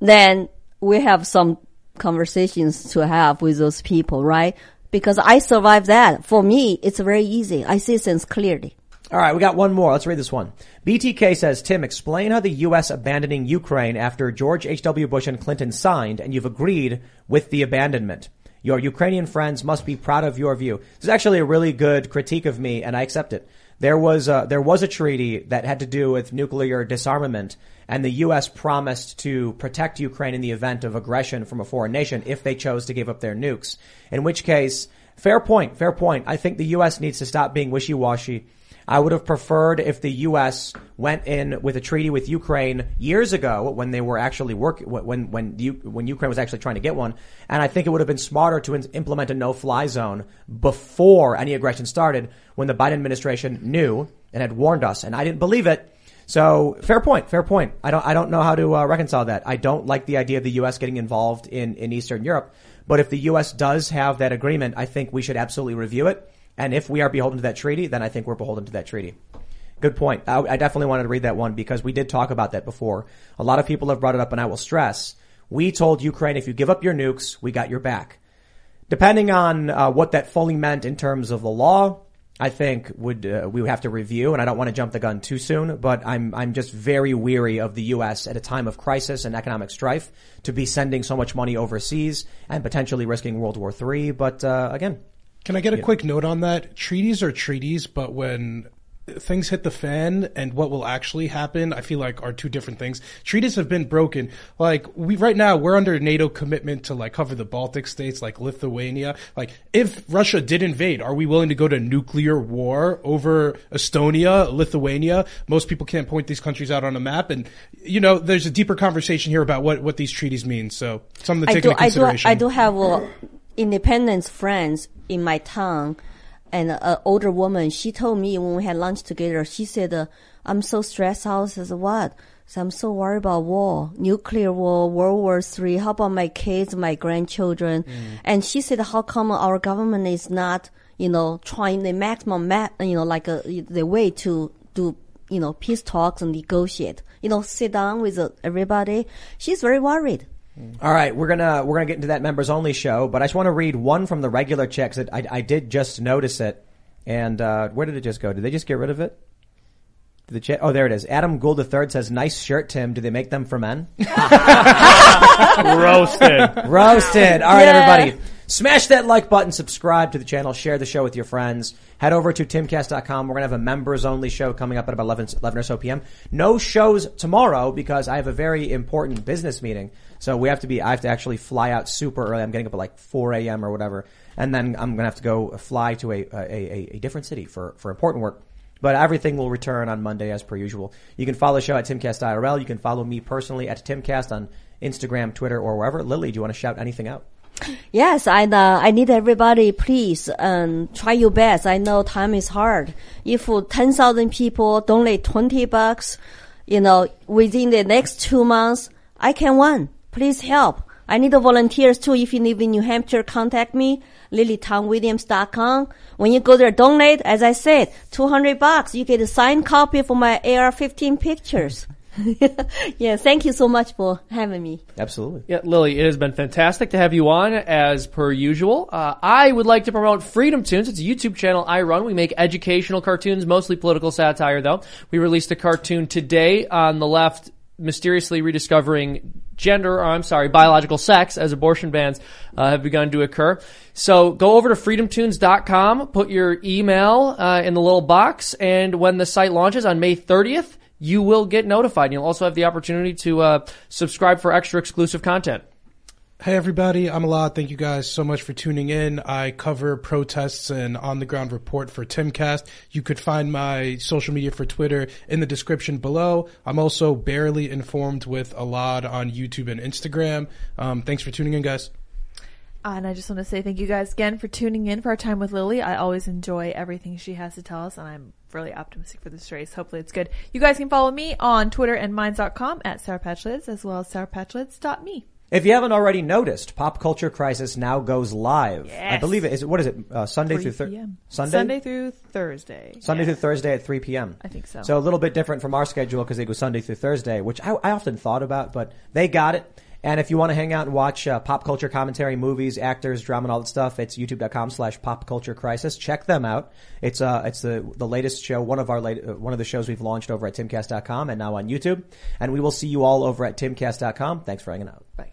then we have some conversations to have with those people, right? Because I survived that. For me, it's very easy. I see things clearly. All right, we got one more. Let's read this one. BTK says, Tim, explain how the U.S. abandoning Ukraine after George H.W. Bush and Clinton signed and you've agreed with the abandonment. Your Ukrainian friends must be proud of your view. This is actually a really good critique of me and I accept it. There was a, there was a treaty that had to do with nuclear disarmament and the U.S. promised to protect Ukraine in the event of aggression from a foreign nation if they chose to give up their nukes. In which case, fair point, fair point. I think the U.S. needs to stop being wishy-washy. I would have preferred if the U.S. went in with a treaty with Ukraine years ago when they were actually work when when when Ukraine was actually trying to get one, and I think it would have been smarter to implement a no-fly zone before any aggression started when the Biden administration knew and had warned us, and I didn't believe it. So fair point, fair point. I don't I don't know how to uh, reconcile that. I don't like the idea of the U.S. getting involved in in Eastern Europe, but if the U.S. does have that agreement, I think we should absolutely review it and if we are beholden to that treaty, then I think we're beholden to that treaty. Good point. I, I, definitely wanted to read that one because we did talk about that before. A lot of people have brought it up and I will stress. We told Ukraine if you give up your nukes, we got your back. Depending on uh, what that fully meant in terms of the law, I think would uh, we would have to review, and I don't want to jump the gun too soon. But I'm I'm just very weary of the U.S. at a time of crisis and economic strife to be sending so much money overseas and potentially risking World War III. But uh, again, can I get a quick note on that? Treaties are treaties, but when things hit the fan and what will actually happen, I feel like are two different things. Treaties have been broken. Like we right now, we're under NATO commitment to like cover the Baltic states, like Lithuania. Like if Russia did invade, are we willing to go to nuclear war over Estonia, Lithuania? Most people can't point these countries out on a map, and you know, there's a deeper conversation here about what what these treaties mean. So something to take do, into consideration. I do, I do have uh, independence friends in my town and an older woman, she told me when we had lunch together, she said, uh, I'm so stressed out. Said, what? So I'm so worried about war, nuclear war, World War Three. How about my kids, my grandchildren? Mm. And she said, how come our government is not, you know, trying the maximum, ma- you know, like a, uh, the way to do, you know, peace talks and negotiate, you know, sit down with uh, everybody. She's very worried. All right, we're gonna we're gonna get into that members only show, but I just want to read one from the regular checks that I, I did just notice it. And uh, where did it just go? Did they just get rid of it? Did the chat? Oh, there it is. Adam Gould III says, "Nice shirt, Tim. Do they make them for men?" Roasted. Roasted. All right, yeah. everybody. Smash that like button, subscribe to the channel, share the show with your friends. Head over to timcast.com. We're going to have a members only show coming up at about 11, 11 or so p.m. No shows tomorrow because I have a very important business meeting. So we have to be, I have to actually fly out super early. I'm getting up at like 4 a.m. or whatever. And then I'm going to have to go fly to a, a, a, a different city for, for important work. But everything will return on Monday as per usual. You can follow the show at Timcast IRL. You can follow me personally at Timcast on Instagram, Twitter, or wherever. Lily, do you want to shout anything out? Yes, I uh, I need everybody please um, try your best. I know time is hard. If ten thousand people donate twenty bucks, you know, within the next two months, I can win. Please help. I need the volunteers too. If you live in New Hampshire, contact me, lilytangwilliams.com. When you go there, donate. As I said, 200 bucks. You get a signed copy for my AR-15 pictures. yeah, thank you so much for having me. Absolutely. Yeah, Lily, it has been fantastic to have you on as per usual. Uh, I would like to promote FreedomToons. It's a YouTube channel I run. We make educational cartoons, mostly political satire though. We released a cartoon today on the left mysteriously rediscovering gender, or I'm sorry, biological sex as abortion bans uh, have begun to occur. So go over to freedomtoons.com, put your email uh, in the little box, and when the site launches on May 30th, you will get notified. You'll also have the opportunity to uh, subscribe for extra exclusive content. Hey everybody, I'm Elad. Thank you guys so much for tuning in. I cover protests and on the ground report for Timcast. You could find my social media for Twitter in the description below. I'm also barely informed with Elad on YouTube and Instagram. Um, thanks for tuning in, guys. And I just want to say thank you guys again for tuning in for our time with Lily. I always enjoy everything she has to tell us, and I'm really optimistic for this race. Hopefully it's good. You guys can follow me on Twitter and Minds.com at sourpatchlids as well as sourpatchlids.me. If you haven't already noticed, Pop Culture Crisis now goes live. Yes. I believe it is. What is it? Uh, Sunday through Thursday. Sunday. Sunday through Thursday. Sunday through Thursday at 3 p.m. I think so. So a little bit different from our schedule because they go Sunday through Thursday, which I, I often thought about, but they got it. And if you want to hang out and watch uh, pop culture commentary, movies, actors, drama, and all that stuff, it's youtube.com slash pop culture crisis. Check them out. It's, uh, it's the, the latest show, one of our late, uh, one of the shows we've launched over at timcast.com and now on YouTube. And we will see you all over at timcast.com. Thanks for hanging out. Bye.